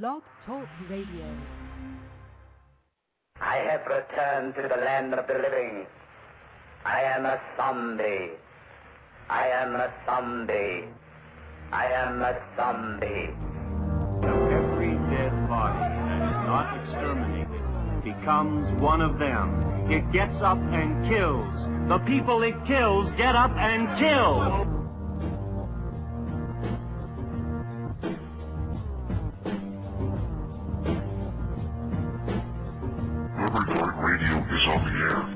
Blog Talk Radio. I have returned to the land of the living. I am a zombie. I am a zombie. I am a zombie. Every dead body that is not exterminated becomes one of them. It gets up and kills. The people it kills get up and kill. On the air.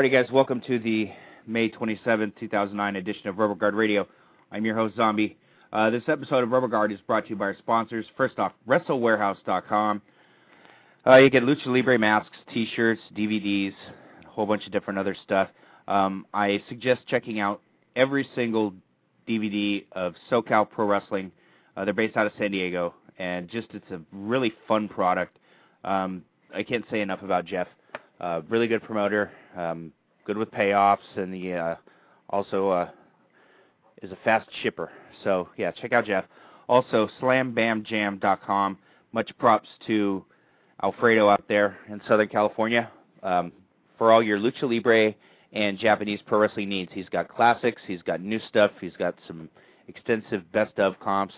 Alrighty, guys, welcome to the May 27th, 2009 edition of Rubber Guard Radio. I'm your host, Zombie. Uh, this episode of Rubber Guard is brought to you by our sponsors. First off, WrestleWarehouse.com. Uh, you get Lucha Libre masks, T-shirts, DVDs, a whole bunch of different other stuff. Um, I suggest checking out every single DVD of SoCal Pro Wrestling. Uh, they're based out of San Diego, and just it's a really fun product. Um, I can't say enough about Jeff. Uh, really good promoter, um, good with payoffs, and the uh, also uh, is a fast shipper. So yeah, check out Jeff. Also, SlamBamJam.com. Much props to Alfredo out there in Southern California um, for all your lucha libre and Japanese pro wrestling needs. He's got classics, he's got new stuff, he's got some extensive best of comps.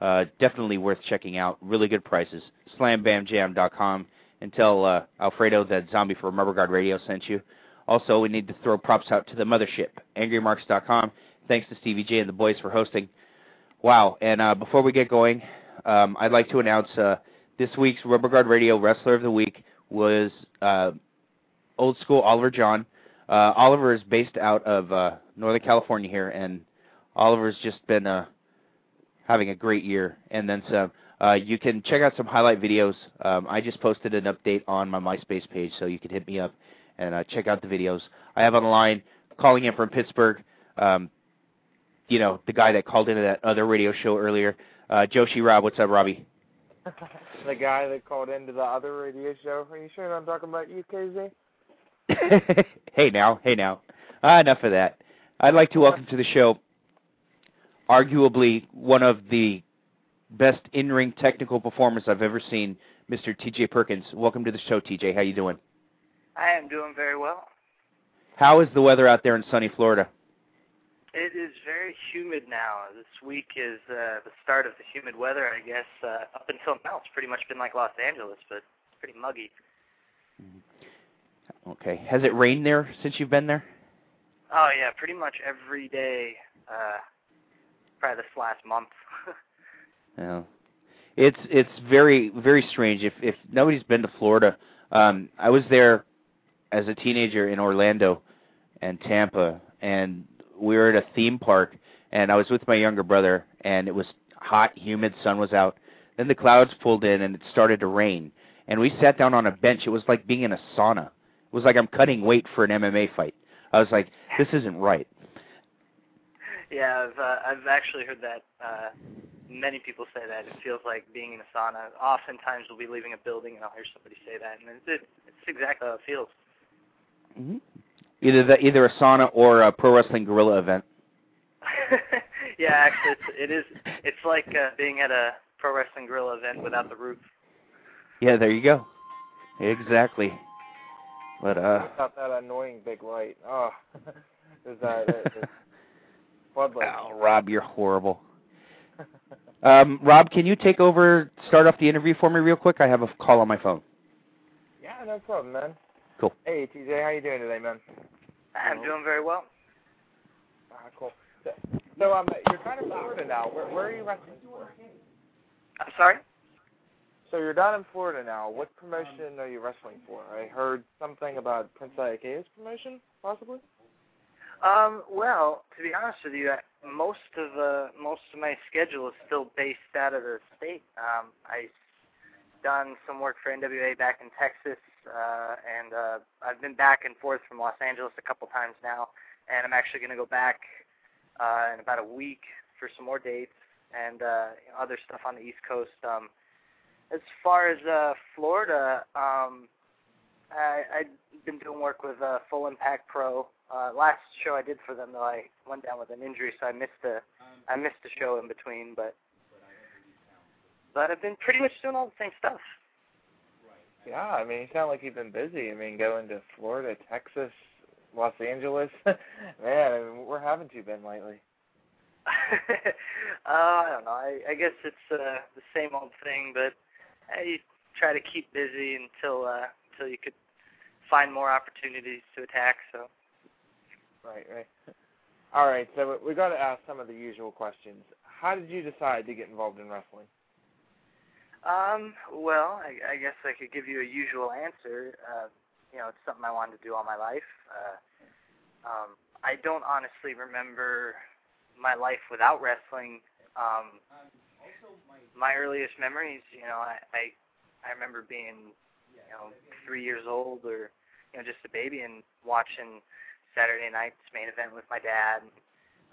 Uh, definitely worth checking out. Really good prices. SlamBamJam.com and tell uh, Alfredo that Zombie from Rubber Guard Radio sent you. Also, we need to throw props out to the mothership, AngryMarks.com. Thanks to Stevie J and the boys for hosting. Wow, and uh, before we get going, um, I'd like to announce uh, this week's Rubber Guard Radio Wrestler of the Week was uh, old school Oliver John. Uh, Oliver is based out of uh, Northern California here, and Oliver's just been uh, having a great year, and then some. Uh, you can check out some highlight videos. Um, I just posted an update on my MySpace page, so you can hit me up and uh, check out the videos. I have on the line, calling in from Pittsburgh, um, you know, the guy that called into that other radio show earlier, uh, Joshi Rob. What's up, Robbie? the guy that called into the other radio show. Are you sure I'm talking about you, KZ? hey now, hey now. Ah, enough of that. I'd like to welcome to the show arguably one of the best in-ring technical performance I've ever seen, Mr. TJ Perkins. Welcome to the show, TJ. How you doing? I am doing very well. How is the weather out there in sunny Florida? It is very humid now. This week is uh, the start of the humid weather, I guess. Uh, up until now, it's pretty much been like Los Angeles, but it's pretty muggy. Okay. Has it rained there since you've been there? Oh yeah, pretty much every day. Uh, probably this last month. Yeah. It's it's very very strange. If if nobody's been to Florida, um, I was there as a teenager in Orlando and Tampa, and we were at a theme park, and I was with my younger brother, and it was hot, humid, sun was out. Then the clouds pulled in, and it started to rain, and we sat down on a bench. It was like being in a sauna. It was like I'm cutting weight for an MMA fight. I was like, this isn't right. yeah, I've uh, I've actually heard that. Uh, many people say that it feels like being in a sauna. Oftentimes, we'll be leaving a building, and I'll hear somebody say that, and it's, it's exactly how it feels. Mm-hmm. Either the, either a sauna or a pro wrestling guerrilla event. yeah, actually, it's, it is. It's like uh, being at a pro wrestling guerrilla event without the roof. Yeah, there you go. Exactly. But uh, Without that annoying big light. Oh, is that it, it's floodlight? oh, Rob, you're horrible. Um, Rob, can you take over, start off the interview for me real quick? I have a call on my phone. Yeah, no problem, man. Cool. Hey, TJ, how you doing today, man? I'm doing very well. Ah, cool. So, so um, you're kind of Florida now. Where, where are you wrestling for? I'm sorry. So you're down in Florida now. What promotion are you wrestling for? I heard something about Prince Iaukea promotion, possibly. Um, well, to be honest with you, I, most of uh, most of my schedule is still based out of the state. Um, I've done some work for NWA back in Texas, uh, and uh, I've been back and forth from Los Angeles a couple times now, and I'm actually going to go back uh, in about a week for some more dates and uh, other stuff on the East Coast. Um, as far as uh, Florida, um, I, I've been doing work with uh, Full Impact Pro. Uh, last show I did for them, though, I went down with an injury, so I missed a I missed a show in between. But but I've been pretty much doing all the same stuff. Yeah, I mean, you sound like you've been busy. I mean, going to Florida, Texas, Los Angeles. Man, I mean, where haven't you been lately? uh, I don't know. I, I guess it's uh, the same old thing, but I try to keep busy until uh, until you could find more opportunities to attack. So. Right, right. All right, so we got to ask some of the usual questions. How did you decide to get involved in wrestling? Um, well, I, I guess I could give you a usual answer. Uh, you know, it's something I wanted to do all my life. Uh, um, I don't honestly remember my life without wrestling. Um, my earliest memories, you know, I, I I remember being, you know, three years old or you know just a baby and watching Saturday night's main event with my dad,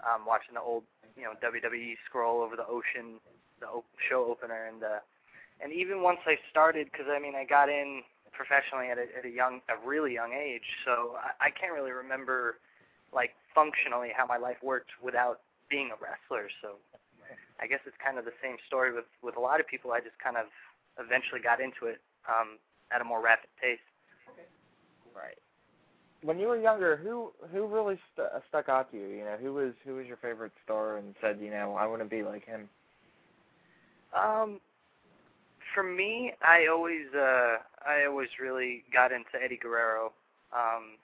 um, watching the old you know WWE scroll over the ocean, the op- show opener, and uh, and even once I started, because I mean I got in professionally at a, at a young, a really young age, so I, I can't really remember like functionally how my life worked without being a wrestler. So I guess it's kind of the same story with with a lot of people. I just kind of eventually got into it um, at a more rapid pace. Right. When you were younger, who who really st- stuck out to you? You know, who was who was your favorite star and said, you know, I want to be like him. Um, for me, I always uh, I always really got into Eddie Guerrero. Um,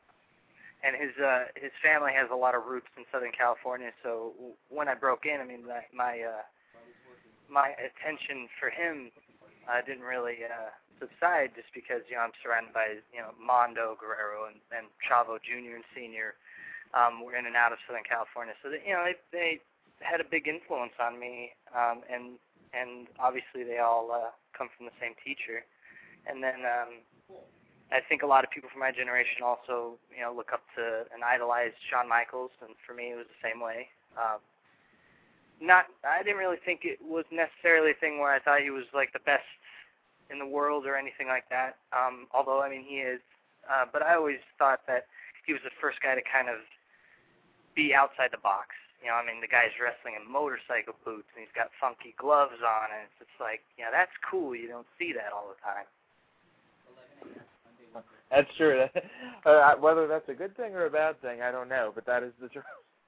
and his uh his family has a lot of roots in Southern California. So when I broke in, I mean my my uh, my attention for him uh, didn't really uh, subside just because you know I'm surrounded by you know Mondo Guerrero and, and Chavo Jr. and Senior. Um, we're in and out of Southern California, so that, you know they they had a big influence on me, um, and and obviously they all uh, come from the same teacher. And then um, I think a lot of people from my generation also, you know, look up to and idolize Shawn Michaels, and for me, it was the same way. Um, not, I didn't really think it was necessarily a thing where I thought he was like the best in the world or anything like that. Um, although I mean he is, uh, but I always thought that he was the first guy to kind of be outside the box. You know, I mean the guy's wrestling in motorcycle boots and he's got funky gloves on, and it's just like, you know, that's cool. You don't see that all the time. That's true. uh, whether that's a good thing or a bad thing, I don't know, but that is the truth.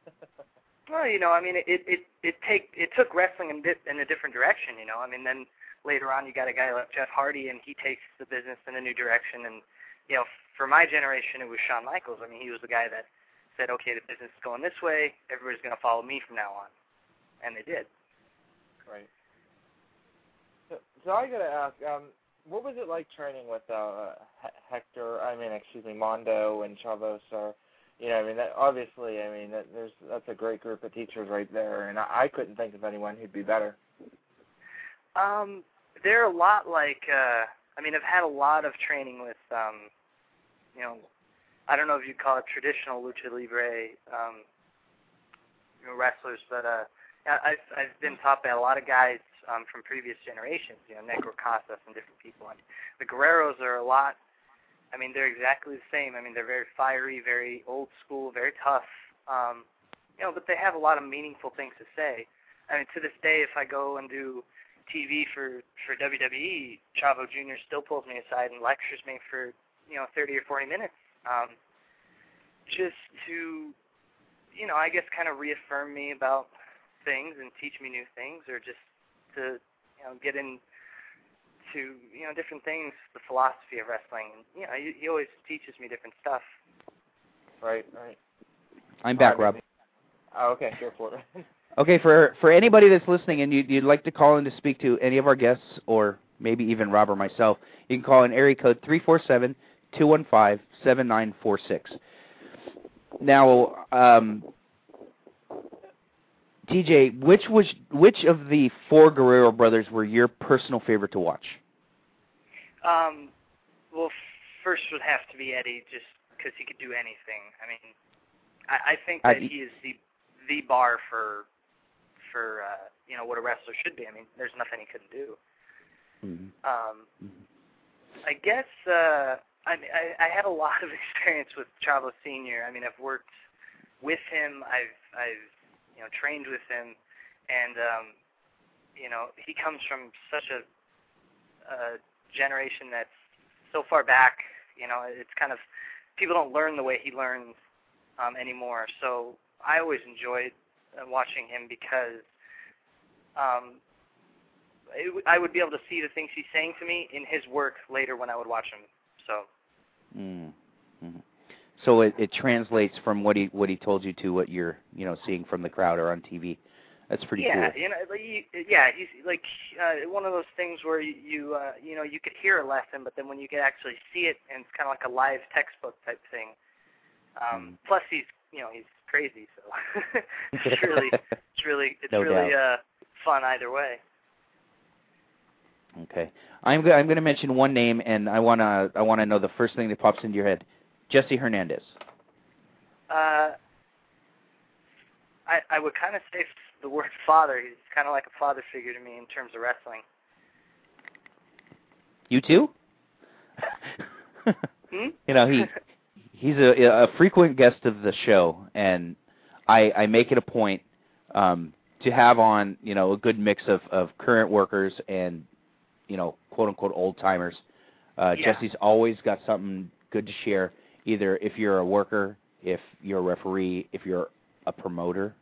well, you know, I mean, it it it take it took wrestling in di- in a different direction. You know, I mean, then later on you got a guy like Jeff Hardy, and he takes the business in a new direction. And you know, for my generation, it was Shawn Michaels. I mean, he was the guy that said, okay, the business is going this way. Everybody's going to follow me from now on, and they did. Right. So, so I got to ask, um, what was it like training with uh, Hector? I mean, excuse me, Mondo and Chavos? Or, you know, I mean, that, obviously, I mean, that, there's that's a great group of teachers right there, and I, I couldn't think of anyone who'd be better. Um, they're a lot like. uh I mean, I've had a lot of training with, um, you know, I don't know if you'd call it traditional lucha libre um, you know, wrestlers, but uh, I've I've been taught by a lot of guys um, from previous generations, you know, Negro Casas and different people. And the Guerreros are a lot. I mean, they're exactly the same. I mean, they're very fiery, very old school, very tough. Um, you know, but they have a lot of meaningful things to say. I mean, to this day, if I go and do TV for for WWE, Chavo Jr. still pulls me aside and lectures me for you know 30 or 40 minutes, um, just to you know, I guess kind of reaffirm me about things and teach me new things, or just to you know get in to you know different things, the philosophy of wrestling. And, you know, he, he always teaches me different stuff. Right, right. I'm back, Rob. Oh, okay, go for it. okay, for for anybody that's listening and you'd, you'd like to call in to speak to any of our guests or maybe even Rob or myself, you can call in area code three four seven two one five seven nine four six. now, um, TJ, which was which of the four Guerrero brothers were your personal favorite to watch? Um, well, first would have to be Eddie, just because he could do anything. I mean, I, I think that I- he is the the bar for for uh, you know what a wrestler should be. I mean, there's nothing he couldn't do. Mhm. Um, Mhm. I guess uh, I, mean, I I had a lot of experience with Chavo Senior. I mean, I've worked with him. I've I've you know trained with him, and um, you know he comes from such a, a generation that's so far back. You know, it's kind of people don't learn the way he learns um, anymore. So I always enjoyed watching him because um, it, I would be able to see the things he's saying to me in his work later when I would watch him. So Mm. Mhm. So it, it translates from what he what he told you to what you're you know seeing from the crowd or on TV. That's pretty yeah, cool. you know, like, you, yeah, he's like uh, one of those things where you you, uh, you know you could hear a lesson, but then when you could actually see it, and it's kind of like a live textbook type thing. Um, Mm. Plus, he's you know he's crazy, so it's really it's really it's No really doubt. uh, fun either way. Okay, I'm go- I'm going to mention one name, and I wanna I wanna know the first thing that pops into your head. Jesse Hernandez. Uh, I I would kind of say the word father. He's kind of like a father figure to me in terms of wrestling. You too? Hmm? you know he he's a a frequent guest of the show, and I I make it a point um, to have on you know a good mix of of current workers and you know quote unquote old timers. Uh, Yeah. Jesse's always got something good to share. Either if you're a worker, if you're a referee, if you're a promoter,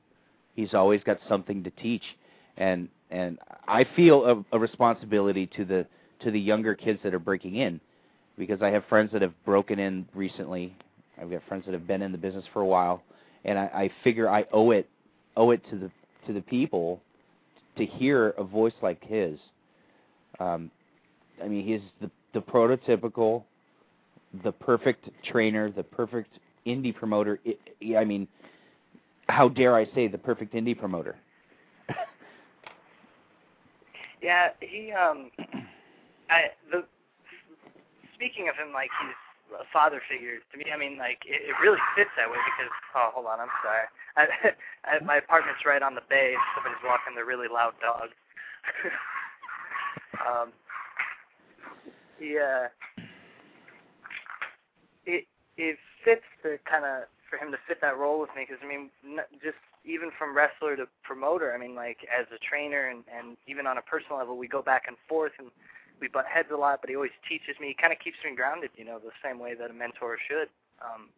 he's always got something to teach. And and I feel a, a responsibility to the to the younger kids that are breaking in because I have friends that have broken in recently. I've got friends that have been in the business for a while, and I, I figure I owe it owe it to the to the people to hear a voice like his. Um, I mean, he's the the prototypical, the perfect trainer, the perfect indie promoter. I, I mean, how dare I say the perfect indie promoter? Yeah, he um, I the speaking of him like he's father figure to me. I mean, like it, it really fits that way because oh, hold on, I'm sorry. I, I, my apartment's right on the bay. Somebody's walking their really loud dog. um, yeah, it it fits to kind of for him to fit that role with me because I mean, n- just even from wrestler to promoter, I mean, like as a trainer and and even on a personal level, we go back and forth and we butt heads a lot, but he always teaches me. He kind of keeps me grounded, you know, the same way that a mentor should. Um,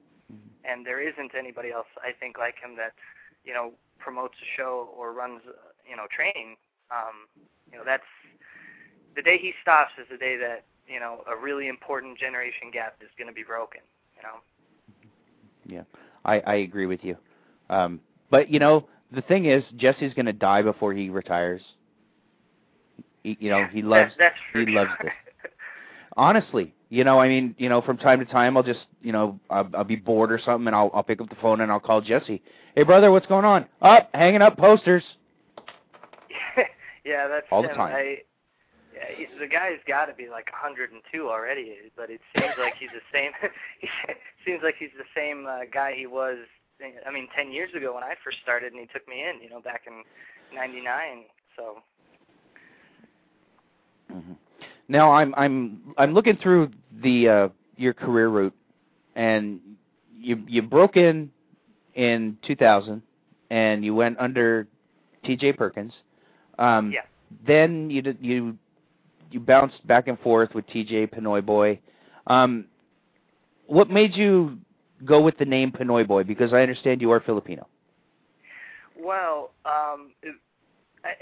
and there isn't anybody else, I think, like him that, you know, promotes a show or runs, uh, you know, training. Um, you know, that's the day he stops is the day that you know a really important generation gap is going to be broken. You know. Yeah, I I agree with you. Um, but you know, the thing is, Jesse's going to die before he retires. He, you know, Yeah, he loves that, he sure. loves this. Honestly, you know, I mean, you know, from time to time, I'll just, you know, I'll, I'll be bored or something, and I'll I'll pick up the phone and I'll call Jesse. Hey, brother, what's going on? Up, hanging up posters. yeah, that's All the time. I, yeah, he, the guy's got to be like 102 already, but it seems like he's the same. he seems like he's the same uh, guy he was. I mean, 10 years ago when I first started, and he took me in. You know, back in '99. So hmm Now I'm I'm I'm looking through the uh, your career route, and you you broke in in 2000, and you went under T.J. Perkins. Um, yeah. Then you did, you you bounced back and forth with T.J. Pinoy Boy. Um, what made you go with the name Pinoy Boy? Because I understand you are Filipino. Well, um, it,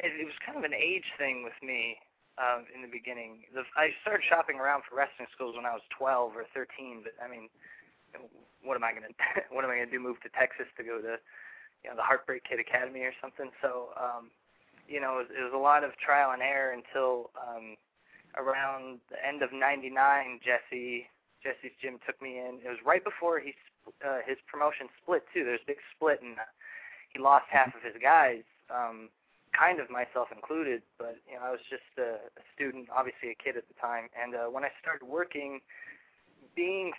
it, it was kind of an age thing with me um, in the beginning. The, I started shopping around for wrestling schools when I was 12 or 13. But I mean, what am I gonna what am I gonna do? Move to Texas to go to you know the Heartbreak Kid Academy or something? So um, you know, it was, it was a lot of trial and error until um, around the end of '99. Jesse Jesse's gym took me in. It was right before he uh, his promotion split too. There's a big split, and uh, he lost half of his guys, um, kind of myself included. But you know, I was just a, a student, obviously a kid at the time, and uh, when I started working, being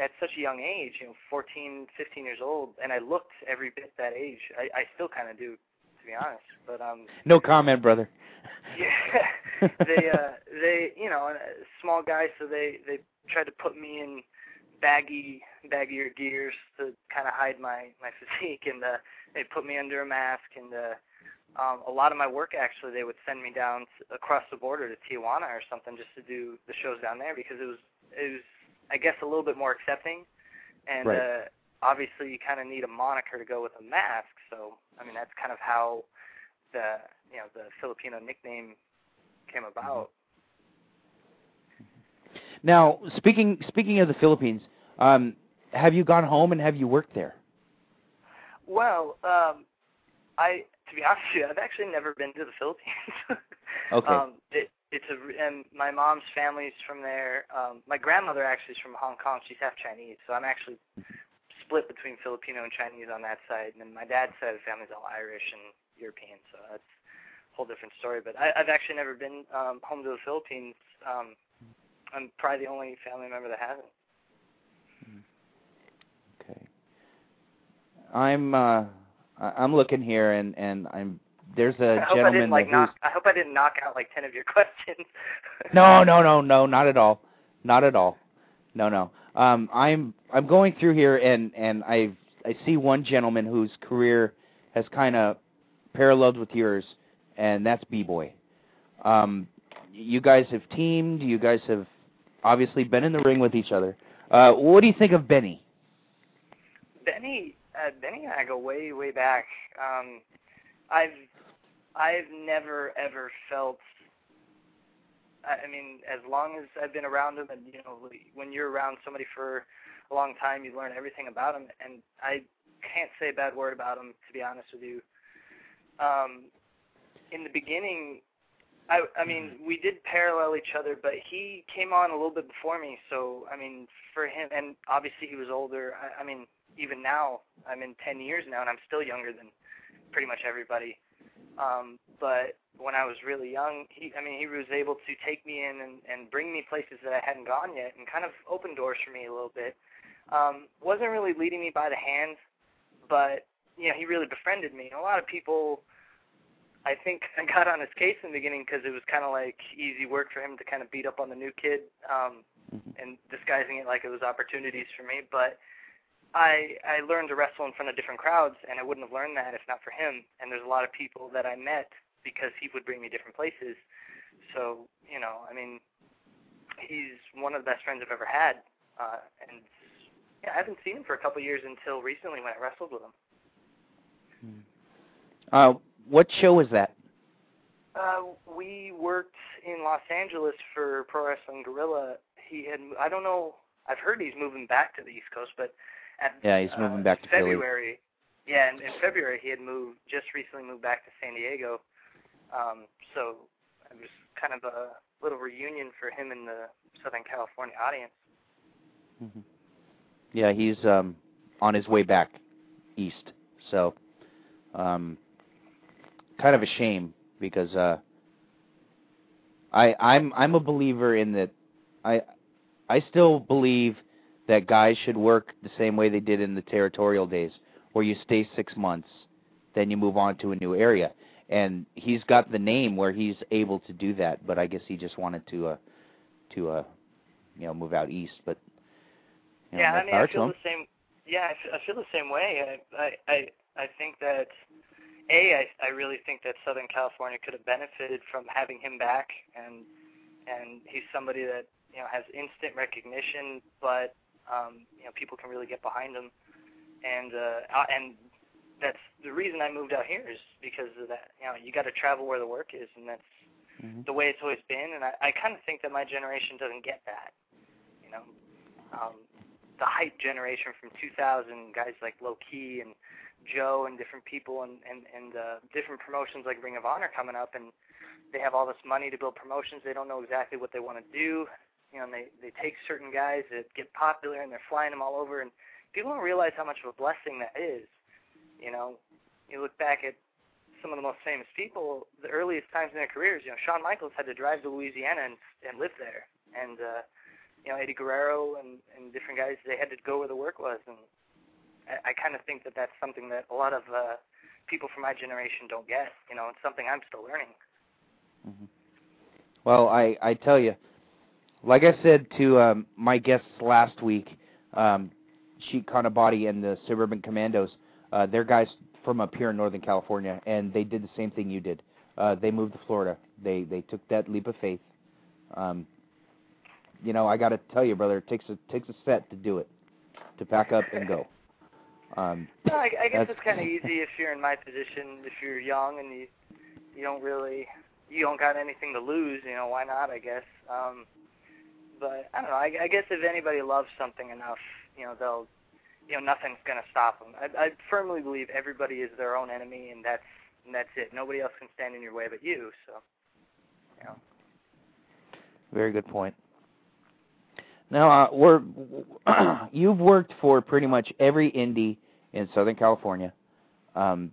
at such a young age, you know, 14, 15 years old, and I looked every bit that age. I, I still kind of do, to be honest. But um. No comment, brother. Yeah, they uh they you know small guys, so they they tried to put me in baggy baggier gears to kind of hide my my physique, and uh, they put me under a mask, and uh, um, a lot of my work actually they would send me down to, across the border to Tijuana or something just to do the shows down there because it was it was I guess a little bit more accepting, and right. uh, obviously you kind of need a moniker to go with a mask. So I mean that's kind of how the you know the Filipino nickname came about. Now, speaking speaking of the Philippines, um, have you gone home and have you worked there? Well, um, I to be honest with you, I've actually never been to the Philippines. okay. Um, it, it's a and my mom's family's from there. Um, my grandmother actually is from Hong Kong. She's half Chinese, so I'm actually split between Filipino and Chinese on that side. And then my dad's side of the family's all Irish and European, so that's a whole different story. But I, I've actually never been um, home to the Philippines. Um, I'm probably the only family member that hasn't. Okay. I'm uh I'm looking here and and I'm there's a I gentleman I didn't like knock. I hope I didn't knock out like ten of your questions. No, no, no, no, not at all. Not at all. No, no. Um I'm I'm going through here and and I I see one gentleman whose career has kind of paralleled with yours and that's B-boy. Um you guys have teamed, you guys have obviously been in the ring with each other. Uh what do you think of Benny? Benny, uh, Benny and I go way, way back. Um, I've, I've never ever felt. I mean, as long as I've been around him, and you know, when you're around somebody for a long time, you learn everything about him. And I can't say a bad word about him, to be honest with you. Um, in the beginning, I, I mean, we did parallel each other, but he came on a little bit before me. So, I mean, for him, and obviously he was older. I, I mean, even now, I'm in 10 years now, and I'm still younger than pretty much everybody. Um, but when I was really young, he, I mean, he was able to take me in and, and bring me places that I hadn't gone yet, and kind of open doors for me a little bit. Um, wasn't really leading me by the hand, but you know, he really befriended me. And a lot of people I think I got on his case in the beginning because it was kind of like easy work for him to kind of beat up on the new kid um, mm-hmm. and disguising it like it was opportunities for me. But I I learned to wrestle in front of different crowds, and I wouldn't have learned that if not for him. And there's a lot of people that I met because he would bring me different places. So you know, I mean, he's one of the best friends I've ever had, uh, and yeah, I haven't seen him for a couple of years until recently when I wrestled with him. Uh, what show was that? Uh, we worked in Los Angeles for Pro Wrestling Guerrilla. He had I don't know. I've heard he's moving back to the East Coast, but at Yeah, he's moving uh, back to Philly. February. Yeah, in, in February he had moved just recently moved back to San Diego. Um, so it was kind of a little reunion for him in the Southern California audience. hmm Yeah, he's um on his way back east. So um kind of a shame because uh I I'm I'm a believer in that I I still believe that guys should work the same way they did in the territorial days where you stay 6 months then you move on to a new area and he's got the name where he's able to do that but I guess he just wanted to uh to uh you know move out east but you know, yeah, I mean, I feel the same. Yeah, I feel, I feel the same way. I, I, I, I think that a, I, I really think that Southern California could have benefited from having him back, and and he's somebody that you know has instant recognition, but um, you know people can really get behind them, and uh, and that's the reason I moved out here is because of that. You know, you got to travel where the work is, and that's Mhm. the way it's always been. And I, I kind of think that my generation doesn't get that. You know, um, the hype generation from 2000, guys like Low Ki and Joe and different people and and and uh, different promotions like Ring of Honor coming up, and they have all this money to build promotions. They don't know exactly what they want to do. You know, and they they take certain guys that get popular and they're flying them all over, and people don't realize how much of a blessing that is. You know, you look back at some of the most famous people, the earliest times in their careers. You know, Shawn Michaels had to drive to Louisiana and and live there, and uh, you know Eddie Guerrero and and different guys they had to go where the work was, and I, I kind of think that that's something that a lot of uh, people from my generation don't get. You know, it's something I'm still learning. Mm-hmm. Well, I I tell you, like I said to um, my guests last week, um, Sheik Kanabati and the Suburban Commandos, uh, they're guys from up here in Northern California, and they did the same thing you did. Uh, they moved to Florida. They they took that leap of faith. Um, you know, I got to tell you, brother, it takes a takes a set to do it, to pack up and go. Um, no, I, I guess it's kind of easy if you're in my position. If you're young and you you don't really you don't got anything to lose, you know, why not? I guess. Um, but I don't know. I, I guess if anybody loves something enough, you know, they'll you know nothing's to stop them. I, I firmly believe everybody is their own enemy, and that's and that's it. Nobody else can stand in your way but you. So, you know. Very good point. Now, uh, we're you've worked for pretty much every indie in Southern California, um,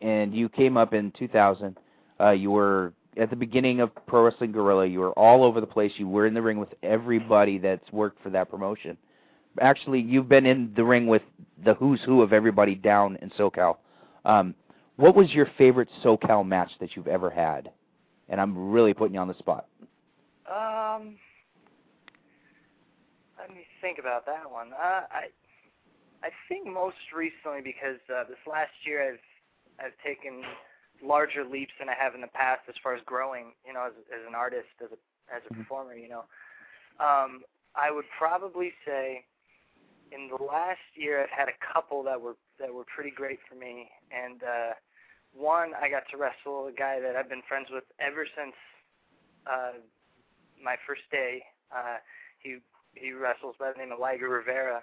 and you came up in 2000. Uh, you were at the beginning of Pro Wrestling Guerrilla. You were all over the place. You were in the ring with everybody that's worked for that promotion actually you've been in the ring with the who's who of everybody down in SoCal. Um, what was your favorite SoCal match that you've ever had? And I'm really putting you on the spot. Um, let me think about that one. Uh, I I think most recently because uh, this last year I've I've taken larger leaps than I have in the past as far as growing, you know, as as an artist, as a as a mm-hmm. performer, you know. Um, I would probably say in the last year, I've had a couple that were that were pretty great for me, and uh, one I got to wrestle a guy that I've been friends with ever since uh, my first day. Uh, he he wrestles by the name of Liger Rivera.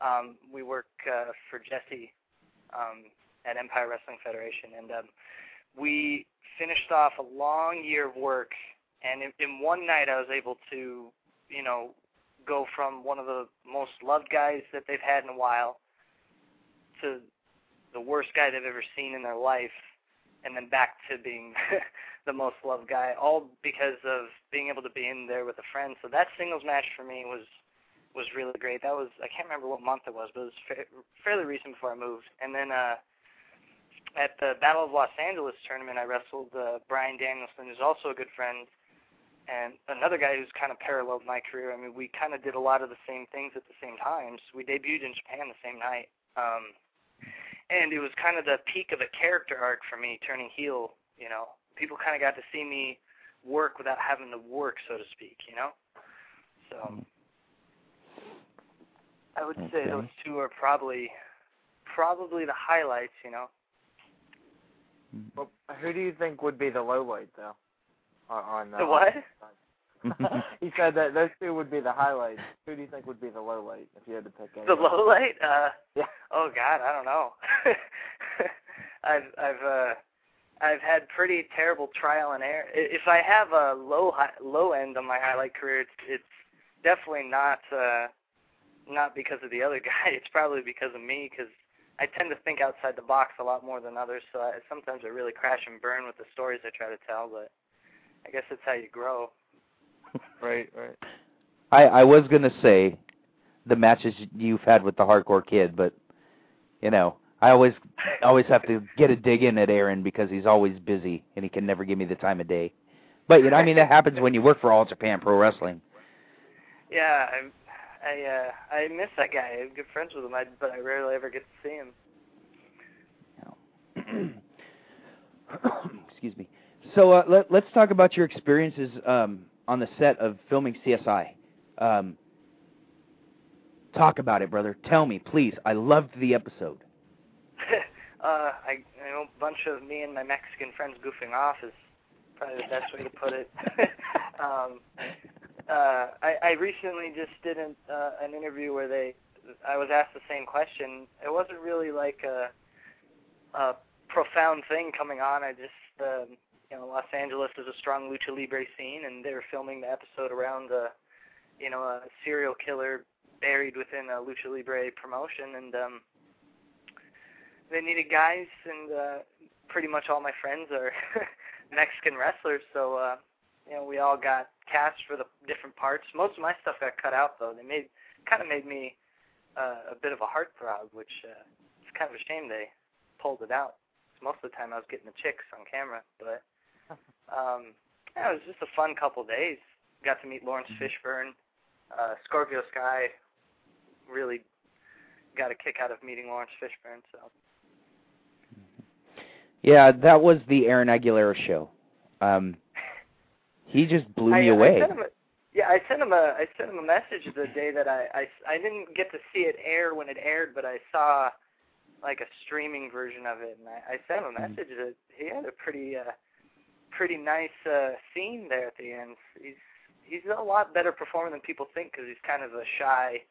Um, we work uh, for Jesse um, at Empire Wrestling Federation, and um, we finished off a long year of work. And in, in one night, I was able to, you know, go from one of the most loved guys that they've had in a while to the worst guy they've ever seen in their life, and then back to being the most loved guy, all because of being able to be in there with a friend. So that singles match for me was was really great. That was I can't remember what month it was, but it was fa- fairly recent before I moved. And then uh, at the Battle of Los Angeles tournament, I wrestled uh, Bryan Danielson, who's also a good friend and another guy who's kind of paralleled my career. I mean, we kind of did a lot of the same things at the same times. We debuted in Japan the same night, um, and it was kind of the peak of a character arc for me, turning heel. You know, people kind of got to see me work without having to work, so to speak. You know, so I would say those two are probably probably the highlights. You know. Well, who do you think would be the low light, though? on, uh, the what? he said that those two would be the highlights. Who do you think would be the low light if you had to pick any? The low light? Uh, yeah. Oh God, I don't know. I've I've uh I've had pretty terrible trial and error. If I have a low high, low end on my highlight career, it's it's definitely not uh not because of the other guy. It's probably because of me because I tend to think outside the box a lot more than others. So I, sometimes I really crash and burn with the stories I try to tell, but I guess that's how you grow. right, right. I I was gonna say the matches you've had with the hardcore kid, but you know I always always have to get a dig in at Aaron because he's always busy and he can never give me the time of day. But you know, I mean, that happens when you work for All Japan Pro Wrestling. Yeah, I I uh I miss that guy. I'm good friends with him, I, but I rarely ever get to see him. Excuse me. So uh, let, us talk about your experiences um, on the set of filming CSI. Um, talk about it, brother. Tell me, please. I loved the episode. uh, I, you know, a bunch of me and my Mexican friends goofing off is probably the best way to put it. um, uh, I, I recently just did an, uh, an interview where they, I was asked the same question. It wasn't really like a, a profound thing coming on. I just um, you know, Los Angeles is a strong lucha libre scene, and they were filming the episode around a, you know, a serial killer buried within a lucha libre promotion, and um, they needed guys, and uh, pretty much all my friends are Mexican wrestlers, so uh, you know we all got cast for the different parts. Most of my stuff got cut out though. They made kind of made me uh, a bit of a heartthrob, which uh, it's kind of a shame they pulled it out. Most of the time I was getting the chicks on camera, but um, yeah, it was just a fun couple days. Got to meet Laurence Fishburne, uh, Scorpio Sky. Really got a kick out of meeting Laurence Fishburne. So Yeah, that was the Aaron Aguilera show. Um, he just blew me away. I sent a, yeah, I sent him a I sent him a message the day that I, I I didn't get to see it air when it aired, but I saw like a streaming version of it, and I, I sent him a Mhm. message that he had a pretty uh pretty nice uh scene there at the end. He's he's a lot better performer than people think because he's kind of a shy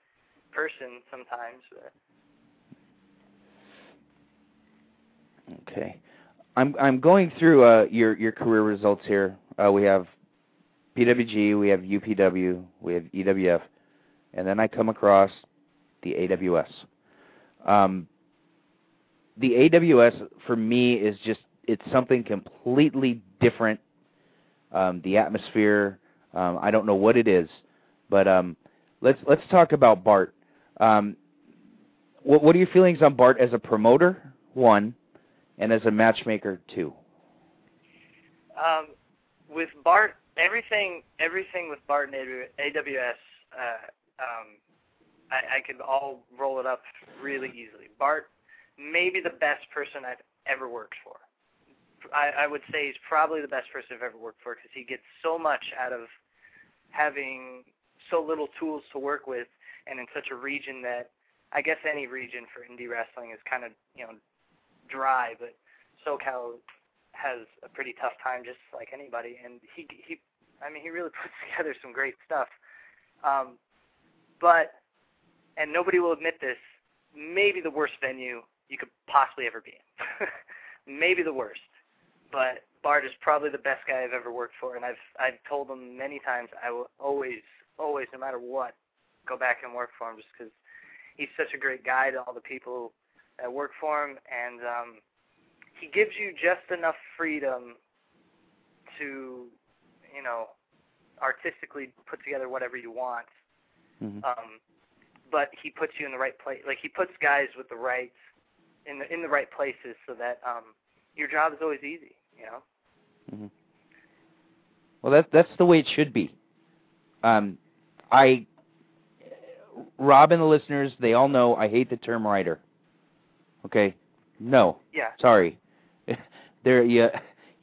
person sometimes. But Okay. I'm I'm going through uh, your your career results here. Uh, we have PWG, we have UPW, we have EWF, and then I come across the AWS. Um, the AWS for me is just it's something completely different. Um, the atmosphere, um, I don't know what it is, but um, let's let's talk about Bart. Um, what what are your feelings on Bart as a promoter? One, and as a matchmaker two. um, with Bart, everything everything with Bart and AWS, uh, um, I, I could all roll it up really easily. Bart, maybe the best person I've ever worked for. I, I would say he's probably the best person I've ever worked for because he gets so much out of having so little tools to work with, and in such a region that I guess any region for indie wrestling is kind of you know dry, but SoCal has a pretty tough time just like anybody and he he I mean he really puts together some great stuff. Um but and nobody will admit this, maybe the worst venue you could possibly ever be in. maybe the worst. But Bart is probably the best guy I've ever worked for and I've I've told him many times I will always always no matter what go back and work for him just cuz he's such a great guy to all the people that work for him and um he gives you just enough freedom to, you know, artistically put together whatever you want. Mhm. Um, but he puts you in the right place. Like he puts guys with the right in the in the right places so that um your job is always easy. You know. Mhm. Well, that's that's the way it should be. Um, I, Rob and the listeners, they all know I hate the term writer. Okay, no, Yeah. sorry. There, you,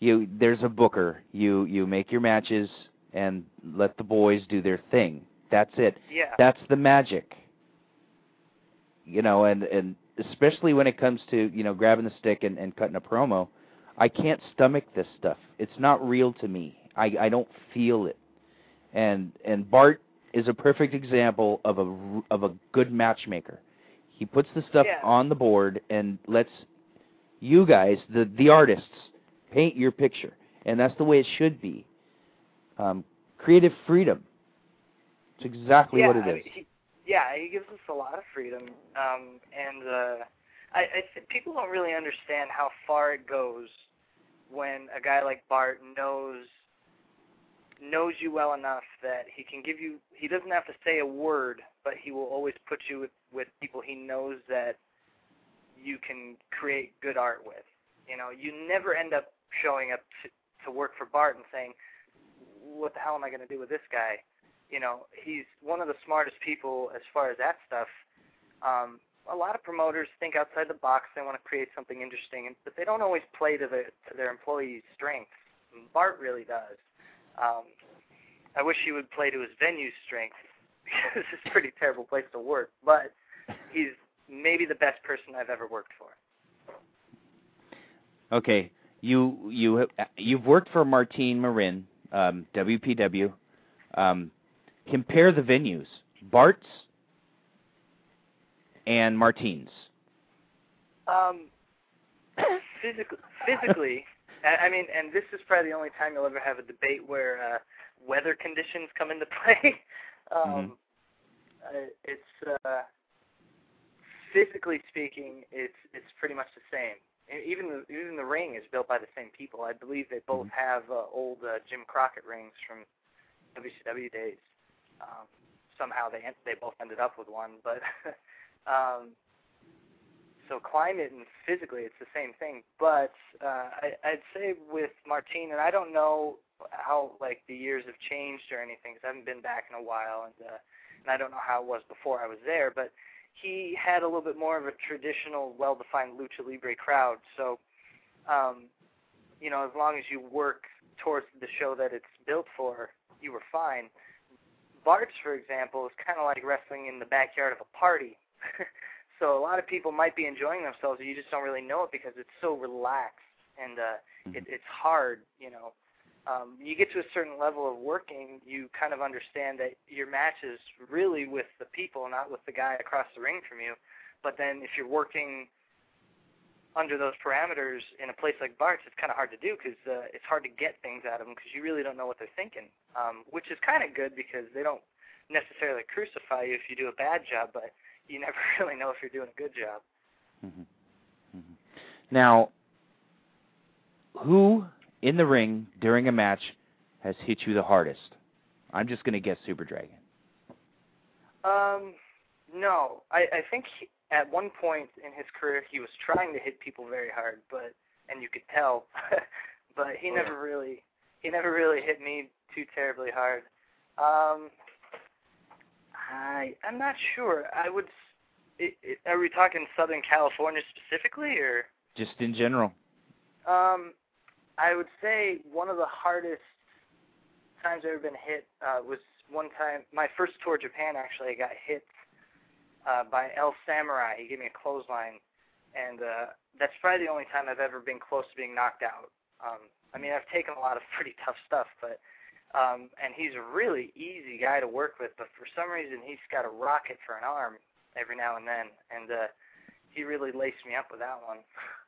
you, there's a booker. You, you make your matches and let the boys do their thing. That's it. Yeah. That's the magic. You know, and and especially when it comes to you know grabbing the stick and, and cutting a promo, I can't stomach this stuff. It's not real to me. I I don't feel it. And and Bart is a perfect example of a of a good matchmaker. He puts the stuff Yeah. on the board and lets you guys, the the artists, paint your picture, and that's the way it should be. Um, creative freedom. It's exactly yeah, what it is. He, yeah, he gives us a lot of freedom, um, and uh, I, I th- people don't really understand how far it goes when a guy like Bart knows knows you well enough that he can give you. He doesn't have to say a word, but he will always put you with with people he knows that you can create good art with. You know, you never end up showing up to, to work for Bart and saying, "What the hell am I going to do with this guy?" you know, he's one of the smartest people as far as that stuff. Um, a lot of promoters think outside the box. They want to create something interesting, but they don't always play to their to their employees' strengths. Bart really does. Um, I wish he would play to his venue's strengths because it's a pretty terrible place to work. But he's maybe the best person I've ever worked for. Okay, you you you've worked for Martine Marin, um, WPW. Um, compare the venues, Bart's and Martine's. Um, physically, physically, I mean, and this is probably the only time you'll ever have a debate where uh, weather conditions come into play. um, Uh, it's uh, physically speaking, it's it's pretty much the same. Even the even the ring is built by the same people. I believe they both Mm-hmm. have uh, old uh, Jim Crockett rings from WCW days. Um, somehow they they both ended up with one, but um, so climate and physically it's the same thing. But uh, I, I'd say with Martine, and I don't know how like the years have changed or anything because I haven't been back in a while, and uh, and I don't know how it was before I was there, but he had a little bit more of a traditional, well-defined lucha libre crowd. So, um, you know, as long as you work towards the show that it's built for, you were fine. Bart's, for example, is kind of like wrestling in the backyard of a party. so a lot of people might be enjoying themselves, and you just don't really know it because it's so relaxed and uh, it, it's hard, you know. Um, you get to a certain level of working, you kind of understand that your match is really with the people, not with the guy across the ring from you. But then if you're working under those parameters in a place like Bart's, it's kind of hard to do because uh, it's hard to get things out of them because you really don't know what they're thinking. Um, which is kind of good because they don't necessarily crucify you if you do a bad job, but you never really know if you're doing a good job. Mhm. Mhm. Now, who in the ring during a match has hit you the hardest? I'm just going to guess Super Dragon. Um, no, I, I think he, at one point in his career he was trying to hit people very hard, but and you could tell, but he Oh, never really he never really hit me too terribly hard. Um, I I'm not sure. I would. It, it, are we talking Southern California specifically, or? Just in general. Um, I would say one of the hardest times I've ever been hit uh, was one time. My first tour of Japan, actually, I got hit uh, by El Samurai. He gave me a clothesline, and uh, that's probably the only time I've ever been close to being knocked out. Um, I mean, I've taken a lot of pretty tough stuff, but um, and he's a really easy guy to work with. But for some reason, he's got a rocket for an arm every now and then, and uh, he really laced me up with that one.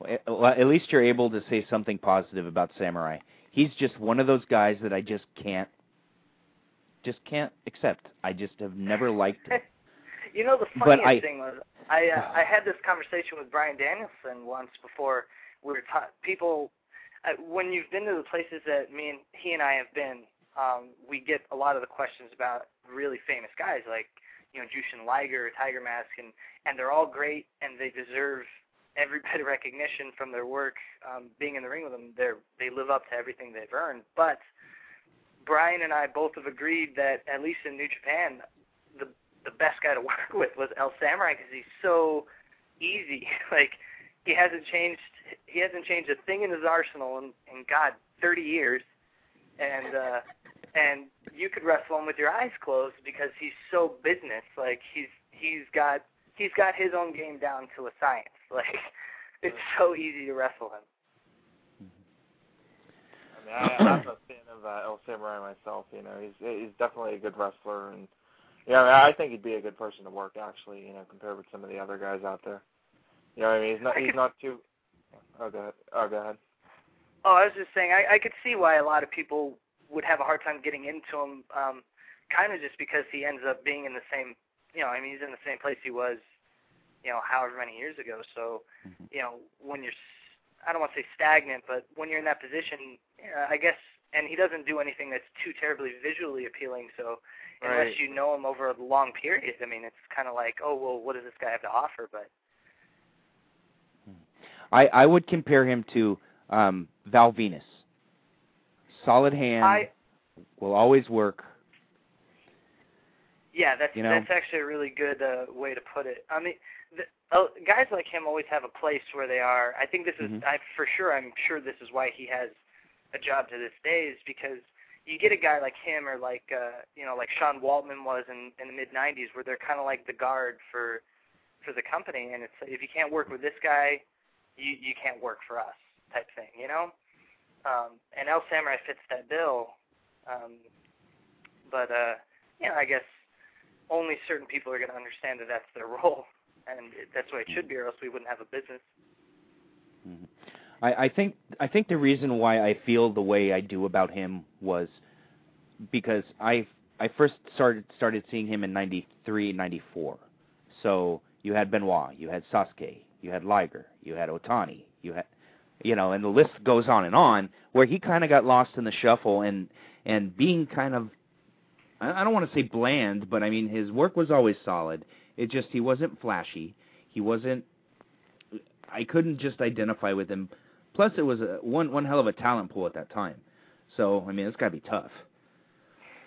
Well, at- least you're able to say something positive about Samurai. He's just one of those guys that I just can't, just can't accept. I just have never liked him. You know, the funniest I- thing was I uh, I had this conversation with Brian Danielson once before we were ta- people uh, when you've been to the places that me and he and I have been, um, we get a lot of the questions about really famous guys like you know Jushin Liger, Tiger Mask, and and they're all great and they deserve every bit of recognition from their work. Um, being in the ring with them, they they live up to everything they've earned, but Brian and I both have agreed that at least in New Japan, the the best guy to work with was El Samurai because he's so easy. like he hasn't changed he hasn't changed a thing in his arsenal in, in God thirty years, and uh, and you could wrestle him with your eyes closed because he's so business. Like he's he's got he's got his own game down to a science. Like it's so easy to wrestle him. I mean, I, I'm a fan of uh, El Samurai myself. You know, he's he's definitely a good wrestler, and yeah, I, mean, I think he'd be a good person to work. Actually, you know, compared with some of the other guys out there. You know, what I mean, he's not he's not too. Oh, go ahead. Oh, go ahead. Oh, I was just saying, I, I could see why a lot of people would have a hard time getting into him, um, kind of just because he ends up being in the same, you know, I mean, he's in the same place he was, you know, however many years ago. So, you know, when you're, I don't want to say stagnant, but when you're in that position, uh, I guess, and he doesn't do anything that's too terribly visually appealing. So, unless Right. you know him over a long period, I mean, it's kind of like, oh, well, what does this guy have to offer? But I I would compare him to um, Val Venis. Solid hand, I, will always work. Yeah, that's You know? that's actually a really good uh, way to put it. I mean, uh, guys like him always have a place where they are. I think this is, Mhm. I for sure, I'm sure this is why he has a job to this day, is because you get a guy like him or like uh, you know like Sean Waltman was in in the mid '90s, where they're kind of like the guard for for the company, and it's if you can't work with this guy, you you can't work for us type thing, you know. Um, and El Samurai fits that bill, um, but uh, you know, I guess only certain people are going to understand that that's their role, and that's way it should be, or else we wouldn't have a business. Mhm. I, I think I think the reason why I feel the way I do about him was because I I first started started seeing him in '93, '94. So you had Benoit, you had Sasuke, you had Liger, you had Otani, you had, you know, and the list goes on and on. Where he kind of got lost in the shuffle and and being kind of, I don't want to say bland, but I mean his work was always solid. It just he wasn't flashy. He wasn't. I couldn't just identify with him. Plus, it was a, one one hell of a talent pool at that time. So I mean, it's got to be tough.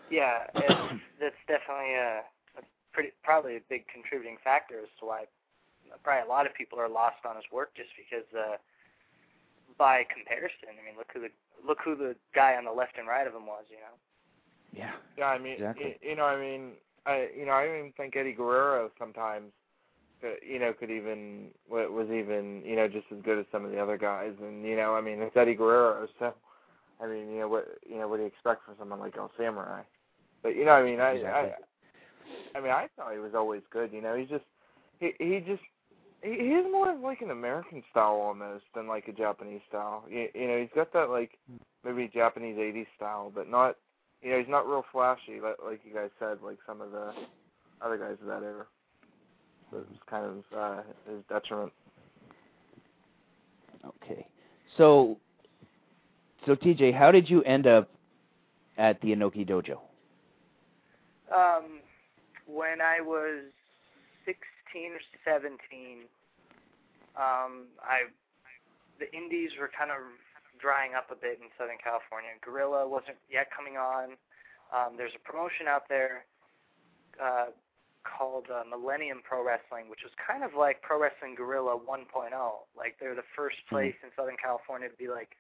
Yeah, it's, that's definitely a, a pretty probably a big contributing factor as to why probably a lot of people are lost on his work just because uh by comparison, I mean look who the look who the guy on the left and right of him was, you know. Yeah. Yeah, I mean, exactly. you, you know, I mean, I you know, I even think Eddie Guerrero sometimes, you know, could even was even you know just as good as some of the other guys, and you know, I mean, it's Eddie Guerrero, so I mean, you know what you know what do you expect from someone like El Samurai? But you know, I mean, I exactly. I I mean, I thought he was always good. You know, he's just he he just he, he's more of like an American style almost than like a Japanese style. You, you know, he's got that like hmm. maybe Japanese '80s style, but not. You know, he's not real flashy, like, like you guys said, like some of the other guys of that era. So it was kind of uh, his detriment. Okay. So, so TJ, how did you end up at the Inoki Dojo? Um, when I was 16 or 17, um, I the indies were kind of drying up a bit in Southern California. Guerrilla wasn't yet coming on. Um, there's a promotion out there uh, called uh, Millennium Pro Wrestling, which was kind of like Pro Wrestling Guerrilla 1.0. Like they're the first place in Southern California to be like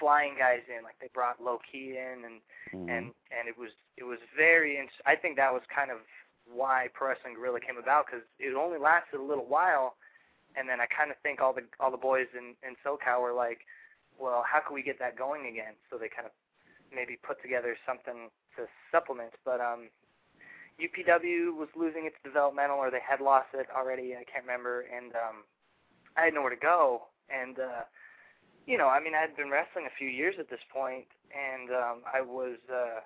flying guys in. Like they brought Low Ki in, and Mm-hmm. and and it was it was very. Int- I think that was kind of why Pro Wrestling Guerrilla came about because it only lasted a little while, and then I kind of think all the all the boys in in SoCal were like, well, how can we get that going again? So they kind of maybe put together something to supplement. But um, UPW was losing its developmental, or they had lost it already. I can't remember, and um, I had nowhere to go. And uh, you know, I mean, I had been wrestling a few years at this point, and um, I was uh,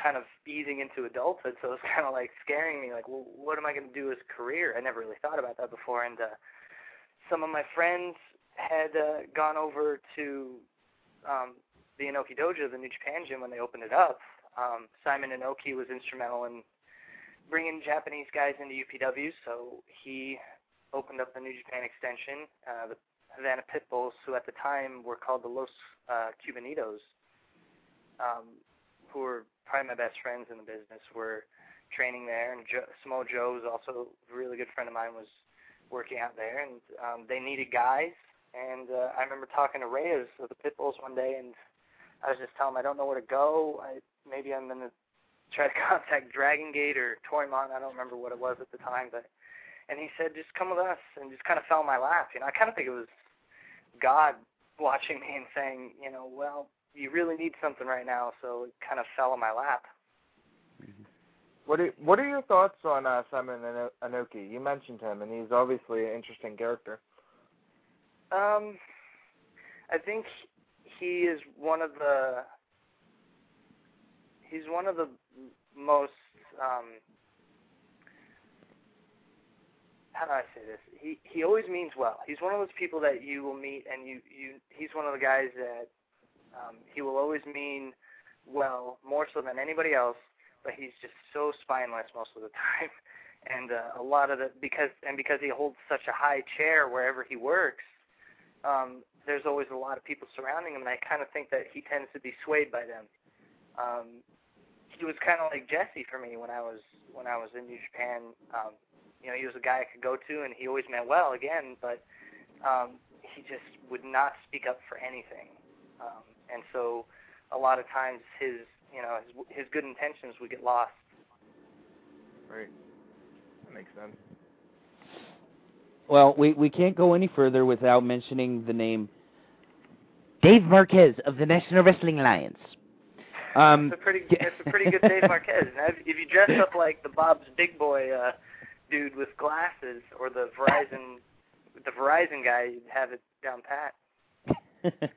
kind of easing into adulthood, so it was kind of like scaring me. Like, well, what am I going to do as a career? I never really thought about that before, and uh, some of my friends had uh, gone over to um, the Inoki Dojo, the New Japan Gym, when they opened it up. Um, Simon Inoki was instrumental in bringing Japanese guys into UPW, so he opened up the New Japan extension. Uh, the Havana Pitbulls, who at the time were called the Los uh, Cubanitos, um, who were probably my best friends in the business, were training there. And jo- Samoa Joe was also a really good friend of mine, was working out there, and um, they needed guys. And uh, I remember talking to Reyes of the Pitbulls one day, and I was just telling him I don't know where to go. I maybe I'm gonna try to contact Dragon Gate or Toryumon. I don't remember what it was at the time, but and he said just come with us, and just kind of fell in my lap. You know, I kind of think it was God watching me and saying, you know, well, you really need something right now, so it kind of fell in my lap. What are what are your thoughts on uh, Simon Ano- Anoki? You mentioned him, and he's obviously an interesting character. Um, I think he is one of the he's one of the most um how do I say this? He he always means well. He's one of those people that you will meet and you you he's one of the guys that um he will always mean well more so than anybody else, but he's just so spineless most of the time. And uh, a lot of the because and because he holds such a high chair wherever he works, um, there's always a lot of people surrounding him, and I kind of think that he tends to be swayed by them. Um, he was kind of like Jesse for me when I was when I was in New Japan. Um, you know, he was a guy I could go to, and he always meant well again, but um, he just would not speak up for anything. Um, and so, a lot of times, his you know his his good intentions would get lost. Right. That makes sense. Well, we we can't go any further without mentioning the name Dave Marquez of the National Wrestling Alliance. Um, It's a pretty it's a pretty good Dave Marquez. Now, if, if you dress up like the Bob's Big Boy uh, dude with glasses, or the Verizon the Verizon guy, you'd have it down pat.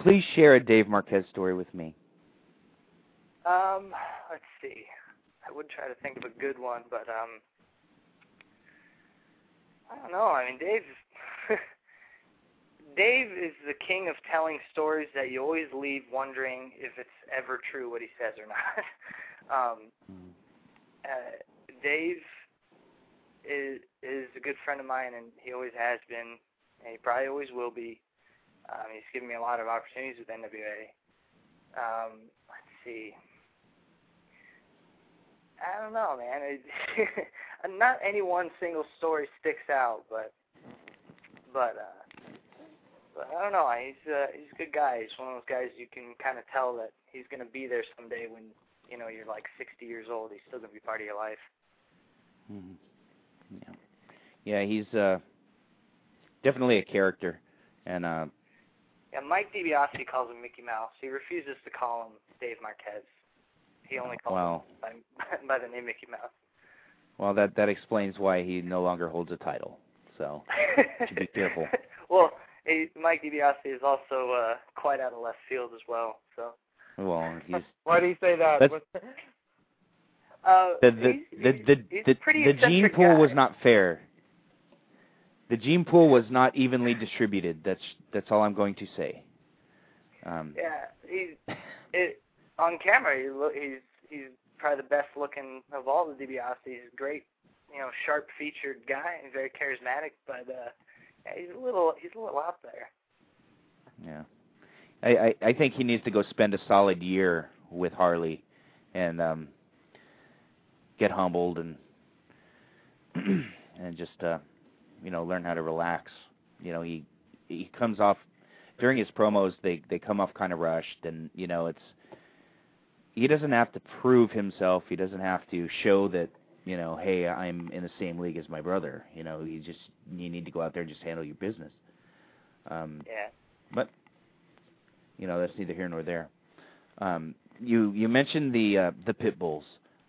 Please share a Dave Marquez story with me. Um, let's see. I would try to think of a good one, but um, I don't know. I mean, Dave. Dave is the king of telling stories that you always leave wondering if it's ever true what he says or not. um, uh, Dave is is a good friend of mine, and he always has been, and he probably always will be. Um, he's given me a lot of opportunities with NWA. Um, let's see. I don't know, man. It, not any one single story sticks out, but but uh, but I don't know. He's uh, he's a good guy. He's one of those guys you can kind of tell that he's going to be there someday when you know you're like 60 years old. He's still going to be part of your life. Mm-hmm. Yeah, yeah. He's uh, definitely a character, and uh, yeah. Mike DiBiase calls him Mickey Mouse. He refuses to call him Dave Marquez. He only calls well, him by, by the name Mickey Mouse. Well, that that explains why he no longer holds a title. So, to be careful. well, Mike DiBiase is also uh, quite out of left field as well. So. Well, he's. Why do you say that? Uh, the the he's, the the, he's the, the gene pool guy. was not fair. The gene pool was not evenly distributed. That's that's all I'm going to say. Um, yeah, he's it, on camera. He look, he's he's probably the best looking of all the DiBiase. He's a great, you know, sharp featured guy and very charismatic, but uh, yeah, he's a little he's a little out there. Yeah, I, I I think he needs to go spend a solid year with Harley, and um, get humbled and and just uh, you know learn how to relax. You know, he he comes off during his promos. They they come off kind of rushed, and you know it's he doesn't have to prove himself. He doesn't have to show that you know, hey, I'm in the same league as my brother. You know, you just you need to go out there and just handle your business. Um, yeah. But you know, that's neither here nor there. Um, you you mentioned the uh, the pit bulls,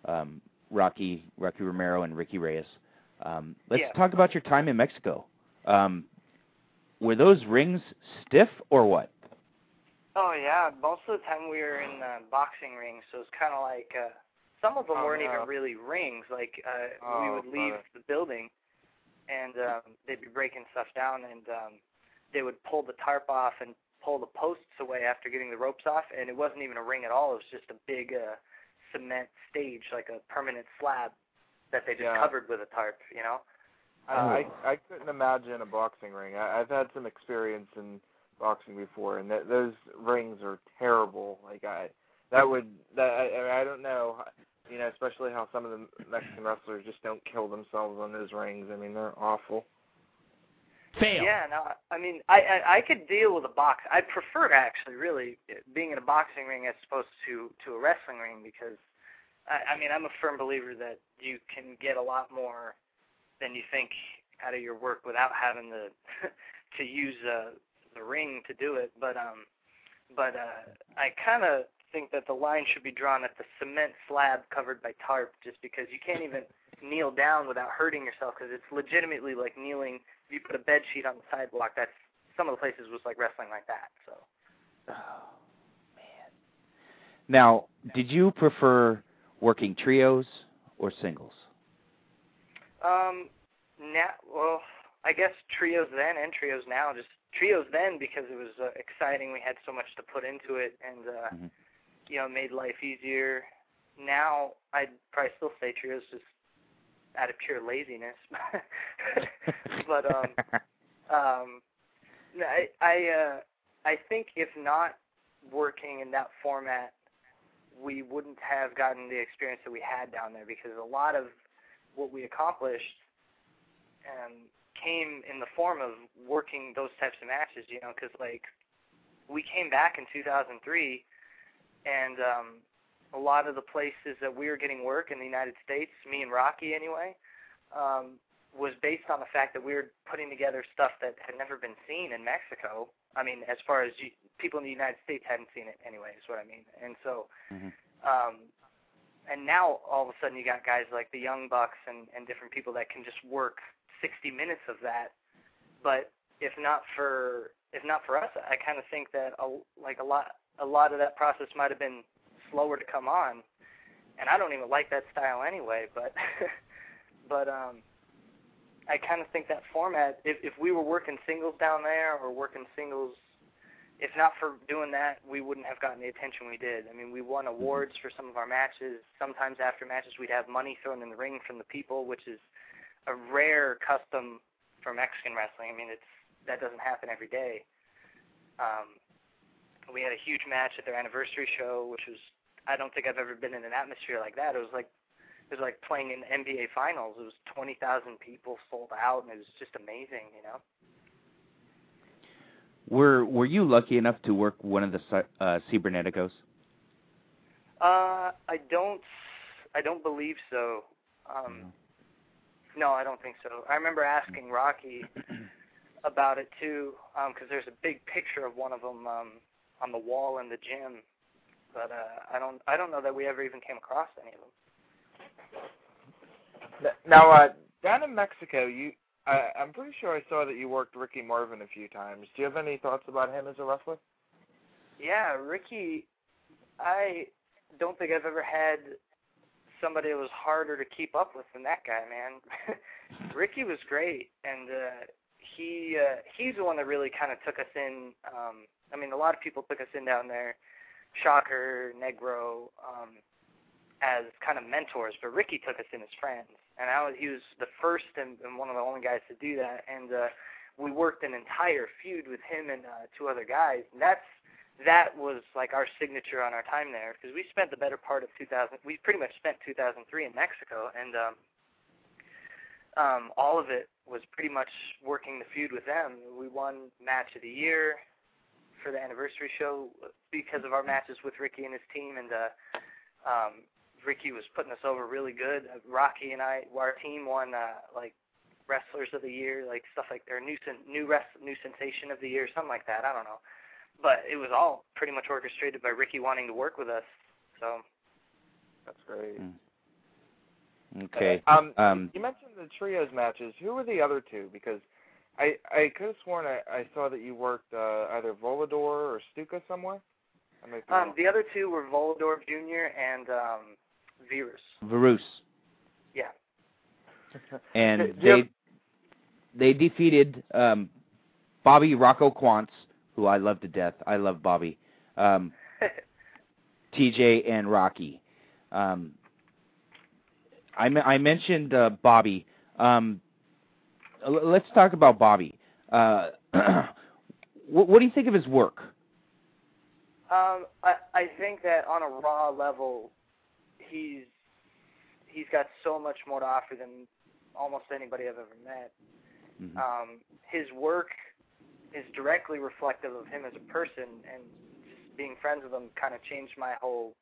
um, Rocky Rocky Romero and Ricky Reyes. Um, let's Yeah. talk about your time in Mexico. Um, were those rings stiff or what? Oh yeah, most of the time we were in uh, boxing rings, so it's kind of like uh, some of them Oh, weren't no. even really rings. Like uh, we Oh, would leave brother. the building, and um, they'd be breaking stuff down, and um, they would pull the tarp off and pull the posts away after getting the ropes off, and it wasn't even a ring at all. It was just a big uh, cement stage, like a permanent slab that they just Yeah. covered with a tarp. You know. I, I I couldn't imagine a boxing ring. I, I've had some experience in boxing before, and th- those rings are terrible. Like I, that would that I, I don't know, you know, especially how some of the Mexican wrestlers just don't kill themselves on those rings. I mean, they're awful. Fail. Yeah, no, I mean, I, I I could deal with a box. I prefer actually, really, being in a boxing ring as opposed to to a wrestling ring because, I, I mean, I'm a firm believer that you can get a lot more than you think out of your work without having to to use uh, the ring to do it. But um, but uh, I kind of think that the line should be drawn at the cement slab covered by tarp, just because you can't even kneel down without hurting yourself because it's legitimately like kneeling if you put a bed sheet on the sidewalk, that's some of the places was like wrestling like that. So Oh, man. Now, did you prefer working trios or singles? um now well I guess trios then and trios now, just trios then because it was uh, exciting. We had so much to put into it and uh Mhm. you know, made life easier. Now I'd probably still say trios just out of pure laziness. but um um I I uh I think if not working in that format we wouldn't have gotten the experience that we had down there because a lot of what we accomplished um came in the form of working those types of matches, you know, cuz like we came back in 2003 and um a lot of the places that we were getting work in the United States, me and Rocky anyway, um was based on the fact that we were putting together stuff that had never been seen in Mexico. I mean, as far as you, people in the United States hadn't seen it anyway, is what I mean. And so, Mhm. um, and now all of a sudden you got guys like the Young Bucks and, and different people that can just work 60 minutes of that. But if not for if not for us, I kind of think that a, like a lot a lot of that process might have been slower to come on, and I don't even like that style anyway. But but um, I kind of think that format. If if we were working singles down there or working singles, if not for doing that, we wouldn't have gotten the attention we did. I mean, we won awards for some of our matches. Sometimes after matches, we'd have money thrown in the ring from the people, which is a rare custom for Mexican wrestling. I mean, it's that doesn't happen every day. Um, we had a huge match at their anniversary show, which was I don't think I've ever been in an atmosphere like that. It was like it was like playing in NBA finals. It was twenty thousand people sold out, and it was just amazing, you know. Were Were you lucky enough to work one of the uh, Cyberneticos? Uh, I don't. I don't believe so. Um, no, I don't think so. I remember asking Rocky about it too, because um, there's a big picture of one of them um, on the wall in the gym, but uh, I don't. I don't know that we ever even came across any of them. Now, uh, down in Mexico, you I, I'm pretty sure I saw that you worked Ricky Marvin a few times. Do you have any thoughts about him as a wrestler? Yeah, Ricky. I don't think I've ever had somebody that was harder to keep up with than that guy, man. Ricky was great, and uh, he uh, he's the one that really kind of took us in. Um, I mean, a lot of people took us in down there. Shocker, Negro, um, as kind of mentors, but Ricky took us in as friends, and I was, he was the first and, and one of the only guys to do that. And uh, we worked an entire feud with him and uh, two other guys. And that's that was like our signature on our time there because we spent the better part of 2000. We pretty much spent 2003 in Mexico, and um, um, all of it was pretty much working the feud with them. We won match of the year for the anniversary show because of our matches with Ricky and his team, and uh, um, Ricky was putting us over really good. Uh, Rocky and I, our team won uh, like wrestlers of the year, like stuff like their new new rest new sensation of the year, something like that. I don't know, but it was all pretty much orchestrated by Ricky wanting to work with us. So that's great. Mm. Okay. Uh, um, um, you mentioned the trios matches. Who were the other two? Because I I could have sworn I, I saw that you worked uh, either Volador or Stuka somewhere. Um, the other two were Volador Jr. and um, Virus. Virus. Yeah. and they they defeated um, Bobby Rocco Quance, who I love to death. I love Bobby. Um, TJ and Rocky. Um, I, I mentioned uh, Bobby. Um, let's talk about Bobby. Uh, what, what do you think of his work? Um, I I think that on a raw level, he's he's got so much more to offer than almost anybody I've ever met. Mm-hmm. Um, his work is directly reflective of him as a person, and just being friends with him kind of changed my whole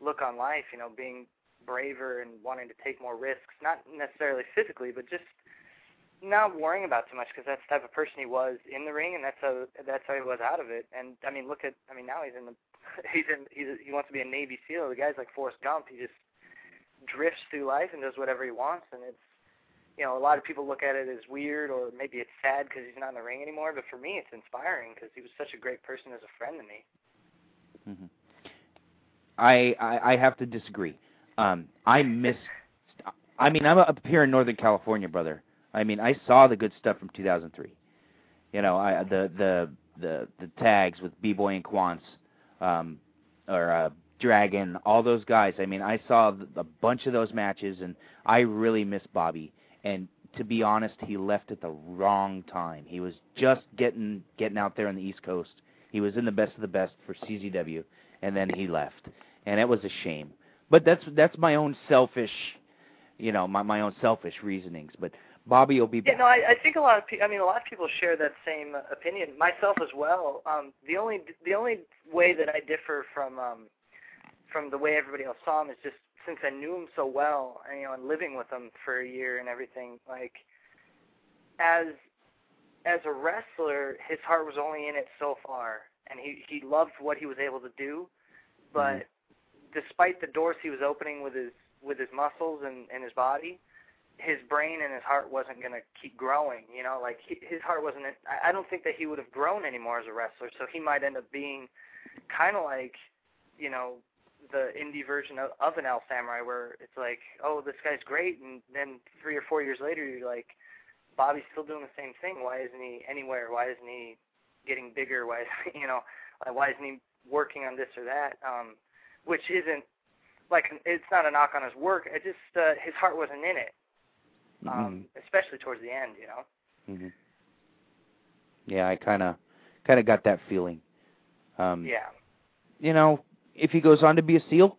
look on life. You know, being braver and wanting to take more risks, not necessarily physically, but just not worrying about too much because that's the type of person he was in the ring, and that's how that's how he was out of it. And I mean, look at I mean now he's in the he's in he's he wants to be a Navy SEAL. The guy's like Forrest Gump. He just drifts through life and does whatever he wants, and it's you know a lot of people look at it as weird or maybe it's sad because he's not in the ring anymore. But for me, it's inspiring because he was such a great person as a friend to me. Mm-hmm. I, I I have to disagree. Um, I miss. I mean, I'm up here in Northern California, brother. I mean, I saw the good stuff from 2003. You know, I the the the the tags with B-Boy and Quance um, or uh, Dragon, all those guys. I mean, I saw a bunch of those matches, and I really miss Bobby. And to be honest, he left at the wrong time. He was just getting getting out there on the East Coast. He was in the best of the best for CZW, and then he left, and it was a shame. But that's that's my own selfish, you know, my my own selfish reasonings. But Bobby will be back. Yeah, no, I, I think a lot of people. I mean, a lot of people share that same opinion. Myself as well. Um, the only the only way that I differ from um, from the way everybody else saw him is just since I knew him so well, and, you know, and living with him for a year and everything. Like, as as a wrestler, his heart was only in it so far, and he he loved what he was able to do, but mm-hmm. despite the doors he was opening with his with his muscles and, and his body, his brain and his heart wasn't going to keep growing. You know, like he, his heart wasn't. I don't think that he would have grown anymore as a wrestler. So he might end up being kind of like, you know, the indie version of, of an El Samurai where it's like, oh, this guy's great, and then three or four years later, you're like, Bobby's still doing the same thing. Why isn't he anywhere? Why isn't he getting bigger? Why, you know, why isn't he working on this or that? Um, which isn't like it's not a knock on his work. It just uh, his heart wasn't in it, um, Mhm. especially towards the end. You know. Mhm. Yeah, I kind of kind of got that feeling. Um, Yeah. You know, if he goes on to be a SEAL,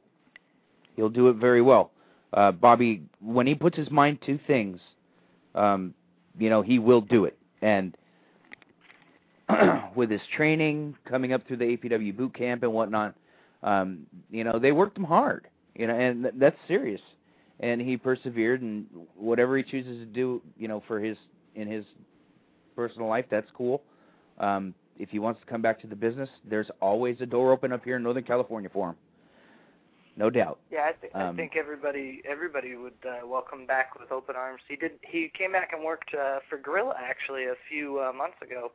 he'll do it very well. Uh, Bobby, when he puts his mind to things, um, you know, he will do it. And with his training coming up through the APW boot camp and whatnot, um, you know, they worked him hard. You know, and th- that's serious. And he persevered, and whatever he chooses to do, you know, for his in his personal life, that's cool. Um, if he wants to come back to the business, there's always a door open up here in Northern California for him. No doubt. Yeah, I, th- I Um, think everybody everybody would uh, welcome back with open arms. He did. He came back and worked uh, for Guerrilla actually a few uh, months ago,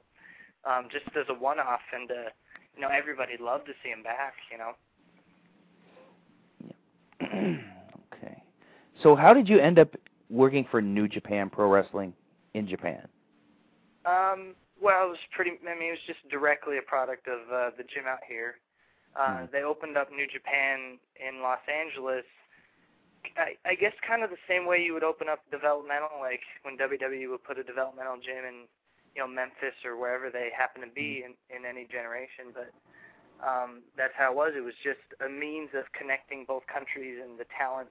um, just as a one-off, and uh, you know everybody loved to see him back. You know. okay. So how did you end up working for New Japan Pro Wrestling in Japan? Um, well, it was pretty. I mean, it was just directly a product of uh, the gym out here. Uh, Mhm. They opened up New Japan in Los Angeles. I, I guess kind of the same way you would open up developmental, like when WWE would put a developmental gym in, you know, Memphis or wherever they happen to be in in any generation. But um, that's how it was. It was just a means of connecting both countries and the talent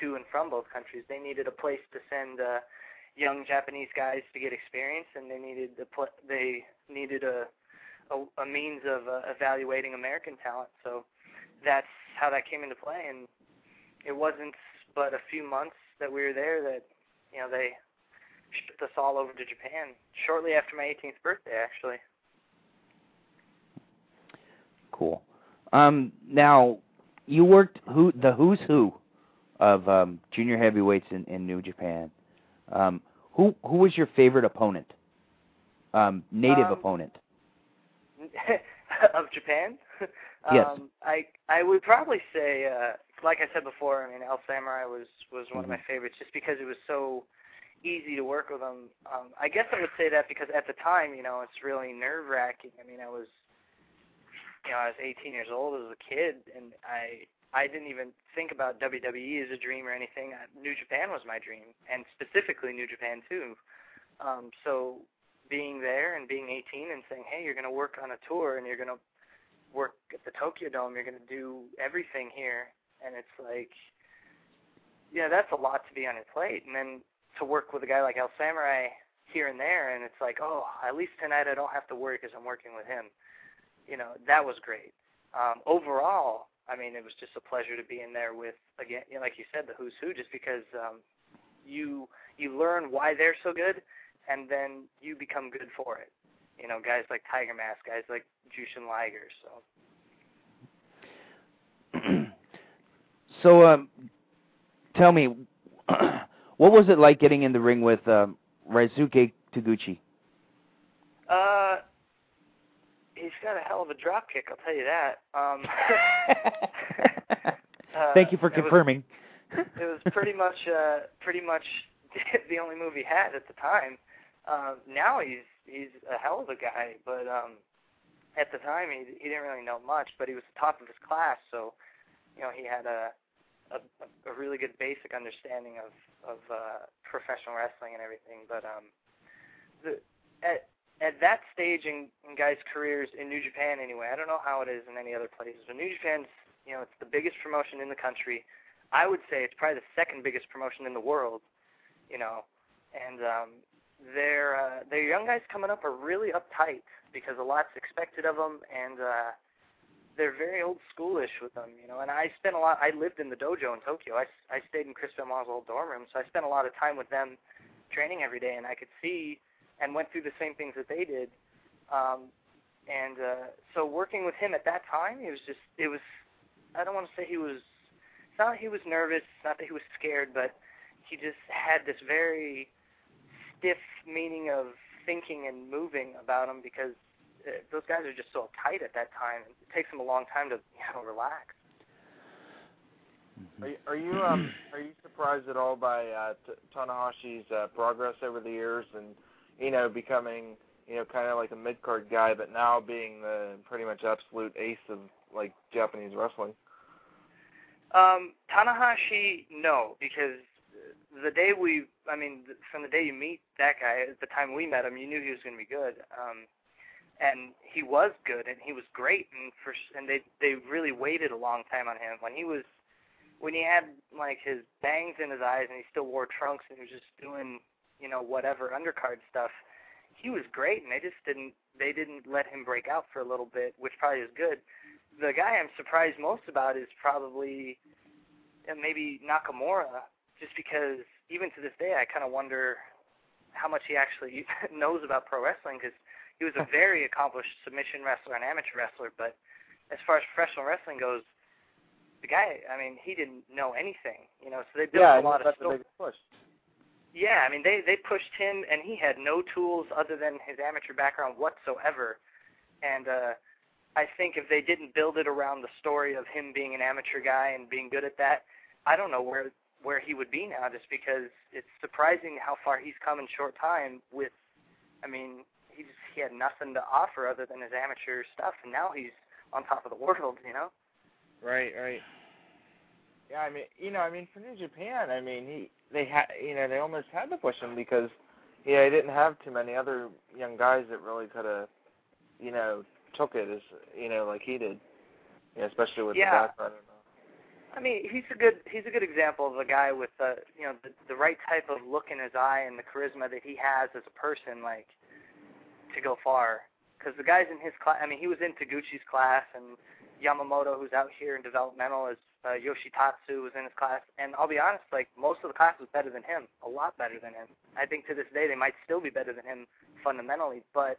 to and from both countries. They needed a place to send. Uh, young Japanese guys to get experience, and they needed the they needed a a, a means of uh, evaluating American talent. So that's how that came into play, and it wasn't but a few months that we were there that you know they shipped us all over to Japan shortly after my 18th birthday, actually. Cool. Um, now, you worked who the who's who of um, junior heavyweights in, in New Japan. Um, who who was your favorite opponent? Um, native Um, opponent. of Japan. Yes. Um, I I would probably say, uh, like I said before, I mean, El Samurai was was one of my favorites just because it was so easy to work with him. Um, I guess I would say that because at the time, you know, it's really nerve wracking. I mean, I was, you know, I was 18 years old as a kid, and I I didn't even think about WWE as a dream or anything. Uh, New Japan was my dream, and specifically New Japan too. Um, so being there and being 18 and saying, hey, you're going to work on a tour and you're going to work at the Tokyo Dome, you're going to do everything here, and it's like, yeah, that's a lot to be on your plate. And then to work with a guy like El Samurai here and there, and it's like, oh, at least tonight I don't have to worry because I'm working with him. You know, that was great. Um, overall, I mean, it was just a pleasure to be in there with again, you know, like you said, the who's who, just because um, you you learn why they're so good, and then you become good for it. You know, guys like Tiger Mask, guys like Jushin Liger. So so, um, tell me, what was it like getting in the ring with um, Ryusuke Taguchi? Uh, he's got a hell of a drop kick, I'll tell you that. Um, uh, Thank you for it was- confirming. it was pretty much, uh, pretty much the only move he had at the time. Uh, now he's he's a hell of a guy, but um, at the time he he didn't really know much, but he was the top of his class, so you know he had a a, a really good basic understanding of of uh, professional wrestling and everything. But um, the at at that stage in, in guys' careers in New Japan anyway, I don't know how it is in any other places, but New Japan's you know it's the biggest promotion in the country. I would say it's probably the second biggest promotion in the world, you know, and um, their uh, their young guys coming up are really uptight because a lot's expected of them, and uh, they're very old schoolish with them, you know. And I spent a lot. I lived in the dojo in Tokyo. I I stayed in Chris Benoit's old dorm room, so I spent a lot of time with them, training every day, and I could see and went through the same things that they did. Um, and uh, so working with him at that time, it was just it was. I don't want to say he was. It's not that he was nervous. It's not that he was scared, but he just had this very stiff meaning of thinking and moving about him because uh, those guys are just so tight at that time. It takes them a long time to you know relax. Are you are you um are you surprised at all by uh, T- Tanahashi's uh, progress over the years and you know becoming you know kind of like a mid card guy, but now being the pretty much absolute ace of like Japanese wrestling? Um, Tanahashi, no, because the day we, I mean, from the day you meet that guy, at the time we met him, you knew he was going to be good. Um, and he was good, and he was great, and for and they they really waited a long time on him when he was when he had like his bangs in his eyes and he still wore trunks and he was just doing you know whatever undercard stuff. He was great, and they just didn't they didn't let him break out for a little bit, which probably is good. The guy I'm surprised most about is probably uh, maybe Nakamura, just because even to this day I kind of wonder how much he actually knows about pro wrestling because he was a very accomplished submission wrestler and amateur wrestler, but as far as professional wrestling goes, the guy, I mean, he didn't know anything, you know. So they built yeah, a lot of that's the sto- biggest push. Yeah, I mean, they they pushed him, and he had no tools other than his amateur background whatsoever. And uh, I think if they didn't build it around the story of him being an amateur guy and being good at that, I don't know where where he would be now. Just because it's surprising how far he's come in short time. With, I mean, he just he had nothing to offer other than his amateur stuff, and now he's on top of the world. You know. Right, right. Yeah, I mean, you know, I mean, for New Japan, I mean, he they had, you know, they almost had to push him because, yeah, they didn't have too many other young guys that really could have, you know, took it as, you know, like he did. Yeah, especially with Yeah. the background. I mean, he's a good he's a good example of a guy with the you know the, the right type of look in his eye and the charisma that he has as a person, like to go far. Because the guys in his class, I mean, he was in Taguchi's class, and Yamamoto, who's out here in developmental, is uh, Yoshitatsu was in his class. And I'll be honest, like most of the class was better than him, a lot better than him. I think to this day they might still be better than him fundamentally, but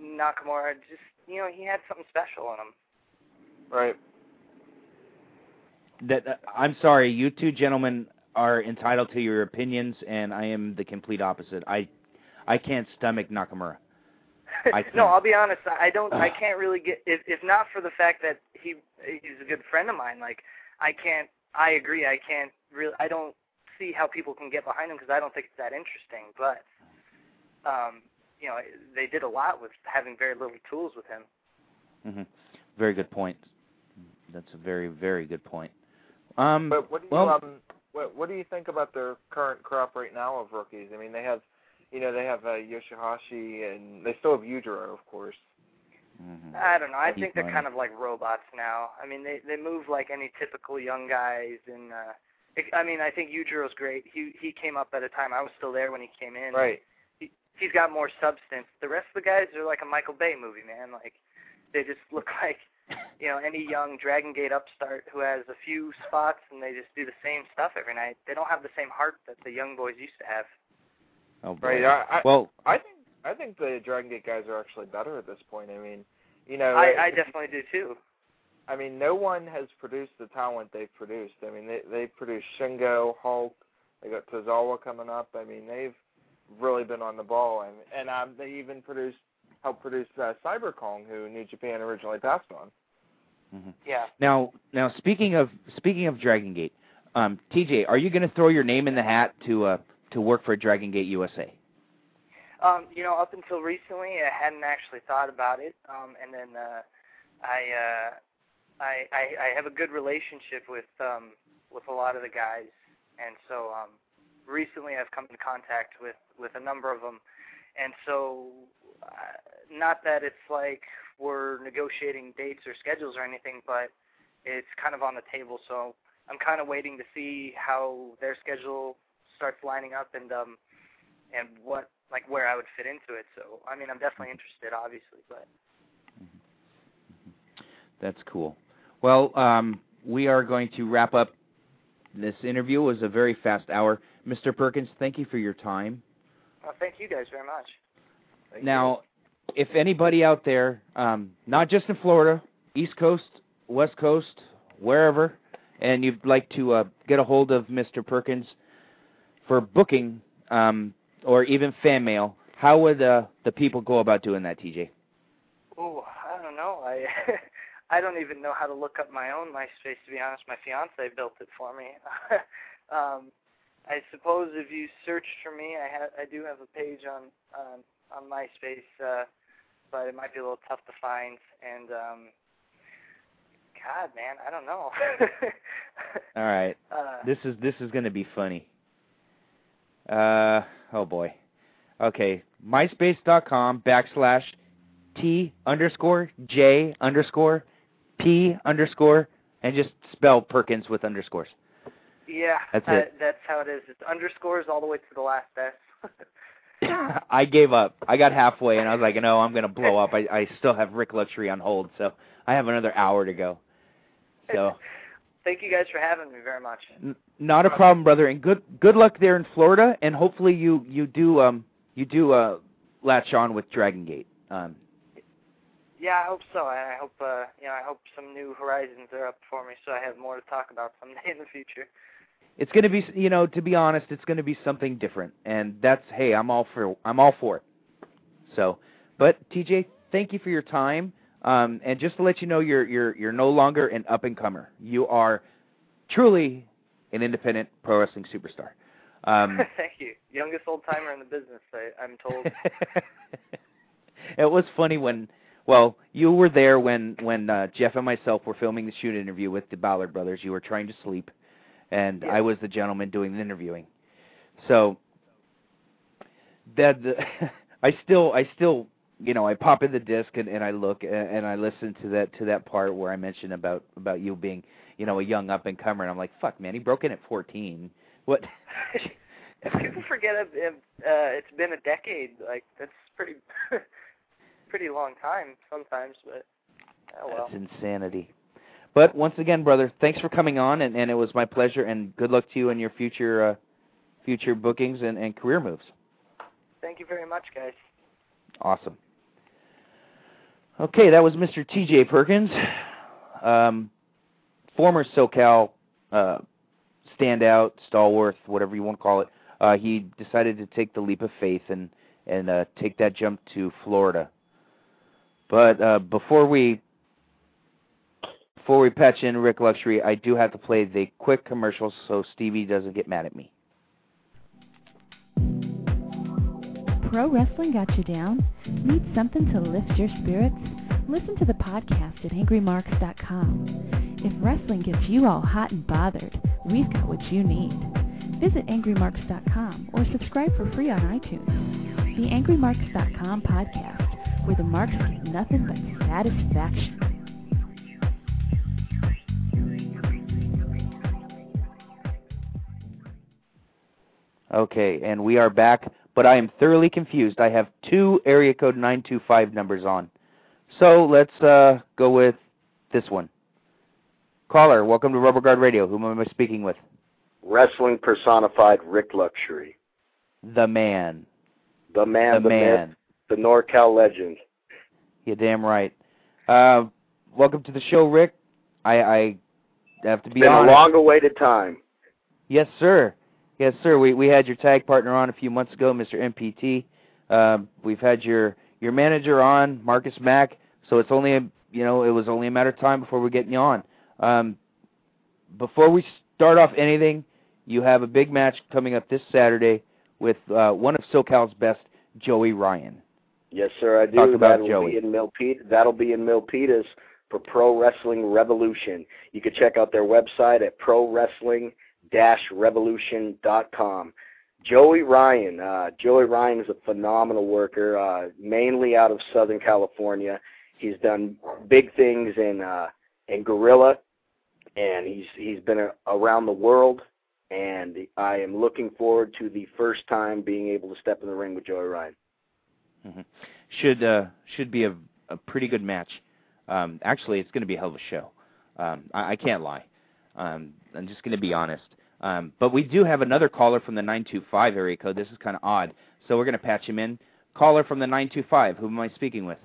Nakamura just you know he had something special in him. Right. That uh, I'm sorry, you two gentlemen are entitled to your opinions, and I am the complete opposite. I I can't stomach Nakamura. I no. I'll be honest. I don't. I can't really get. If if not for the fact that he he's a good friend of mine, like I can't. I agree. I can't really. I don't see how people can get behind him because I don't think it's that interesting. But um, you know, they did a lot with having very little tools with him. hmm Very good point. That's a very very good point. Um, But what do you well, um what what do you think about their current crop right now of rookies? I mean, they have, you know, they have uh, Yoshihashi and they still have Yujiro, of course. mhm. I don't know. I think they're kind of like robots now. I mean, they they move like any typical young guys, and uh, it, I mean, I think Yujiro's great. He he came up at a time I was still there when he came in. Right. he, he's got more substance. The rest of the guys are like a Michael Bay movie, man. Like they just look like you know any young Dragon Gate upstart who has a few spots and they just do the same stuff every night. They don't have the same heart that the young boys used to have. Oh, boy. Right. I, I, Well, I think I think the Dragon Gate guys are actually better at this point. I mean, you know, I, I definitely do too. I mean, no one has produced the talent they've produced. I mean, they they produced Shingo, Hulk. They got Tozawa coming up. I mean, they've really been on the ball, and and um, they even produced helped produce uh, Cyber Kong, who New Japan originally passed on. mhm. Yeah. now now speaking of speaking of Dragon Gate, um, TJ, are you going to throw your name in the hat to uh to work for Dragon Gate USA? Um, you know, up until recently, I hadn't actually thought about it. Um, and then uh, I, uh, I, I, I have a good relationship with um, with a lot of the guys, and so um, recently I've come into contact with with a number of them, and so uh, not that it's like we're negotiating dates or schedules or anything, but it's kind of on the table. So I'm kind of waiting to see how their schedule starts lining up and um and what like where I would fit into it. So I mean, I'm definitely interested, obviously, but That's cool. Well, um, we are going to wrap up this interview. It was a very fast hour. Mr. Perkins, thank you for your time. uh, thank you guys very much. Thank Now, if anybody out there, um, not just in Florida, East Coast, West Coast, wherever, and you'd like to uh, get a hold of Mr. Perkins for booking um, or even fan mail, how would uh, the people go about doing that, TJ? Oh, I don't know. I I don't even know how to look up my own MySpace. To be honest, my fiance built it for me. um, I suppose if you search for me, I have I do have a page on on on MySpace, uh, but it might be a little tough to find. And um, God, man, I don't know. All right. uh, This is this is going to be funny. Uh oh boy. Okay, myspace.com backslash t underscore j underscore p underscore and just spell Perkins with underscores. yeah, That's uh, it. That's how it is. It's underscores all the way to the last S. I gave up. I got halfway and I was like, no, I'm gonna blow up. I I still have Rik Luxury on hold, so I have another hour to go. So Thank you guys for having me very much. n- not a problem, brother. And good good luck there in Florida. And hopefully you you do um you do uh latch on with Dragon Gate. Um, Yeah, I hope so. I hope uh, you know I hope some new horizons are up for me, so I have more to talk about someday in the future. it's going to be you know to be honest it's going to be something different and that's hey i'm all for i'm all for it so but tj thank you for your time um and just to let you know you're you're you're no longer an up and comer you are truly an independent pro wrestling superstar um Thank you. Youngest old timer in the business, I, I'm told. it was funny when well you were there when when uh jeff and myself were filming the shoot interview with the ballard brothers you were trying to sleep and Yeah. i was the gentleman doing the interviewing so that the, i still i still you know i pop in the disc and, and i look and, and i listen to that to that part where i mentioned about about you being you know a young up and comer and i'm like fuck man he broke in at fourteen what if people forget it, if, uh, it's been a decade, like that's pretty pretty long time sometimes, but oh well. That's insanity. But once again, brother, thanks for coming on, and, and it was my pleasure. And good luck to you in your future uh, future bookings and, and career moves. Thank you very much, guys. Awesome. Okay, that was Mr. T.J. Perkins, um, former SoCal uh, standout, stalwart, whatever you want to call it. Uh, he decided to take the leap of faith and and uh, take that jump to Florida. But uh, before we before we patch in Rik Luxury, I do have to play the quick commercial so Stevie doesn't get mad at me. Pro wrestling got you down? Need something to lift your spirits? Listen to the podcast at angrymarks.com. If wrestling gets you all hot and bothered, we've got what you need. Visit angrymarks.com or subscribe for free on iTunes. The angrymarks.com podcast, where the marks get nothing but satisfaction. Okay, and we are back, but I am thoroughly confused. I have two area code 925 numbers on. So let's uh, go with this one. Caller, welcome to Rubber Guard Radio. Whom am I speaking with? Wrestling personified Rik Luxury. The man. The man, the the, man. myth, the NorCal legend. You're damn right. Uh, welcome to the show, Rick. I, I have to be Been honest. a long awaited time. Yes, sir. Yes, sir. We we had your tag partner on a few months ago, Mr. MPT. Uh, we've had your your manager on, Marcus Mack. So it's only a you know it was only a matter of time before we get you on. Um, before we start off anything, you have a big match coming up this Saturday with uh, one of SoCal's best, Joey Ryan. Yes, sir, I do. Talk about That'll Joey. be in Milpitas. That'll be in Milpitas for Pro Wrestling Revolution. You can check out their website at pro-wrestling-revolution.com. Joey Ryan. Uh, Joey Ryan is a phenomenal worker, uh, mainly out of Southern California. He's done big things in uh, in Guerrilla, and he's he's been a, around the world. And I am looking forward to the first time being able to step in the ring with Joey Ryan. hmm Should uh, should be a a pretty good match. Um, actually, it's going to be a hell of a show. Um, I, I can't lie. Um, I'm just going to be honest. Um, but we do have another caller from the 925 area code. This is kind of odd, so we're going to patch him in. Caller from the 925. Who am I speaking with?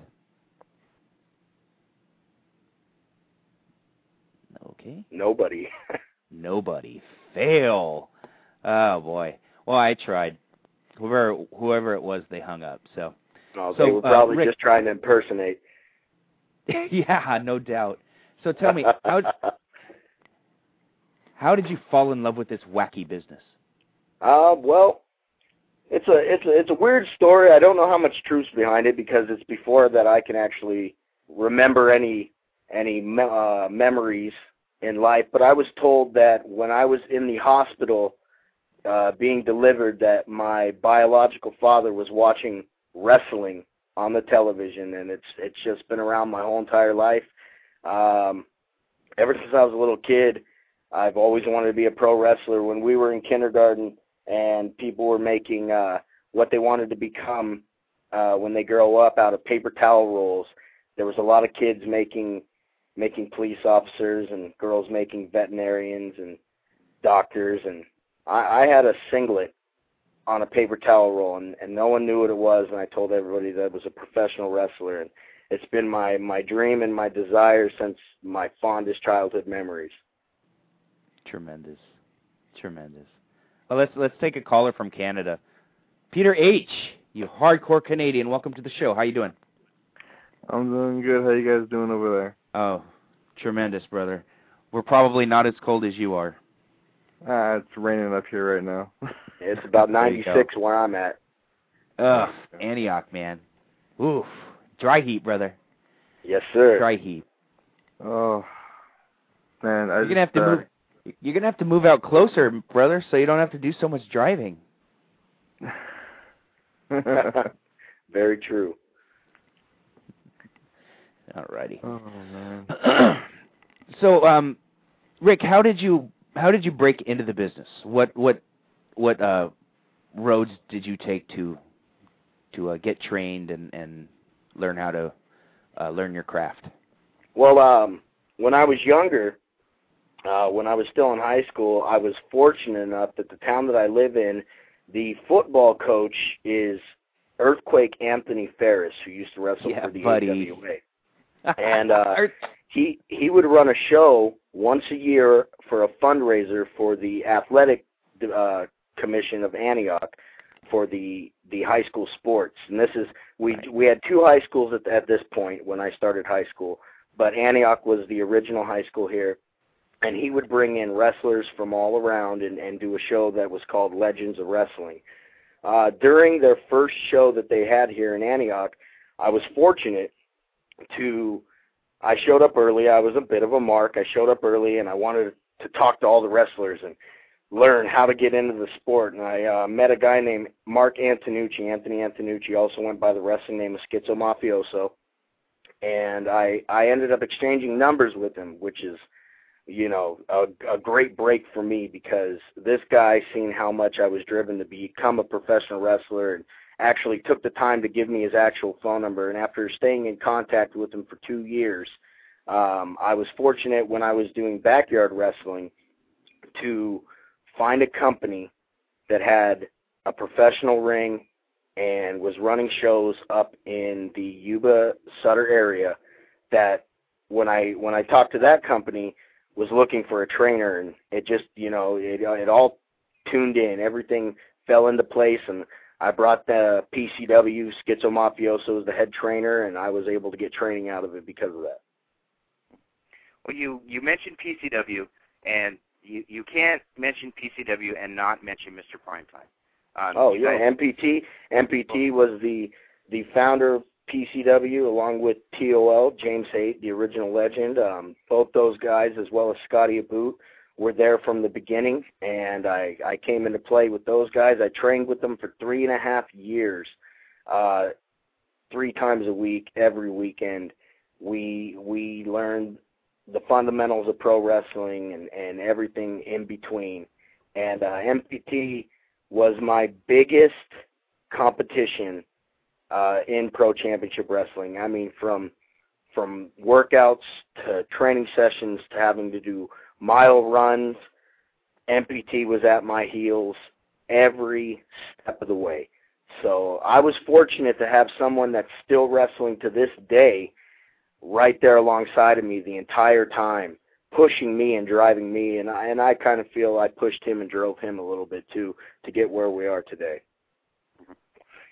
Okay. Nobody. Nobody. Fail. Oh boy. Well, I tried. Whoever whoever it was, they hung up. So No, So, they were uh, probably Rick- just trying to impersonate. yeah, no doubt. So tell me, how how did you fall in love with this wacky business? Uh, well, it's a it's a it's a weird story. I don't know how much truth's behind it because it's before that I can actually remember any any me- uh, memories in life. But I was told that when I was in the hospital uh, being delivered, that my biological father was watching wrestling on the television, and it's it's just been around my whole entire life. Um, ever since I was a little kid, I've always wanted to be a pro wrestler. When we were in kindergarten, and people were making uh, what they wanted to become uh, when they grow up out of paper towel rolls. There was a lot of kids making making police officers and girls making veterinarians and doctors and I, I had a singlet on a paper towel roll and, and no one knew what it was and I told everybody that it was a professional wrestler and it's been my my dream and my desire since my fondest childhood memories. Tremendous. Tremendous. Well, let's let's take a caller from Canada. Peter H, you hardcore Canadian. Welcome to the show. How you doing? I'm doing good. How you guys doing over there? Oh, tremendous, brother. We're probably not as cold as you are. Ah, it's raining up here right now. it's about 96 where I'm at. Ugh, Antioch, man. Oof, dry heat, brother. Yes, sir. Dry heat. Oh, man, I You're just, gonna have to uh, move. You're gonna have to move out closer, brother, so you don't have to do so much driving. Very true. Alrighty. Oh man. so, um, Rick, how did you how did you break into the business? What what what uh, roads did you take to to uh, get trained and and learn how to uh, learn your craft? Well, um, when I was younger, uh, when I was still in high school, I was fortunate enough that the town that I live in, the football coach is Earthquake Anthony Ferris, who used to wrestle Yeah, for the buddy. AWA. and uh, he he would run a show once a year for a fundraiser for the athletic uh, commission of Antioch for the the high school sports. And this is we we had two high schools at at this point when I started high school, but Antioch was the original high school here. And he would bring in wrestlers from all around and, and do a show that was called Legends of Wrestling. Uh, during their first show that they had here in Antioch, I was fortunate to I showed up early. I was a bit of a mark. I showed up early and I wanted to talk to all the wrestlers and learn how to get into the sport. And I uh, met a guy named Mark Antonucci. Anthony Antonucci also went by the wrestling name of Schizo Mafioso. And I I ended up exchanging numbers with him, which is, you know, a, a great break for me because this guy seen how much I was driven to become a professional wrestler and actually took the time to give me his actual phone number. And after staying in contact with him for two years, um, I was fortunate when I was doing backyard wrestling to find a company that had a professional ring and was running shows up in the Yuba Sutter area that when I when I talked to that company was looking for a trainer and it just you know it it all tuned in everything fell into place and I brought the PCW Schizo Mafioso as the head trainer and I was able to get training out of it because of that. Well, you you mentioned PCW, and you you can't mention PCW and not mention Mr. Primetime. Um, oh yeah, MPT. MPT was the the founder of PCW along with TOL James Haight, the original legend. Um, both those guys, as well as Scotty Aboot, were there from the beginning, and I I came into play with those guys. I trained with them for three and a half years, uh, three times a week, every weekend. We we learned the fundamentals of pro wrestling and and everything in between. And uh, MPT was my biggest competition uh, in pro championship wrestling. I mean, from from workouts to training sessions to having to do mile runs, MPT was at my heels every step of the way. So I was fortunate to have someone that's still wrestling to this day right there alongside of me the entire time, pushing me and driving me and I and I kind of feel I pushed him and drove him a little bit too to get where we are today.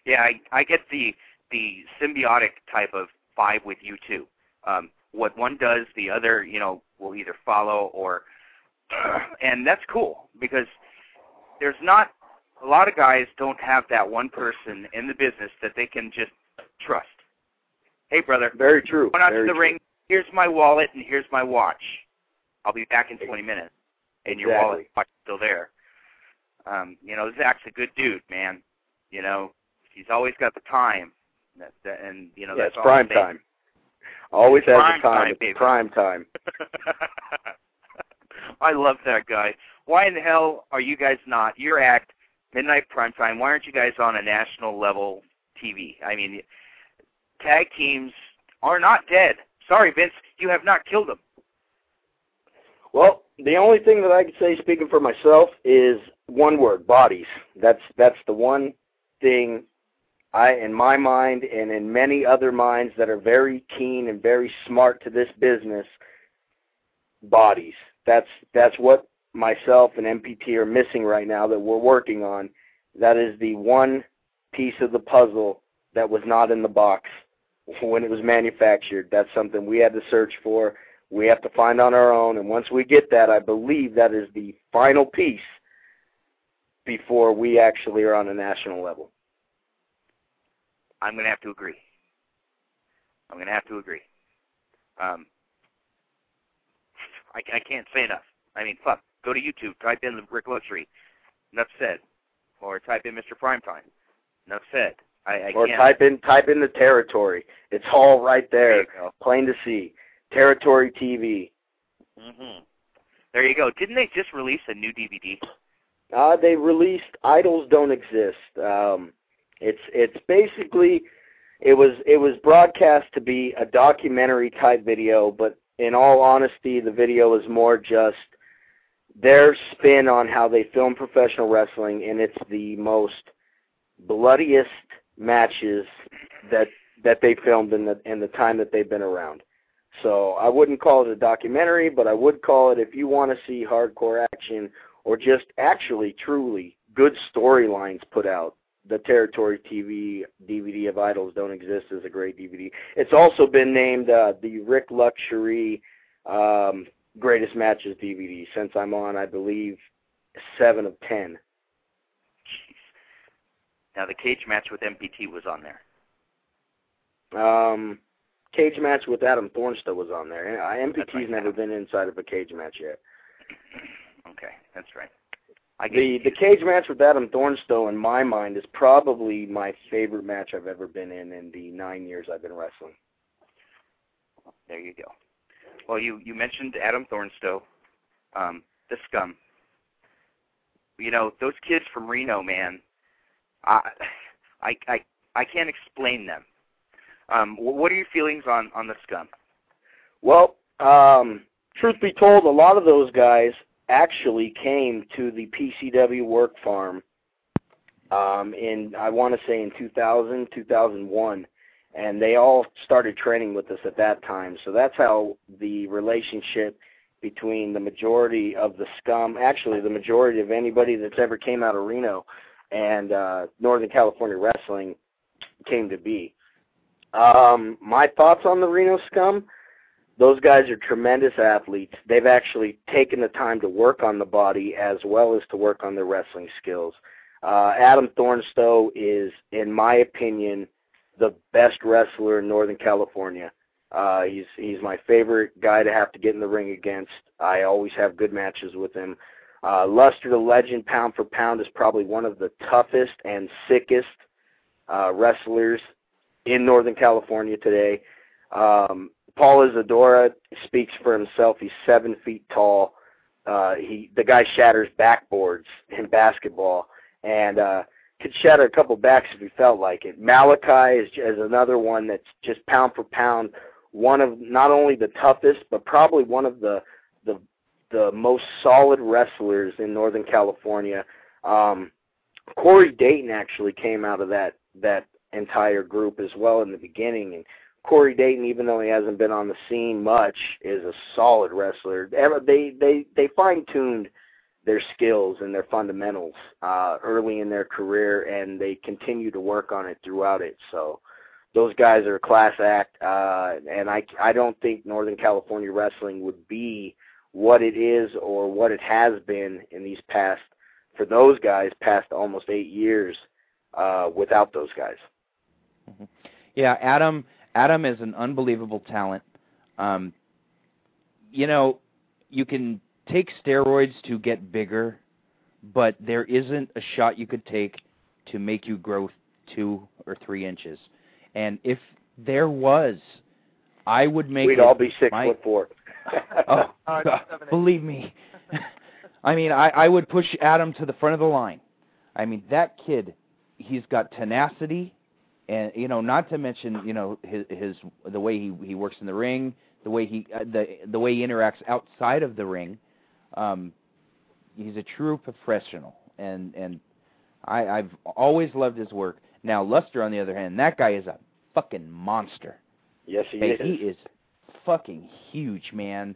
Yeah, I I get the the symbiotic type of vibe with you too. Um, what one does, the other, you know, will either follow or, and that's cool because there's not a lot of guys don't have that one person in the business that they can just trust. Hey, brother. Very true. Going out Very to the true. ring. Here's my wallet and here's my watch. I'll be back in 20 minutes. And your Exactly. wallet watch is still there. Um, you know, Zach's a good dude, man. You know, he's always got the time. That, that, and you know yeah, that's prime I'm time. Always has the time. time, It's prime time. I love that guy. Why in the hell are you guys not? Your act, Midnight Prime Time. Why aren't you guys on a national level TV? I mean, tag teams are not dead. Sorry, Vince, you have not killed them. Well, the only thing that I could say, speaking for myself, is one word: bodies. That's that's the one thing I, in my mind, and in many other minds that are very keen and very smart to this business, bodies. That's that's what myself and MPT are missing right now that we're working on. That is the one piece of the puzzle that was not in the box when it was manufactured. That's something we had to search for we have to find on our own. And once we get that, I believe that is the final piece before we actually are on a national level. I'm going to have to agree. I'm going to have to agree. Um, I, I can't say enough. I mean, fuck. Go to YouTube, type in the Rik Luxury. Enough said. Or type in Mr. Primetime. Enough said. I, I or can't. type in type in the territory. It's all right There there, plain to see. Territory TV. hmm There you go. Didn't they just release a new DVD? Uh, they released Idols Don't Exist. Um, it's it's basically it was it was broadcast to be a documentary type video, but in all honesty, the video is more just their spin on how they film professional wrestling, and it's the most bloodiest matches that that they filmed in the in the time that they've been around. So I wouldn't call it a documentary, but I would call it if you want to see hardcore action or just actually truly good storylines put out. The Territory TV DVD of Idols Don't Exist is a great DVD. It's also been named uh, the Rik Luxury um, Greatest Matches DVD since I'm on, I believe, seven of ten. Jeez. Now, the cage match with MPT was on there. Um, cage match with Adam Thornstowe was on there. MPT's right, never yeah. been inside of a cage match yet. Okay, that's right. I get The the cage match with Adam Thornstowe, in my mind, is probably my favorite match I've ever been in in the nine years I've been wrestling. There you go. Well, you you mentioned Adam Thornstowe, um, the scum. You know those kids from Reno, man. I I I I can't explain them. Um, what are your feelings on on the scum? Well, um, truth be told, a lot of those guys actually came to the PCW work farm um, in I want to say in 2000, 2001, and they all started training with us at that time. So that's how the relationship between the majority of the scum, actually the majority of anybody that's ever came out of Reno and uh, Northern California wrestling came to be. Um, my thoughts on the Reno scum those guys are tremendous athletes. They've actually taken the time to work on the body as well as to work on their wrestling skills. Uh, Adam Thornstowe is, in my opinion, the best wrestler in Northern California. Uh, he's he's my favorite guy to have to get in the ring against. I always have good matches with him. Uh, Luster the Legend, pound for pound, is probably one of the toughest and sickest uh, wrestlers in Northern California today. Um, Paul Isadora speaks for himself. He's seven feet tall. Uh, he the guy shatters backboards in basketball, and uh, could shatter a couple backs if he felt like it. Malachi is, is another one that's just pound for pound one of not only the toughest, but probably one of the the the most solid wrestlers in Northern California. Um, Corey Dayton actually came out of that that entire group as well in the beginning, and Corey Dayton, even though he hasn't been on the scene much, is a solid wrestler. They they they fine tuned their skills and their fundamentals uh, early in their career, and they continue to work on it throughout it. So those guys are a class act, uh, and I I don't think Northern California wrestling would be what it is or what it has been in these past for those guys past almost eight years uh, without those guys. Mm-hmm. Yeah, Adam. Adam is an unbelievable talent. Um, you know, you can take steroids to get bigger, but there isn't a shot you could take to make you grow two or three inches. And if there was, I would make. We'd it all be six my, foot four. oh, believe me. I mean, I, I would push Adam to the front of the line. I mean, that kid, he's got tenacity, and you know, not to mention, you know, his his the way he he works in the ring, the way he uh, the the way he interacts outside of the ring. Um, he's a true professional, and and I I've always loved his work. Now Luster, on the other hand, that guy is a fucking monster. Yes, he is. He is fucking huge, man.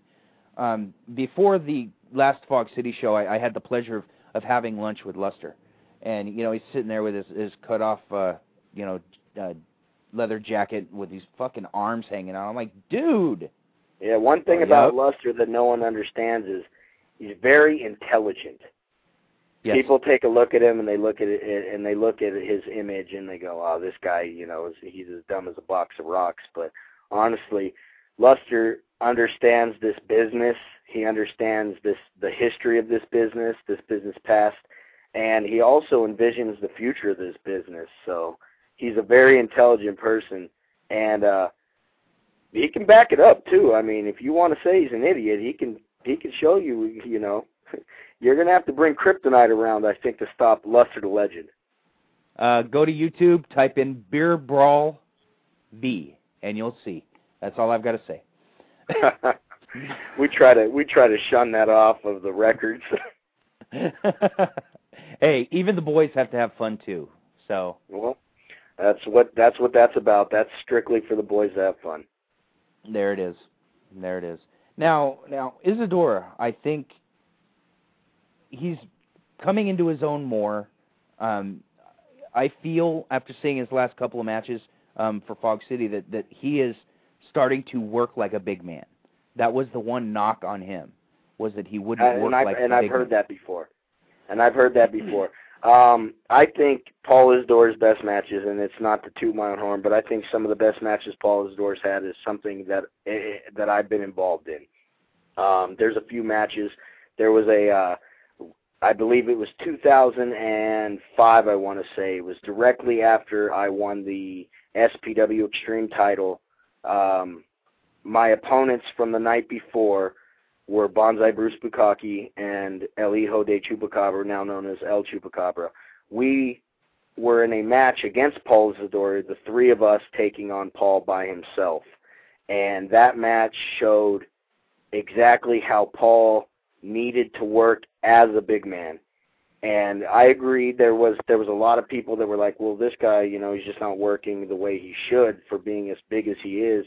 Um, before the last Fog City show, I, I had the pleasure of, of having lunch with Luster, and you know he's sitting there with his, his cut off, uh, you know, uh, leather jacket with these fucking arms hanging out. I'm like, dude. Yeah, one thing about yep. Luster that no one understands is he's very intelligent. Yes. People take a look at him and they look at it and they look at his image and they go, "Oh, this guy, you know, is he's as dumb as a box of rocks." But honestly, Luster understands this business. He understands this the history of this business, this business past, and he also envisions the future of this business. So he's a very intelligent person, and uh, he can back it up too. I mean, if you want to say he's an idiot, he can he can show you. You know, you're gonna have to bring kryptonite around, I think, to stop Luster the Legend. Uh, go to YouTube, type in Beer Brawl V, and you'll see. That's all I've got to say. we try to we try to shun that off of the records. hey, even the boys have to have fun too. So well, that's what that's what that's about. That's strictly for the boys to have fun. there it is. There it is. Now, now Isadora, I think he's coming into his own more. Um, I feel after seeing his last couple of matches um, for Fog City that that he is starting to work like a big man. That was the one knock on him was that he wouldn't and work I've, like and I've big heard man. that before. And I've heard that before. Um, I think Paul Isadora's best matches, and it's not the two mile horn, but I think some of the best matches Paul Isadora's had is something that eh, that I've been involved in. Um, there's a few matches. There was a, uh, I believe it was 2005. I want to say it was directly after I won the SPW Extreme title. Um, my opponents from the night before were Bonsai Bruce Bukaki and El Hijo de Chupacabra, now known as El Chupacabra. We were in a match against Paul Isadora, the three of us taking on Paul by himself. And that match showed exactly how Paul needed to work as a big man. And I agree there was there was a lot of people that were like, Well this guy, you know, he's just not working the way he should for being as big as he is.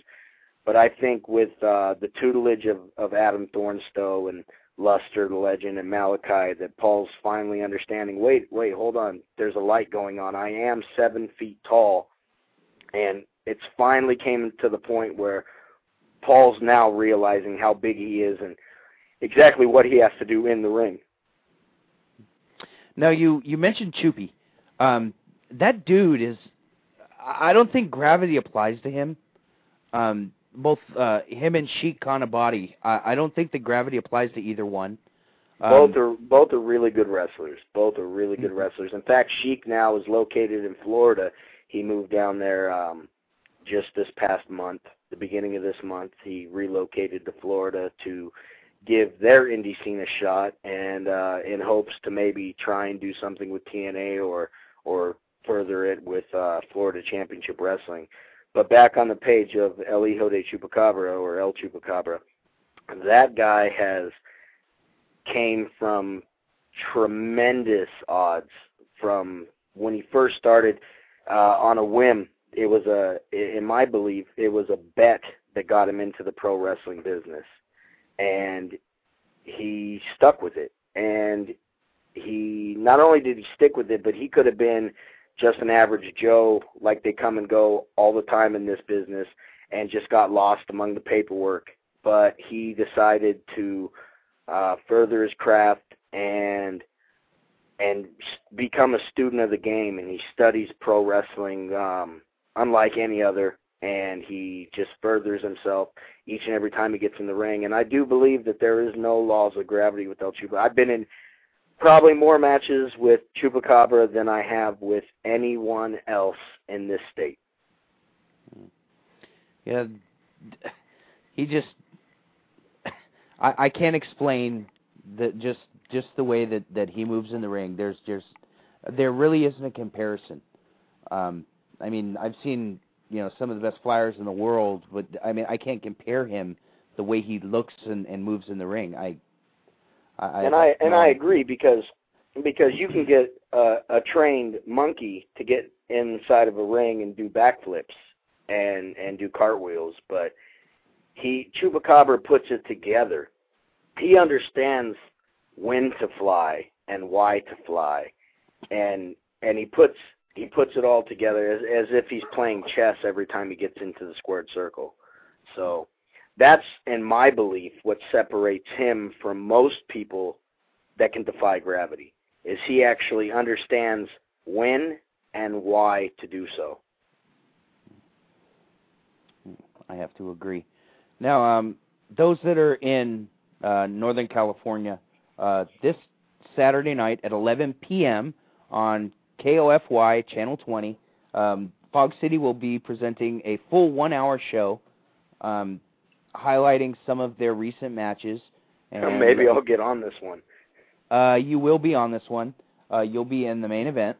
But I think with uh, the tutelage of, of Adam Thornstowe and Luster, the legend, and Malachi, that Paul's finally understanding. Wait, wait, hold on. There's a light going on. I am seven feet tall, and it's finally came to the point where Paul's now realizing how big he is and exactly what he has to do in the ring. Now you you mentioned Chupi. Um, that dude is. I don't think gravity applies to him. Um, both uh, him and Sheik Kanabati. I, I don't think the gravity applies to either one. Um, both are both are really good wrestlers. Both are really good Mhm. wrestlers. In fact, Sheik now is located in Florida. He moved down there um just this past month, the beginning of this month. He relocated to Florida to give their indie scene a shot and uh in hopes to maybe try and do something with TNA or or further it with uh Florida Championship Wrestling. But back on the page of El Hijo de Chupacabra or El Chupacabra, that guy has came from tremendous odds from when he first started uh, on a whim. It was a, in my belief, it was a bet that got him into the pro wrestling business, and he stuck with it. And he not only did he stick with it, but he could have been just an average Joe, like they come and go all the time in this business, and just got lost among the paperwork. But he decided to uh, further his craft and and become a student of the game, and he studies pro wrestling um, unlike any other, and he just furthers himself each and every time he gets in the ring. And I do believe that there is no laws of gravity with El Chupa. I've been in probably more matches with Chupacabra than I have with anyone else in this state. Yeah, he just I I can't explain the just just the way that that he moves in the ring. There's there's there really isn't a comparison. Um I mean, I've seen, you know, some of the best flyers in the world, but I mean, I can't compare him the way he looks and and moves in the ring. I I and I and I agree because because you can get a, a trained monkey to get inside of a ring and do backflips and and do cartwheels, but he Chupacabra puts it together. He understands when to fly and why to fly, and and he puts he puts it all together as as if he's playing chess every time he gets into the squared circle. So that's in my belief what separates him from most people that can defy gravity is he actually understands when and why to do so. I have to agree. Now, um, those that are in uh, Northern California, uh, this Saturday night at 11 p.m. on KOFY Channel 20, um, Fog City will be presenting a full one-hour show, um, highlighting some of their recent matches. And Maybe I'll get on this one. Uh, you will be on this one. Uh, you'll be in the main event.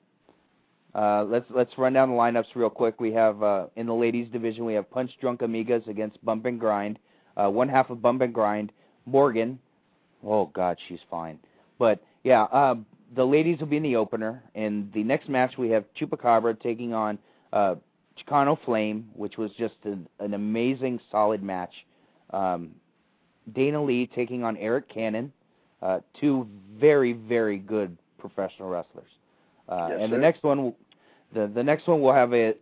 Uh, let's let's run down the lineups real quick. We have uh, in the ladies division we have Punch Drunk Amigas against Bump and Grind. Uh, one half of Bump and Grind, Morgan. Oh God, she's fine. But yeah, uh, the ladies will be in the opener. In the next match, we have Chupacabra taking on uh, Chicano Flame, which was just an, an amazing, solid match. Um, Dana Lee taking on Eric Cannon, uh, two very, very good professional wrestlers. Uh, yes, and sir. the next one, the the next one will have a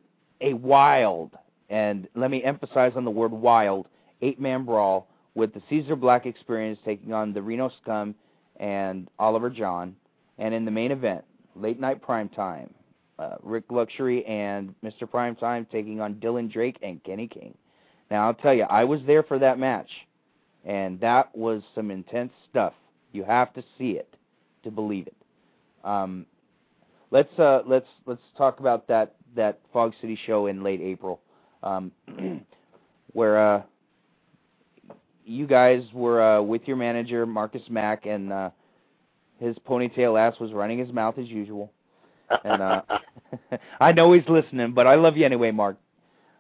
a wild, and let me emphasize on the word wild, eight man brawl with the Caesar Black Experience taking on the Reno Scum and Oliver John. And in the main event, late night prime time, uh, Rik Luxury and Mr. Primetime taking on Dylan Drake and Kenny King. Now I'll tell you, I was there for that match, and that was some intense stuff. You have to see it to believe it. Um, let's uh, let's let's talk about that that Fog City show in late April, um, where uh, you guys were uh, with your manager Marcus Mack and uh, his ponytail ass was running his mouth as usual. And uh I know he's listening, but I love you anyway, Mark.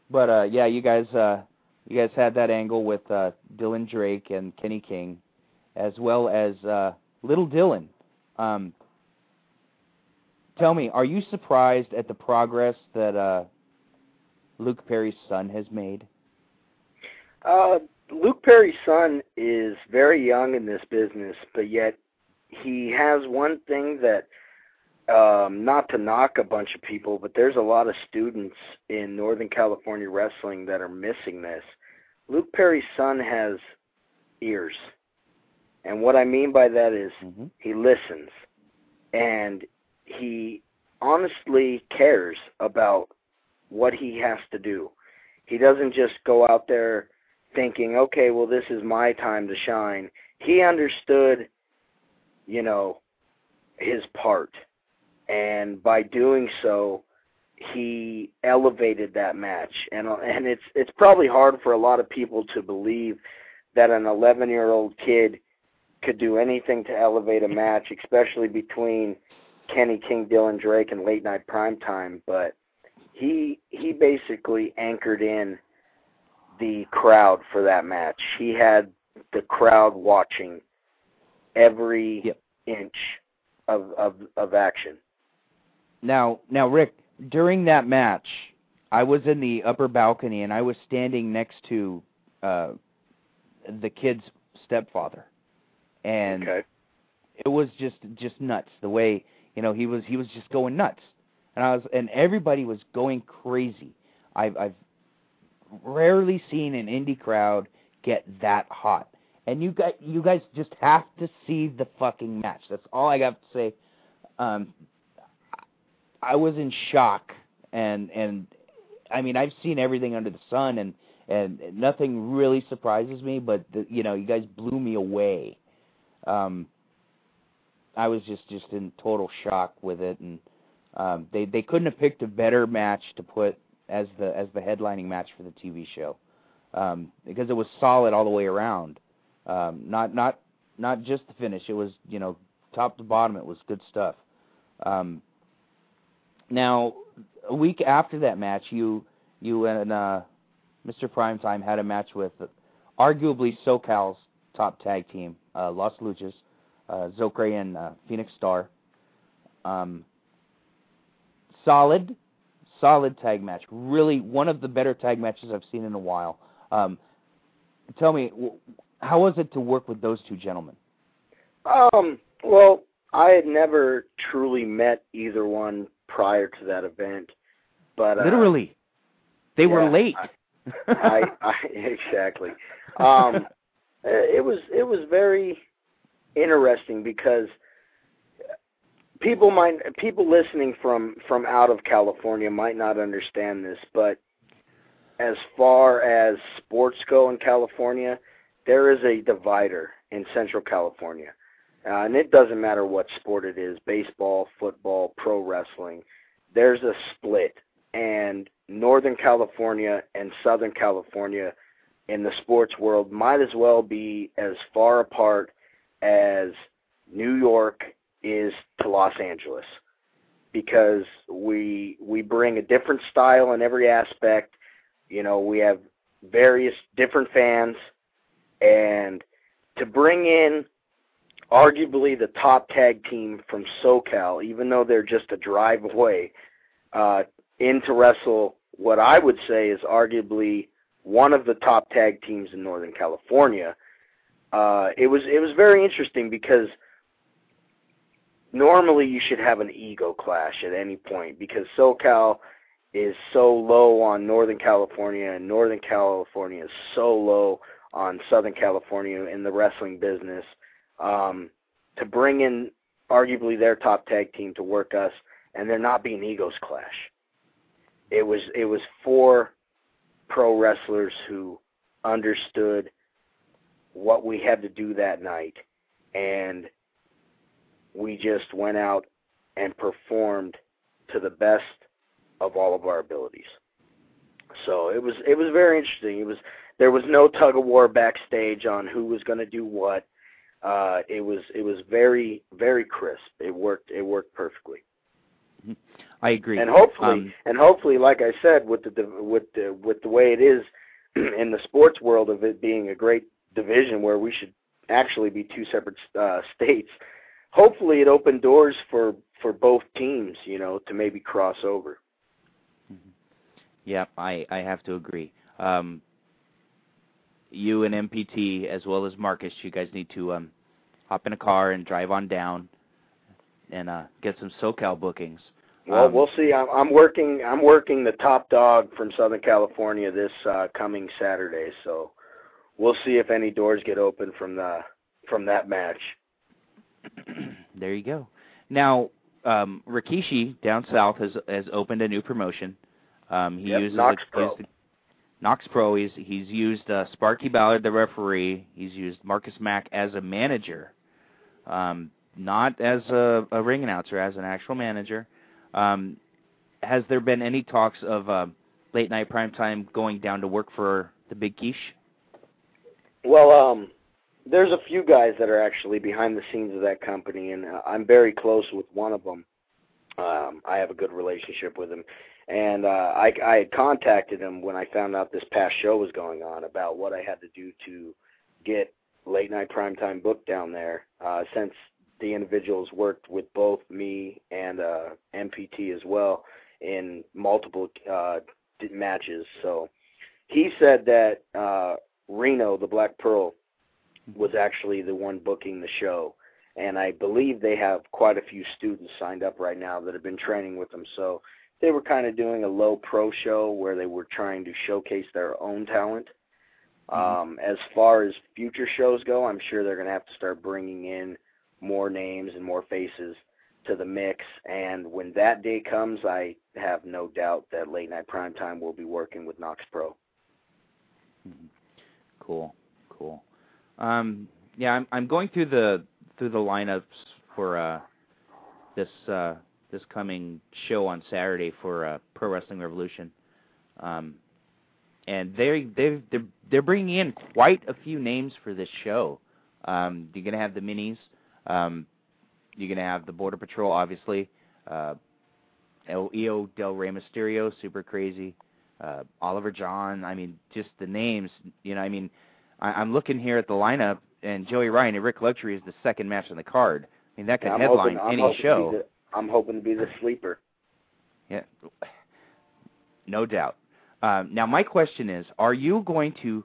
But uh yeah, you guys uh you guys had that angle with uh Dylan Drake and Kenny King as well as uh little Dylan. Um tell me, are you surprised at the progress that uh Luke Perry's son has made? Uh, Luke Perry's son is very young in this business, but yet he has one thing that um not to knock a bunch of people, but there's a lot of students in Northern California wrestling that are missing this. Luke Perry's son has ears. And what I mean by that is Mm-hmm. he listens and he honestly cares about what he has to do. He doesn't just go out there thinking, okay, well, this is my time to shine. He understood, you know, his part. And by doing so, he elevated that match. And and it's it's probably hard for a lot of people to believe that an 11-year-old kid could do anything to elevate a match, especially between Kenny King, Dylan Drake, and Late Night Primetime. But he he basically anchored in the crowd for that match. He had the crowd watching every Yep. inch of, of of action. Now, now, Rick, during that match, I was in the upper balcony and I was standing next to uh, the kid's stepfather, and Okay. it was just just nuts the way you know he was he was just going nuts. and I was and everybody was going crazy. I've I've rarely seen an indie crowd get that hot. And you guys you guys just have to see the fucking match. That's all I got to say. Um I was in shock and and I mean I've seen everything under the sun and and nothing really surprises me, but the, you know, you guys blew me away. Um I was just just in total shock with it and um, they they couldn't have picked a better match to put as the as the headlining match for the TV show um, because it was solid all the way around. Um, not not not just the finish. It was you know top to bottom. It was good stuff. Um, now a week after that match, you you and uh, Mr. Primetime had a match with arguably SoCal's top tag team, uh, Los Luchas, uh, and uh, Phoenix Star. Um, solid, solid tag match. Really, one of the better tag matches I've seen in a while. Um, tell me, how was it to work with those two gentlemen? Um, well, I had never truly met either one prior to that event, but uh, literally, they yeah, were late. I, I, I exactly. Um, it was it was very interesting because people might people listening from from out of California might not understand this, but as far as sports go in California, there is a divider in Central California. Uh, and it doesn't matter what sport it is, baseball, football, pro wrestling. There's a split and Northern California and Southern California in the sports world might as well be as far apart as New York is to Los Angeles because we we bring a different style in every aspect. You know, we have various different fans and to bring in arguably the top tag team from SoCal, even though they're just a drive away, uh, in to wrestle what I would say is arguably one of the top tag teams in Northern California. Uh, it was it was very interesting because normally you should have an ego clash at any point because SoCal is so low on Northern California and Northern California is so low on Southern California in the wrestling business. Um, to bring in arguably their top tag team to work us and there not being egos clash. It was it was four pro wrestlers who understood what we had to do that night and we just went out and performed to the best of all of our abilities. So it was it was very interesting. It was there was no tug of war backstage on who was going to do what. Uh, it was it was very very crisp. It worked it worked perfectly. I agree. And hopefully um, and hopefully, like I said, with the with the with the way it is in the sports world of it being a great division where we should actually be two separate uh, states hopefully it opened doors for for both teams, you know, to maybe cross over. Mm-hmm. Yeah, I I have to agree. Um, you and MPT as well as Marcus, you guys need to um, hop in a car and drive on down and uh, get some SoCal bookings. Well, um, we'll see. I'm, I'm working. I'm working the top dog from Southern California this uh, coming Saturday, so we'll see if any doors get open from the from that match. there you go. Now, um, Rikishi down south has has opened a new promotion. Um, he yep, uses KnokX a, Pro. KnokX Pro. He's he's used uh, Sparky Ballard, the referee. He's used Marcus Mack as a manager, um, not as a, a ring announcer, as an actual manager. Um, has there been any talks of uh, late night primetime going down to work for the Big Quiche? Well, um, there's a few guys that are actually behind the scenes of that company, and uh, I'm very close with one of them. Um, I have a good relationship with him, and uh, I, I had contacted him when I found out this past show was going on about what I had to do to get late night primetime booked down there. Uh, since the individuals worked with both me and uh, MPT as well in multiple uh, matches, so he said that uh, Reno, the Black Pearl, was actually the one booking the show, and I believe they have quite a few students signed up right now that have been training with them. So they were kind of doing a low pro show where they were trying to showcase their own talent. Um, as far as future shows go, I'm sure they're going to have to start bringing in more names and more faces to the mix. And when that day comes, I have no doubt that Late Night Primetime will be working with KnokX Pro. Cool, cool. Um, yeah, I'm I'm going through the through the lineups for uh, this uh, this coming show on Saturday for uh, Pro Wrestling Revolution, um, and they they they're they're bringing in quite a few names for this show. Um, you're gonna have the minis. Um, you're gonna have the Border Patrol, obviously. Uh, El Hijo Del Rey Misterio, super crazy. Uh, Oliver John. I mean, just the names. You know, I mean, I, I'm looking here at the lineup, and Joey Ryan and Rik Luxury is the second match on the card. I mean, that could I'm headline any show. I'm hoping to be the sleeper. Yeah, no doubt. Um, now, my question is: Are you going to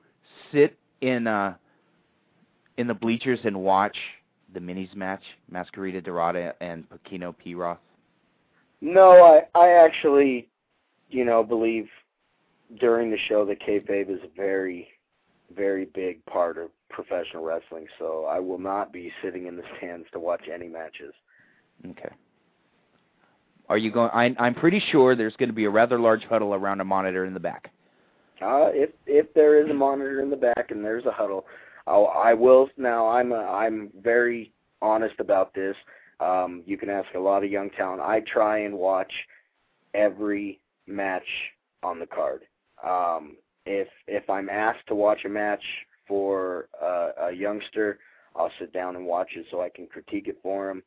sit in uh, in the bleachers and watch the minis match, Mascarita Dorada and Pequeño Pierroth? No, I I actually, you know, believe during the show that kayfabe is a very, very big part of professional wrestling. So I will not be sitting in the stands to watch any matches. Okay. Are you going? I, I'm pretty sure there's going to be a rather large huddle around a monitor in the back. Uh, if if there is a monitor in the back and there's a huddle, I'll, I will. Now I'm a, I'm very honest about this. Um, you can ask a lot of young talent. I try and watch every match on the card. Um, if if I'm asked to watch a match for uh, a youngster, I'll sit down and watch it so I can critique it for him.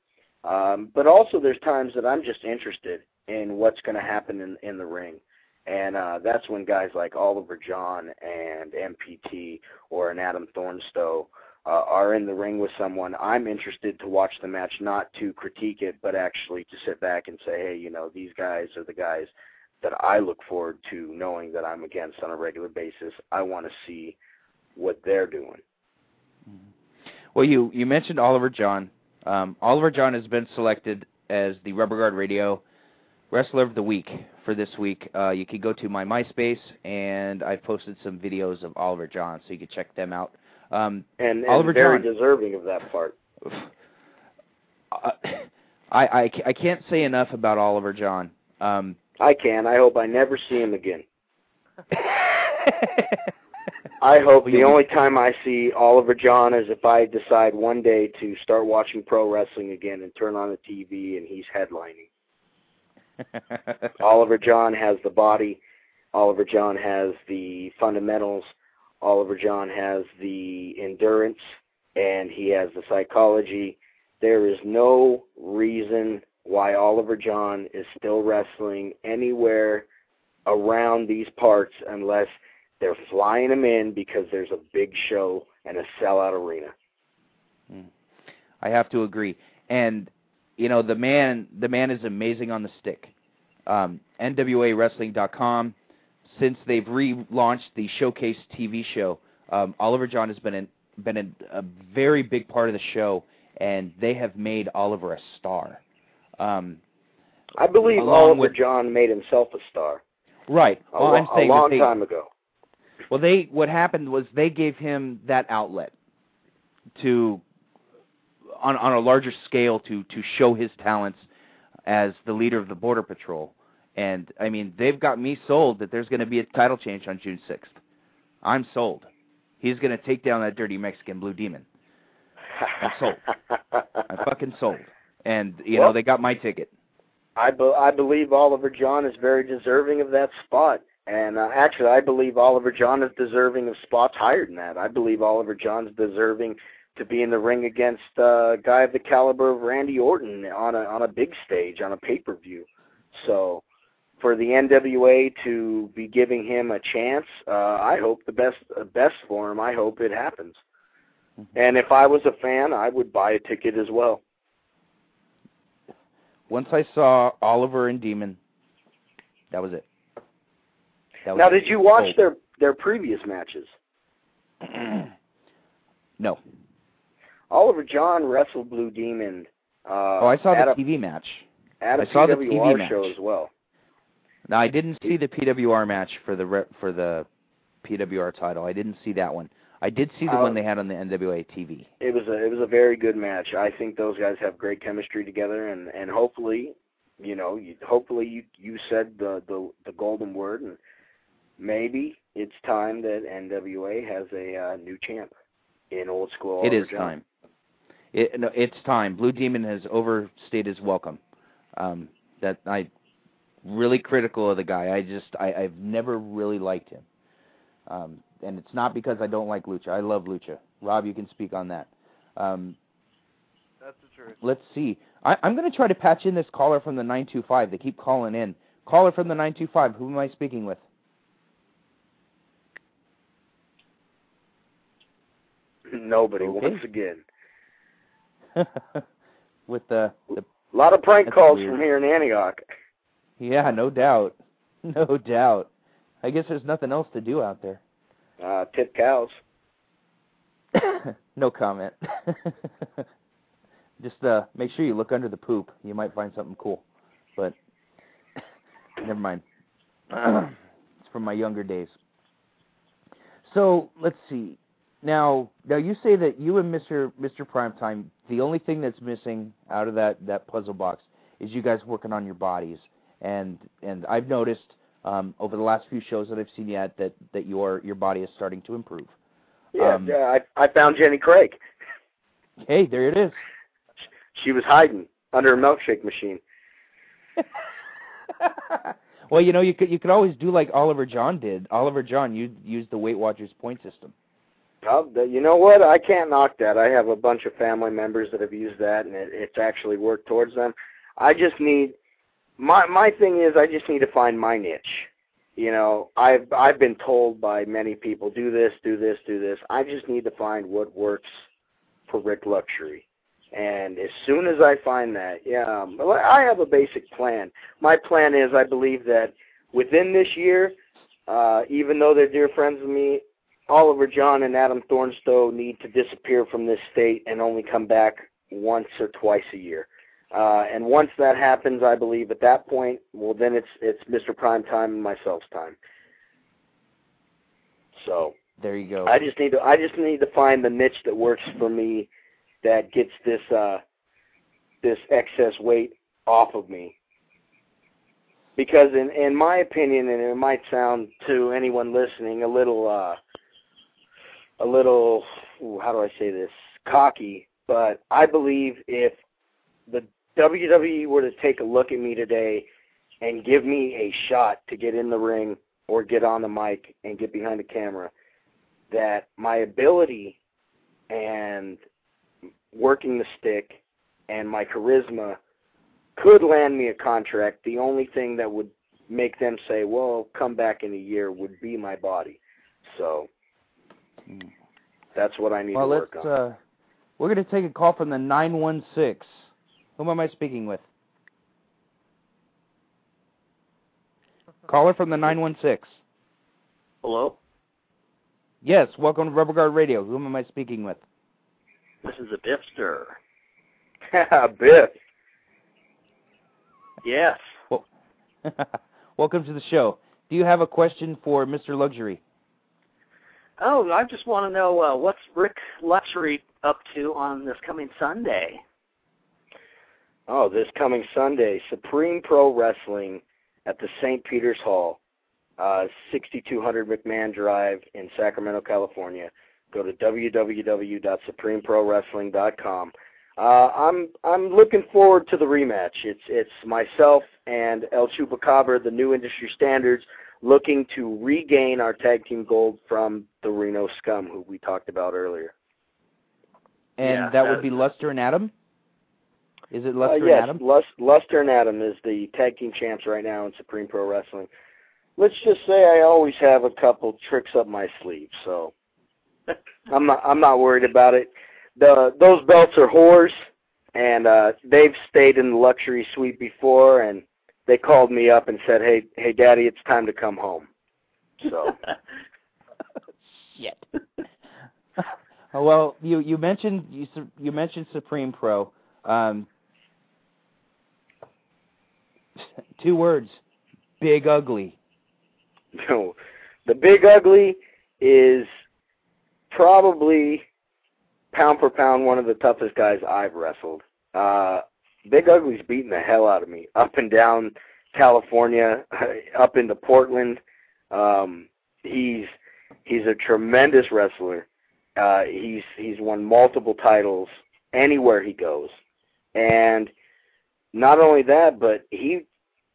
Um, but also, there's times that I'm just interested in what's going to happen in in the ring, and uh, that's when guys like Oliver John and MPT or an Adam Thornstowe uh, are in the ring with someone. I'm interested to watch the match, not to critique it, but actually to sit back and say, hey, you know, these guys are the guys that I look forward to knowing that I'm against on a regular basis. I want to see what they're doing. Well, you you mentioned Oliver John. Um, Oliver John has been selected as the Rubber Guard Radio Wrestler of the Week for this week. Uh, you can go to my MySpace, and I've posted some videos of Oliver John, so you can check them out. Um, And, and Oliver very John, deserving of that part. uh, I, I I can't say enough about Oliver John. Um, I can. I hope I never see him again. I hope the only time I see Oliver John is if I decide one day to start watching pro wrestling again and turn on the TV and he's headlining. Oliver John has the body. Oliver John has the fundamentals. Oliver John has the endurance and he has the psychology. There is no reason why Oliver John is still wrestling anywhere around these parts unless they're flying them in because there's a big show and a sellout arena. I have to agree. And you know, the man the man is amazing on the stick. Um NWAwrestling.com since they've relaunched the Showcase TV show, um, Oliver John has been in, been a, a very big part of the show, and they have made Oliver a star. Um, I believe Oliver with- John made himself a star right. a, Well, I'm saying a long they, time ago. Well, they what happened was they gave him that outlet to on on a larger scale to to show his talents as the leader of the border patrol. And I mean, they've got me sold that there's going to be a title change on June 6th. I'm sold. He's going to take down that dirty Mexican blue demon. I'm sold. I'm fucking sold. And you know, they got my ticket. I, be- I believe Oliver John is very deserving of that spot. And uh, actually, I believe Oliver John is deserving of spots higher than that. I believe Oliver John's deserving to be in the ring against uh, a guy of the caliber of Randy Orton on a on a big stage on a pay per view. So, for the NWA to be giving him a chance, uh, I hope the best uh, best for him. I hope it happens. And if I was a fan, I would buy a ticket as well. Once I saw Oliver and Demon, that was it. Now, did you watch Sold. their their previous matches? no. Oliver John wrestled Blue Demon. Uh, oh, I saw the a, TV match. At a I saw the PWR TV match. show as well. No, I didn't see the PWR match for the for the PWR title. I didn't see that one. I did see the Uh, one they had on the NWA TV. It was a it was a very good match. I think those guys have great chemistry together, and and hopefully, you know, you, hopefully you you said the the the golden word, and maybe it's time that NWA has a uh, new champ in old school. It Oliver is John. time. It, no, it's time. Blue Demon has overstayed his welcome. Um, that I really critical of the guy. I just I, I've never really liked him. Um, and it's not because I don't like Lucha. I love Lucha. Rob, you can speak on that. Um, That's the truth. let's see. I, I'm going to try to patch in this caller from the 925. They keep calling in. Caller from the 925. Who am I speaking with? Nobody Okay. once again. with the, the A lot of prank calls weird. from here in Antioch. yeah, no doubt, no doubt. I guess there's nothing else to do out there. Uh, tip cows. no comment. Just uh, make sure you look under the poop. You might find something cool. But never mind. it's from my younger days. So let's see. Now, now you say that you and Mr. Mr. Primetime, the only thing that's missing out of that that puzzle box is you guys working on your bodies. And and I've noticed um, over the last few shows that I've seen you at that that your your body is starting to improve. Yeah, Um, yeah. I I found Jenny Craig. Hey, there it is. She was hiding under a milkshake machine. well, you know, you could you could always do like Oliver John did. Oliver John used used the Weight Watchers point system. Well, you know what? I can't knock that. I have a bunch of family members that have used that, and it, it's actually worked towards them. I just need my my thing is I just need to find my niche. You know, I've I've been told by many people do this, do this, do this. I just need to find what works for Rik Luxury. And as soon as I find that, yeah, um, I have a basic plan. My plan is I believe that within this year, uh, even though they're dear friends of me, Oliver John and Adam Thornstowe need to disappear from this state and only come back once or twice a year. Uh, and once that happens, I believe at that point, well, then it's it's Mr. Prime Time and myself's time. So There you go. I just need to I just need to find the niche that works for me, that gets this uh, this excess weight off of me. Because in in my opinion, and it might sound to anyone listening a little uh, a little ooh, how do I say this cocky, but I believe if the WWE were to take a look at me today and give me a shot to get in the ring or get on the mic and get behind the camera, that my ability and working the stick and my charisma could land me a contract. The only thing that would make them say, "Well, come back in a year," would be my body. So that's what I need well, to work let's. on. Uh, we're going to take a call from the nine one six. Whom am I speaking with? Caller from the nine one six. Hello, Yes, welcome to Rubber Guard Radio. Whom am I speaking with? this is a Biffster. A Biff. Yes. welcome to the show. Do you have a question for Mr. Luxury? Oh, I just want to know uh, what's Rik Luxury up to on this coming Sunday. Oh, this coming Sunday, Supreme Pro Wrestling at the St. Peter's Hall, uh, 6200 McMahon Drive in Sacramento, California. Go to www.supremeprowrestling.com. Uh, I'm I'm looking forward to the rematch. It's it's myself and El Chupacabra, the new industry standards, looking to regain our tag team gold from the Reno Scum, who we talked about earlier. And Yeah, that uh, would be Luster and Adam. Is it Uh, Luster yes, and Adam? Lus- Luster and Adam is the tag team champs right now in Supreme Pro Wrestling. Let's just say I always have a couple tricks up my sleeve, so I'm not I'm not worried about it. The those belts are whores, and uh, they've stayed in the luxury suite before, and they called me up and said, "Hey, hey, Daddy, it's time to come home." So Shit. Oh, well, you you mentioned you you mentioned Supreme Pro. Um, two words: big ugly. No, the Big Ugly is probably pound for pound one of the toughest guys I've wrestled. Uh, Big Ugly's beating the hell out of me up and down California, up into Portland. Um, he's he's a tremendous wrestler. Uh, he's he's won multiple titles anywhere he goes, and not only that, but he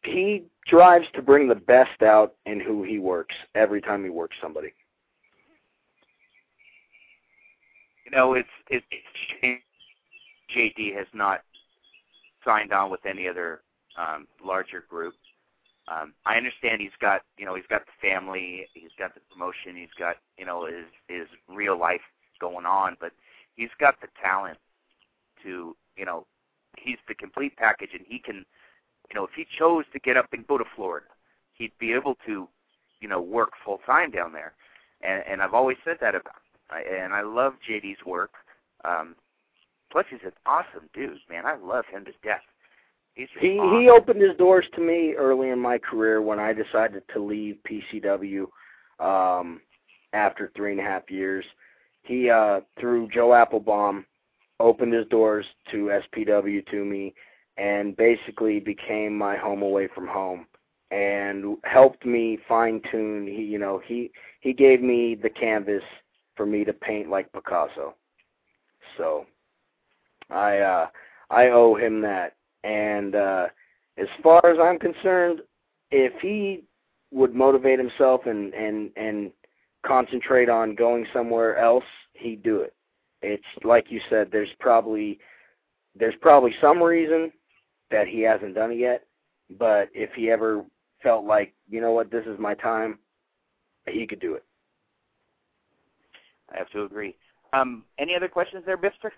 he drives to bring the best out in who he works every time he works somebody. You know, it's it's JD has not signed on with any other um, larger group. Um, I understand he's got you know he's got the family, he's got the promotion, he's got you know his his real life going on, but he's got the talent to you know he's the complete package, and he can you know if he chose to get up and go to Florida, he'd be able to you know work full time down there, and and I've always said that about him. I, and I love JD's work. Um, plus, he's an awesome dude, man. I love him to death. He's He awesome. he opened his doors to me early in my career when I decided to leave PCW um, after three and a half years. He uh, through Joe Applebaum opened his doors to SPW to me and basically became my home away from home and helped me fine tune he you know he he gave me the canvas for me to paint like Picasso. So I uh I owe him that. And uh as far as I'm concerned, if he would motivate himself and and and concentrate on going somewhere else, he'd do it. It's like you said, there's probably there's probably some reason that he hasn't done it yet, but if he ever felt like, you know what, this is my time, he could do it. I have to agree. Um, any other questions there, Bifster?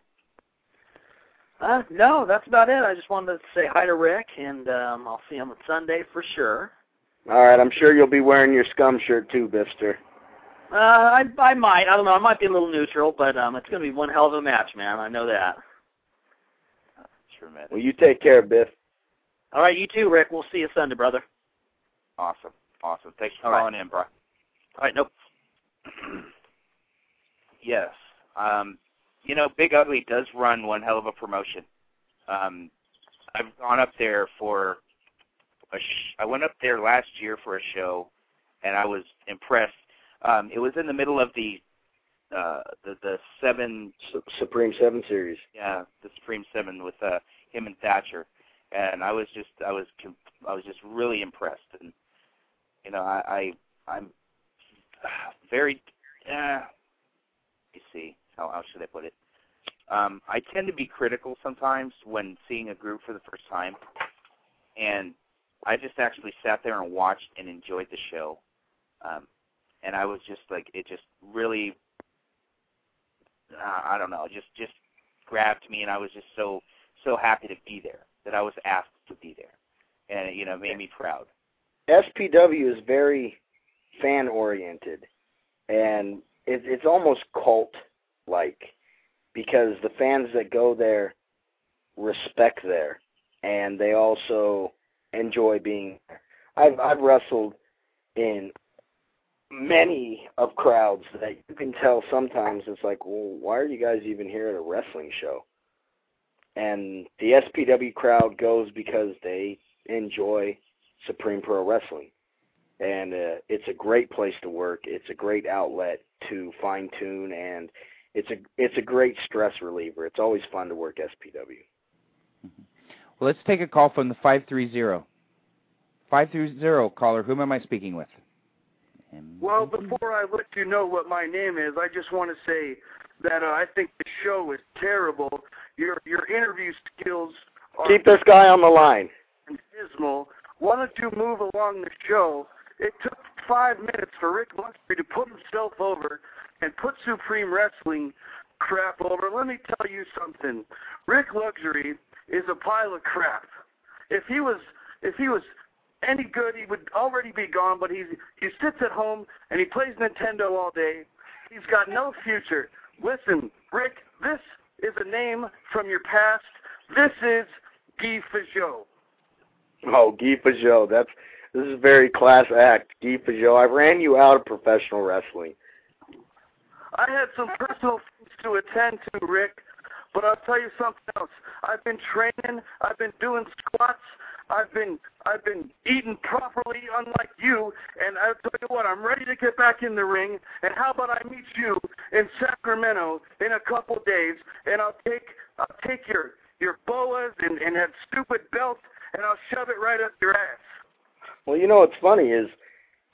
Uh, no, that's about it. I just wanted to say hi to Rik, and um, I'll see him on Sunday for sure. All right, I'm sure you'll be wearing your scum shirt too, Bifster. Uh, I I might. I don't know. I might be a little neutral, but um, it's going to be one hell of a match, man. I know that. Tremendous. Well, you take care, Biff. All right, you too, Rik. We'll see you Sunday, brother. Awesome. Awesome. Thanks for All right. calling in, bro. All right, nope. Yes. Um, you know, Big Ugly does run one hell of a promotion. Um, I've gone up there for a sh- I went up there last year for a show, and I was impressed. Um, it was in the middle of the uh, the the seven Supreme Seven Series. yeah the Supreme Seven with uh, him and Thatcher, and I was just I was com- I was just really impressed, and you know I, I I'm very uh, you see how how should I put it? Um, I tend to be critical sometimes when seeing a group for the first time, and I just actually sat there and watched and enjoyed the show, um, and I was just like it just really uh, I don't know just just grabbed me, and I was just so so happy to be there that I was asked to be there, and you know made me proud. SPW is very fan oriented, and it, it's almost cult like because the fans that go there respect there, and they also enjoy being. I've I've wrestled in many of crowds that you can tell sometimes it's like, well, why are you guys even here at a wrestling show? And the SPW crowd goes because they enjoy Supreme Pro Wrestling. And uh, it's a great place to work. It's a great outlet to fine tune, and it's a it's a great stress reliever. It's always fun to work SPW. Well, let's take a call from the 530. 530 caller, whom am I speaking with? Well, before I let you know what my name is, I just want to say that uh, I think the show is terrible. Your your interview skills are Keep this guy on the line. dismal. Why don't you move along the show? It took five minutes for Rik Luxury to put himself over and put Supreme Wrestling crap over. Let me tell you something. Rik Luxury is a pile of crap. If he was if he was any good, he would already be gone. But he's he sits at home and he plays Nintendo all day. He's got no future. Listen, Rik, this is a name from your past. This is Guy Peugeot. Oh, Guy Peugeot. That's this is a very class act, Guy Peugeot. I ran you out of professional wrestling. I had some personal things to attend to, Rik, but I'll tell you something else. I've been training. I've been doing squats. I've been I've been eating properly, unlike you. And I'll tell you what, I'm ready to get back in the ring. And how about I meet you in Sacramento in a couple days, and I'll take I'll take your your boas and and that stupid belt, and I'll shove it right up your ass. Well, you know what's funny is,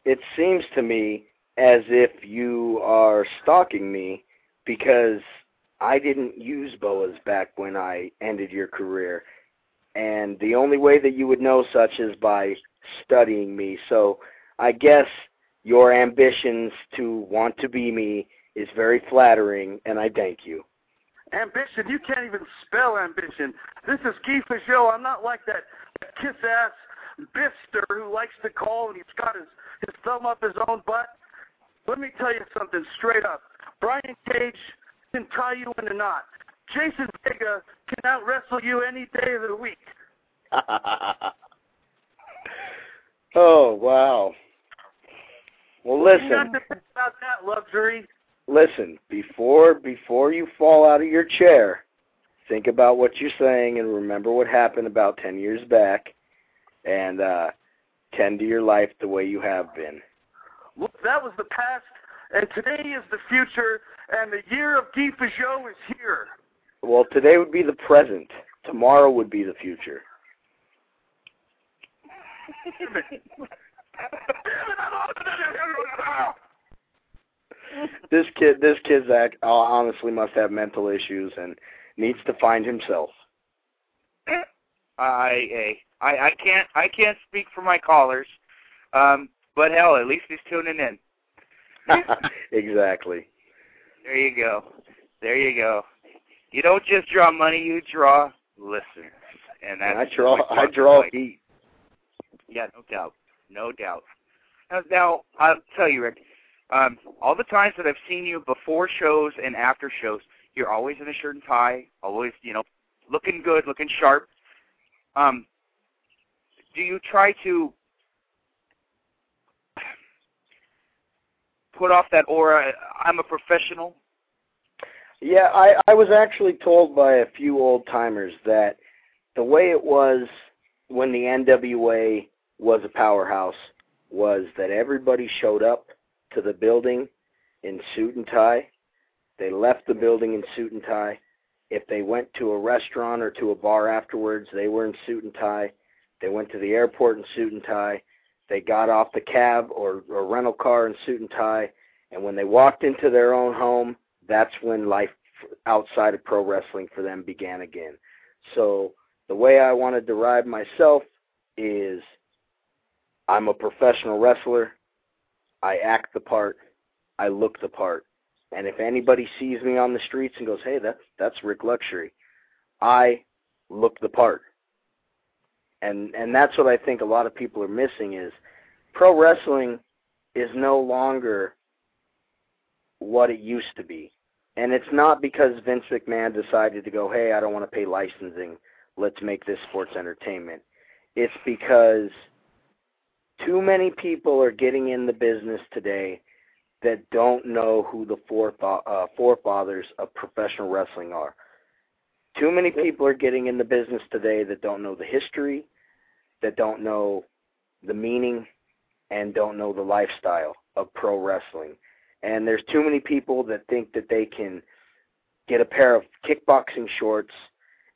it seems to me as if you are stalking me because I didn't use boas back when I ended your career. And the only way that you would know such is by studying me. So I guess your ambitions to want to be me is very flattering, and I thank you. Ambition? You can't even spell ambition. This is Keith Peugeot. I'm not like that, that kiss ass Bister who likes to call and he's got his, his thumb up his own butt. Let me tell you something straight up. Brian Cage can tie you in a knot. Jason Vega can out wrestle you any day of the week. oh wow. Well, listen. Not to think about that luxury. Listen, before before you fall out of your chair, think about what you're saying and remember what happened about 10 years back and uh tend to your life the way you have been. That was the past, and today is the future, and the year of Guy Peugeot is here. Well, today would be the present. Tomorrow would be the future. this kid, this kid's act, honestly must have mental issues and needs to find himself. I, I, I can't, I can't speak for my callers, um, but hell, at least he's tuning in. exactly. There you go. There you go. You don't just draw money; you draw listeners, and that's I draw. I draw like. heat. Yeah, no doubt, no doubt. Now, now I'll tell you, Rik. Um, all the times that I've seen you before shows and after shows, you're always in a shirt and tie, always, you know, looking good, looking sharp. Um, do you try to put off that aura? I'm a professional. Yeah, I I was actually told by a few old timers that the way it was when the NWA was a powerhouse was that everybody showed up to the building in suit and tie. They left the building in suit and tie. If they went to a restaurant or to a bar afterwards, they were in suit and tie. They went to the airport in suit and tie. They got off the cab or, or rental car in suit and tie. And when they walked into their own home, that's when life outside of pro wrestling for them began again. So the way I want to derive myself is I'm a professional wrestler. I act the part. I look the part. And if anybody sees me on the streets and goes, "Hey, that's that's Rik Luxury," I look the part. And and that's what I think a lot of people are missing is pro wrestling is no longer what it used to be. And it's not because Vince McMahon decided to go, "Hey, I don't want to pay licensing. Let's make this sports entertainment." It's because too many people are getting in the business today that don't know who the foretho- uh, forefathers of professional wrestling are. Too many people are getting in the business today that don't know the history, that don't know the meaning, and don't know the lifestyle of pro wrestling. And there's too many people that think that they can get a pair of kickboxing shorts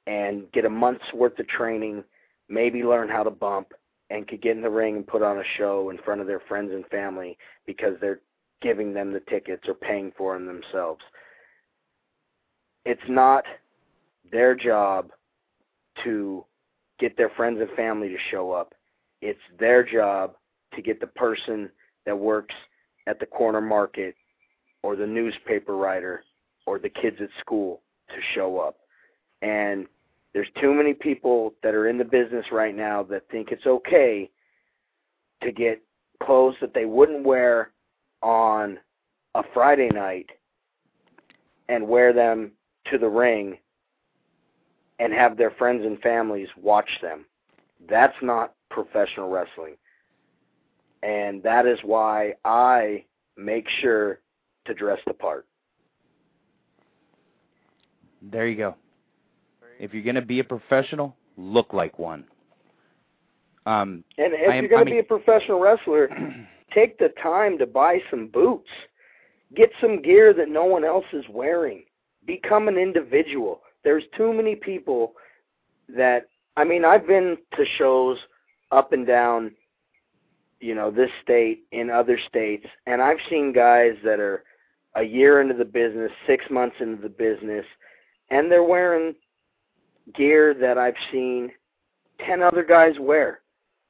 and get a month's worth of training, maybe learn how to bump, and could get in the ring and put on a show in front of their friends and family because they're giving them the tickets or paying for them themselves. It's not their job to get their friends and family to show up. It's their job to get the person that works at the corner market or the newspaper writer or the kids at school to show up. And there's too many people that are in the business right now that think it's okay to get clothes that they wouldn't wear on a Friday night and wear them to the ring and have their friends and families watch them. That's not professional wrestling. And that is why I make sure to dress the part. There you go. If you're going to be a professional, look like one. Um, and if am, you're going to be a professional wrestler, take the time to buy some boots. Get some gear that no one else is wearing. Become an individual. There's too many people that I mean, I've been to shows up and down, you know, this state in other states, and I've seen guys that are a year into the business, six months into the business, and they're wearing gear that I've seen ten other guys wear.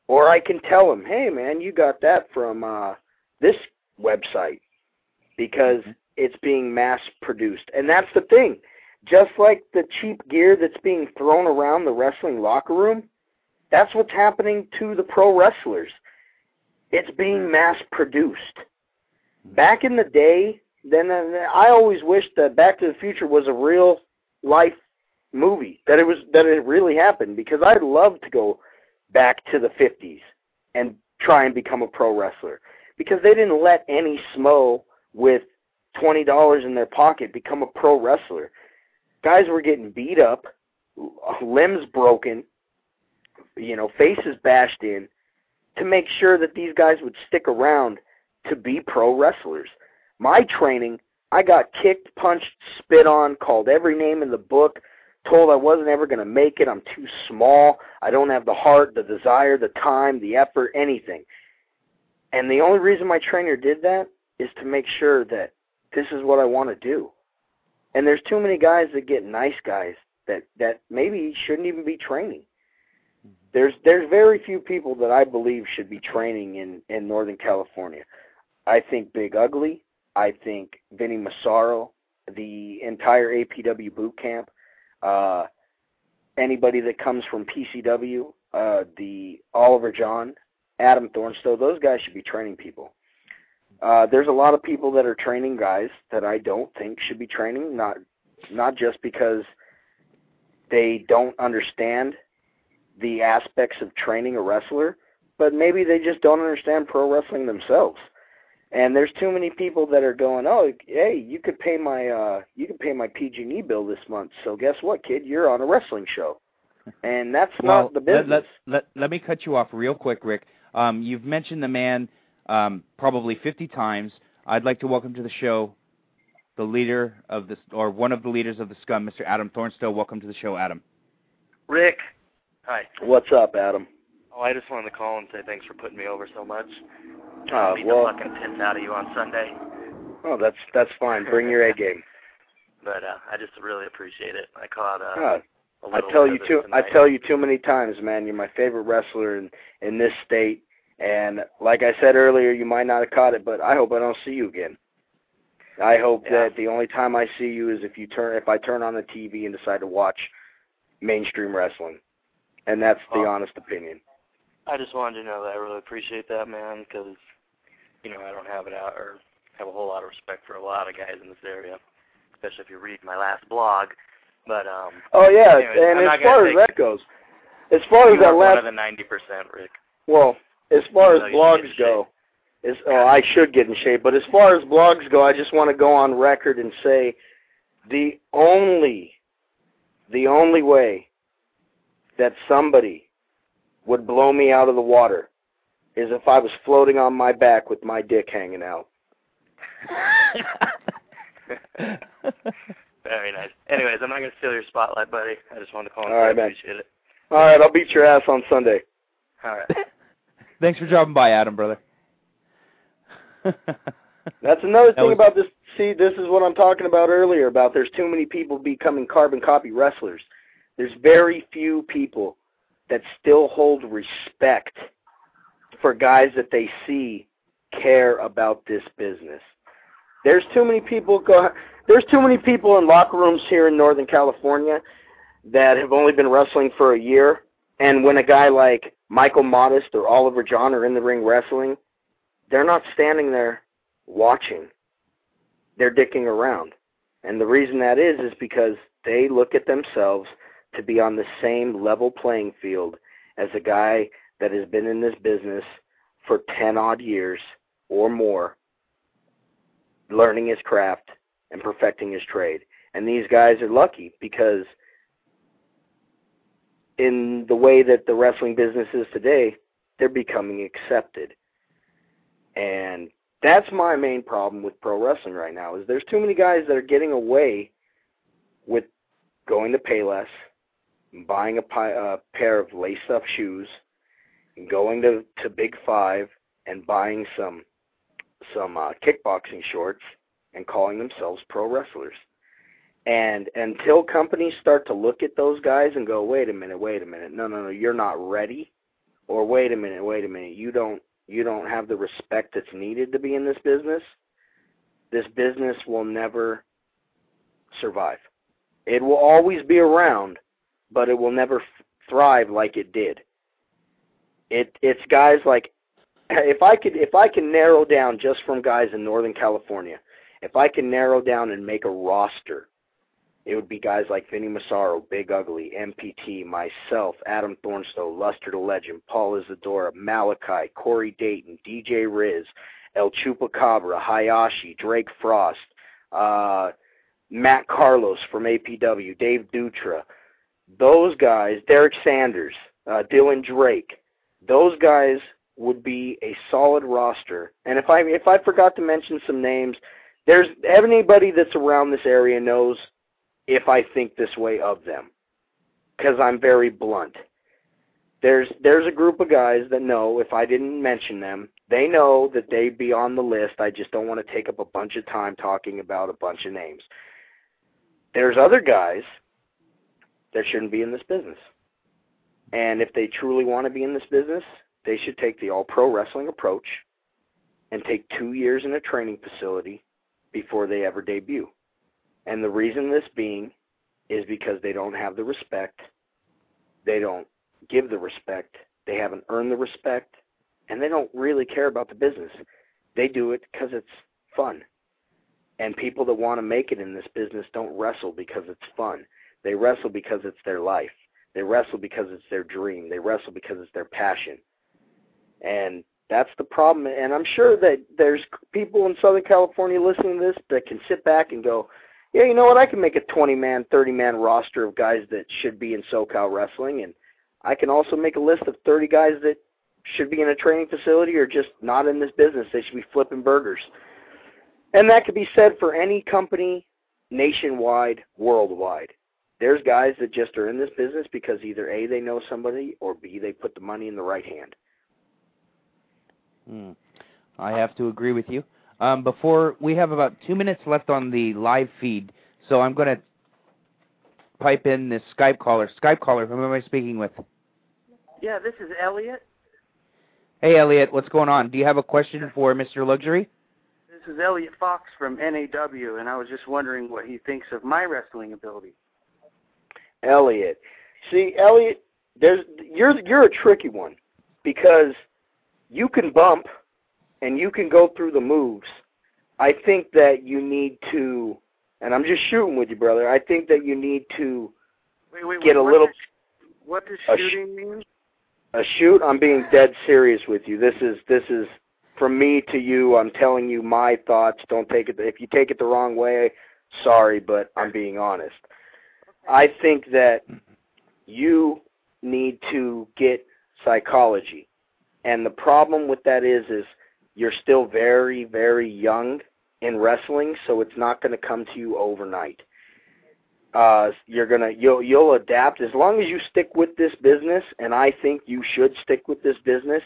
Or I can tell them, hey man, you got that from uh, this website because it's being mass produced. And that's the thing. Just like the cheap gear that's being thrown around the wrestling locker room, that's what's happening to the pro wrestlers. It's being mm-hmm. mass produced. Mm-hmm. Back in the day, then I always wished that Back to the Future was a real life movie. That it was that it really happened because I'd love to go back to the 50s and try and become a pro wrestler because they didn't let any smo with $20 in their pocket become a pro wrestler. Guys were getting beat up, limbs broken, you know, faces bashed in to make sure that these guys would stick around to be pro wrestlers. My training, I got kicked, punched, spit on, called every name in the book, told I wasn't ever going to make it. I'm too small. I don't have the heart, the desire, the time, the effort, anything. And the only reason my trainer did that is to make sure that this is what I want to do. And there's too many guys that get nice guys that that maybe shouldn't even be training. There's there's very few people that I believe should be training in in Northern California. I think Big Ugly. I think Vinny Massaro, the entire APW boot camp, uh, anybody that comes from PCW, uh, the Oliver John, Adam Thornstowe, those guys should be training people. Uh, there's a lot of people that are training guys that I don't think should be training, not not just because they don't understand the aspects of training a wrestler, but maybe they just don't understand pro wrestling themselves. And there's too many people that are going, "Oh, hey, you could pay my uh you could pay my PG&E bill this month. So guess what, kid? You're on a wrestling show." And that's well, not the business. Let, let, let, let me cut you off real quick, Rik. Um, you've mentioned the man um, probably 50 times. I'd like to welcome to the show the leader of this, or one of the leaders of the scum, Mr. Adam Thornstowe. Welcome to the show, Adam. Rik. Hi. What's up, Adam? Oh, I just wanted to call and say thanks for putting me over so much. Uh, beat well, the fucking piss out of you on Sunday. oh, that's that's fine. Bring your A game. But uh, I just really appreciate it. I caught uh, Uh, a I little tell bit you of it too. I tell you too many times, man. You're my favorite wrestler in in this state. And like I said earlier, you might not have caught it, but I hope I don't see you again. I hope Yeah. that the only time I see you is if you turn if I turn on the TV and decide to watch mainstream wrestling, and that's the Well, honest opinion. I just wanted to know that I really appreciate that, man, because you know I don't have it out or have a whole lot of respect for a lot of guys in this area, especially if you read my last blog. But um. Oh yeah, anyways, and I'm as far as that goes, as far as that are one last of the ninety percent, Rik. Well, as far as Even though you should blogs go, as oh, I should get in shape, but as far as blogs go, I just want to go on record and say the only the only way that somebody would blow me out of the water is if I was floating on my back with my dick hanging out. Very nice. Anyways, I'm not gonna steal your spotlight, buddy. I just wanted to call and All right, man. appreciate it. All right, I'll beat your ass on Sunday. All right. Thanks for dropping by, Adam, brother. That's another That thing was- about this. See, this is what I'm talking about earlier about there's too many people becoming carbon copy wrestlers. There's very few people that still hold respect for guys that they see care about this business. There's too many people go there's too many people in locker rooms here in Northern California that have only been wrestling for a year and when a guy like Michael Modest or Oliver John are in the ring wrestling, they're not standing there watching. They're dicking around. And the reason that is is because they look at themselves to be on the same level playing field as a guy that has been in this business for 10 odd years or more learning his craft and perfecting his trade. And these guys are lucky because in the way that the wrestling business is today, they're becoming accepted. And that's my main problem with pro wrestling right now is there's too many guys that are getting away with going to pay Payless, buying a, pi- a pair of lace up shoes, and going to to Big Five and buying some some uh, kickboxing shorts and calling themselves pro wrestlers. And until companies start to look at those guys and go, wait a minute, wait a minute, no, no, no, you're not ready, or wait a minute, wait a minute, you don't you don't have the respect that's needed to be in this business. This business will never survive. It will always be around, but it will never f- thrive like it did. It it's guys like if I could if I can narrow down just from guys in Northern California, if I can narrow down and make a roster, it would be guys like Vinny Massaro, Big Ugly, MPT, myself, Adam Thornstowe, Luster the Legend, Paul Isadora, Malachi, Corey Dayton, DJ Riz, El Chupacabra, Hayashi, Drake Frost, uh, Matt Carlos from APW, Dave Dutra, those guys, Derek Sanders, uh, Dylan Drake, those guys would be a solid roster. And if I if I forgot to mention some names, there's anybody that's around this area knows if I think this way of them because I'm very blunt. There's there's a group of guys that know if I didn't mention them, they know that they'd be on the list. I just don't want to take up a bunch of time talking about a bunch of names. There's other guys that shouldn't be in this business. And if they truly want to be in this business, they should take the all pro wrestling approach and take two years in a training facility before they ever debut. And the reason this being is because they don't have the respect, they don't give the respect, they haven't earned the respect, and they don't really care about the business. They do it because it's fun. And people that want to make it in this business don't wrestle because it's fun. They wrestle because it's their life. They wrestle because it's their dream. They wrestle because it's their passion. And that's the problem. And I'm sure that there's people in Southern California listening to this that can sit back and go, yeah, you know what? I can make a 20 man, 30 man roster of guys that should be in SoCal wrestling, and I can also make a list of 30 guys that should be in a training facility or just not in this business. They should be flipping burgers. And that could be said for any company nationwide, worldwide. There's guys that just are in this business because either A, they know somebody, or B, they put the money in the right hand. Hmm. I have to agree with you. Um, before we have about two minutes left on the live feed, so I'm going to pipe in this Skype caller. Skype caller, who am I speaking with? Yeah, this is Elliot. Hey, Elliot, what's going on? Do you have a question for Mr. Luxury? This is Elliot Fox from NAW, and I was just wondering what he thinks of my wrestling ability. Elliot. See, Elliot, there's you're you're a tricky one because you can bump and you can go through the moves. I think that you need to, and I'm just shooting with you, brother. I think that you need to wait, wait, get wait, a little. Does, what does shooting mean? A shoot. I'm being dead serious with you. This is this is from me to you. I'm telling you my thoughts. Don't take it. If you take it the wrong way, sorry, but I'm being honest. I think that you need to get psychology. And the problem with that is is you're still very very young in wrestling, so it's not going to come to you overnight. Uh you're to you'll you'll adapt as long as you stick with this business and I think you should stick with this business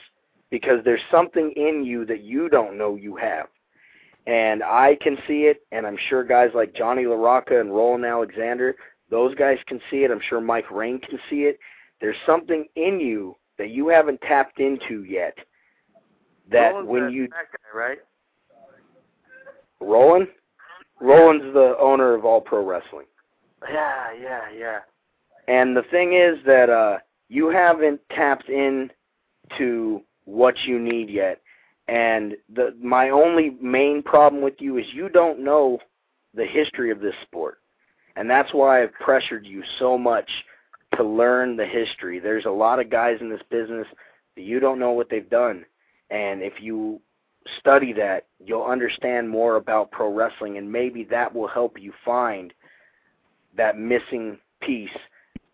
because there's something in you that you don't know you have. And I can see it and I'm sure guys like Johnny LaRocca and Roland Alexander, those guys can see it. I'm sure Mike Rain can see it. There's something in you that you haven't tapped into yet. That Roland's when you that guy, right? Roland, Roland's the owner of All Pro Wrestling. Yeah, yeah, yeah. And the thing is that uh you haven't tapped in to what you need yet. And the my only main problem with you is you don't know the history of this sport. And that's why I've pressured you so much to learn the history. There's a lot of guys in this business that you don't know what they've done. And if you study that, you'll understand more about pro wrestling, and maybe that will help you find that missing piece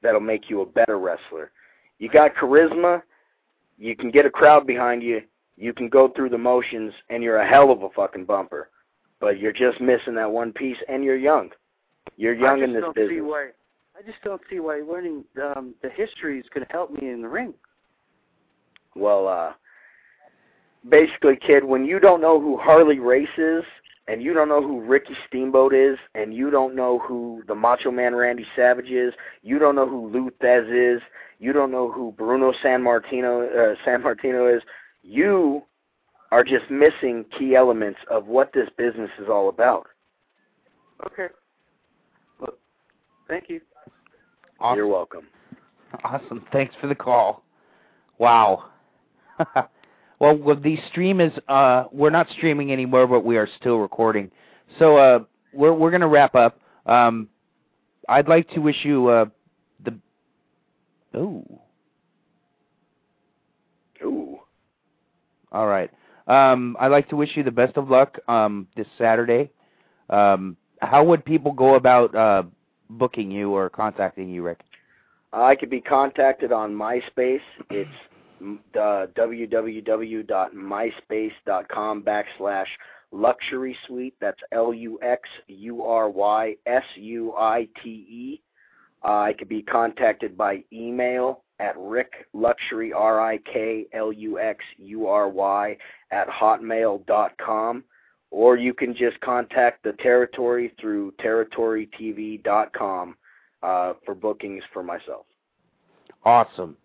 that'll make you a better wrestler. You got charisma, you can get a crowd behind you, you can go through the motions, and you're a hell of a fucking bumper. But you're just missing that one piece, and you're young. You're young in this business. Why, I just don't see why learning um, the history is going to help me in the ring. Well, uh, basically, kid, when you don't know who Harley Race is, and you don't know who Ricky Steamboat is, and you don't know who the Macho Man Randy Savage is, you don't know who Lou Thesz is, you don't know who Bruno Sammartino uh, Sammartino is, you are just missing key elements of what this business is all about. Okay. Well, thank you. Awesome. You're welcome. Awesome. Thanks for the call. Wow. well, well, the stream is uh we're not streaming anymore, but we are still recording. So uh we're we're gonna wrap up. Um I'd like to wish you uh the Ooh. Ooh. All right. Um I'd like to wish you the best of luck um this Saturday. Um how would people go about uh booking you or contacting you, Rik? I could be contacted on MySpace. It's uh, www.myspace.com backslash luxury suite. That's L U X U R Y S U I T E. Uh, could be contacted by email at Rik Luxury R I K L U X U R Y at hotmail.com. Or you can just contact the territory through territorytv.com uh, for bookings for myself. Awesome.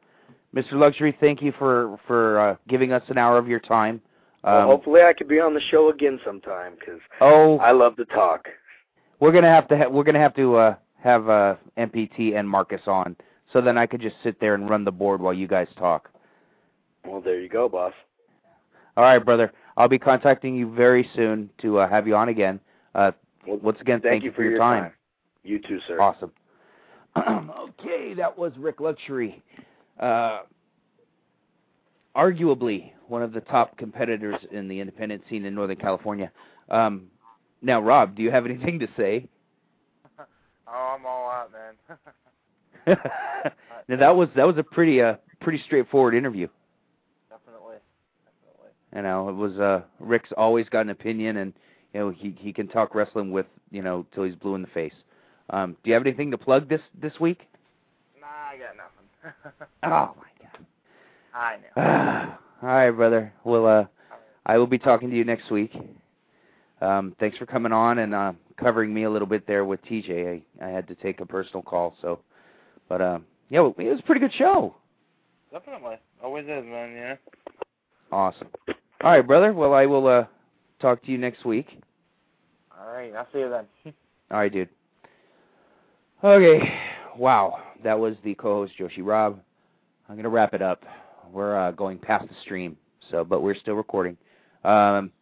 Mr. Luxury, thank you for for uh, giving us an hour of your time. Um, well, hopefully, I could be on the show again sometime because oh, I love to talk. we're gonna have to ha- we're gonna have to uh, have uh, MPT and Marcus on, so then I could just sit there and run the board while you guys talk. Well, there you go, boss. All right, brother. I'll be contacting you very soon to uh, have you on again. Uh, once again, thank thank, you for for your your time. time. You too, sir. Awesome. okay, that was Rik Luxury. Uh, arguably one of the top competitors in the independent scene in Northern California. Um, now, Rob, do you have anything to say? Oh, I'm all out, man. now that was that was a pretty uh pretty straightforward interview. Definitely. Definitely. You know, it was uh Rik's always got an opinion and you know he he can talk wrestling with, you know, till he's blue in the face. Um do you have anything to plug this this week? Nah, I got nothing. Oh my god. I know. All right, brother. Well uh I will be talking to you next week. Um thanks for coming on and uh covering me a little bit there with TJ. I I had to take a personal call, so but um yeah, it was a pretty good show. Definitely. Always is, man, yeah. Awesome. All right, brother. Well, I will uh talk to you next week. All right, I'll see you then. All right, dude. Okay. Wow. That was the co-host Joshi Rob. I'm gonna wrap it up. We're uh, going past the stream, so but we're still recording. Um,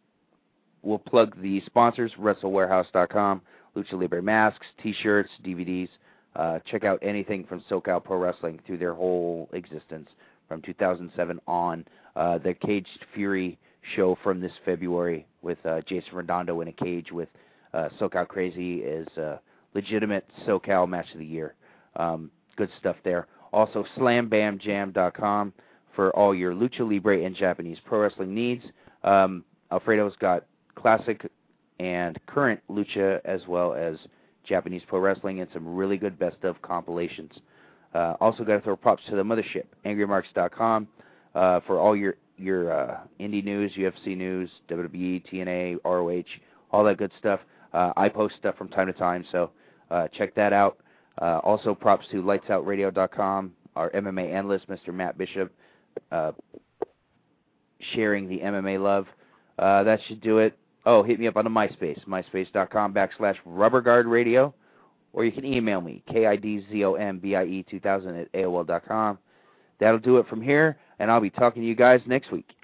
we'll plug the sponsors: WrestleWarehouse.com, Lucha Libre masks, T-shirts, DVDs. Uh, check out anything from SoCal Pro Wrestling through their whole existence from 2007 on. Uh, the Caged Fury show from this February with uh, Jason Redondo in a cage with uh, SoCal Crazy is a legitimate SoCal match of the year. Um, good stuff there. Also, SlamBamJam.com for all your Lucha Libre and Japanese pro wrestling needs. Um, Alfredo's got classic and current Lucha as well as Japanese pro wrestling and some really good best of compilations. Uh, also, got to throw props to the mothership, AngryMarks.com, uh, for all your your uh, indie news, UFC news, WWE, TNA, ROH, all that good stuff. Uh, I post stuff from time to time, so uh, check that out. Uh, also, props to LightsOutRadio.com, our MMA analyst, Mr. Matt Bishop, uh, sharing the MMA love. Uh, that should do it. Oh, hit me up on the MySpace, myspace.com backslash rubberguardradio, or you can email me, K-I-D-Z-O-M-B-I-E 2000 at AOL.com. That'll do it from here, and I'll be talking to you guys next week.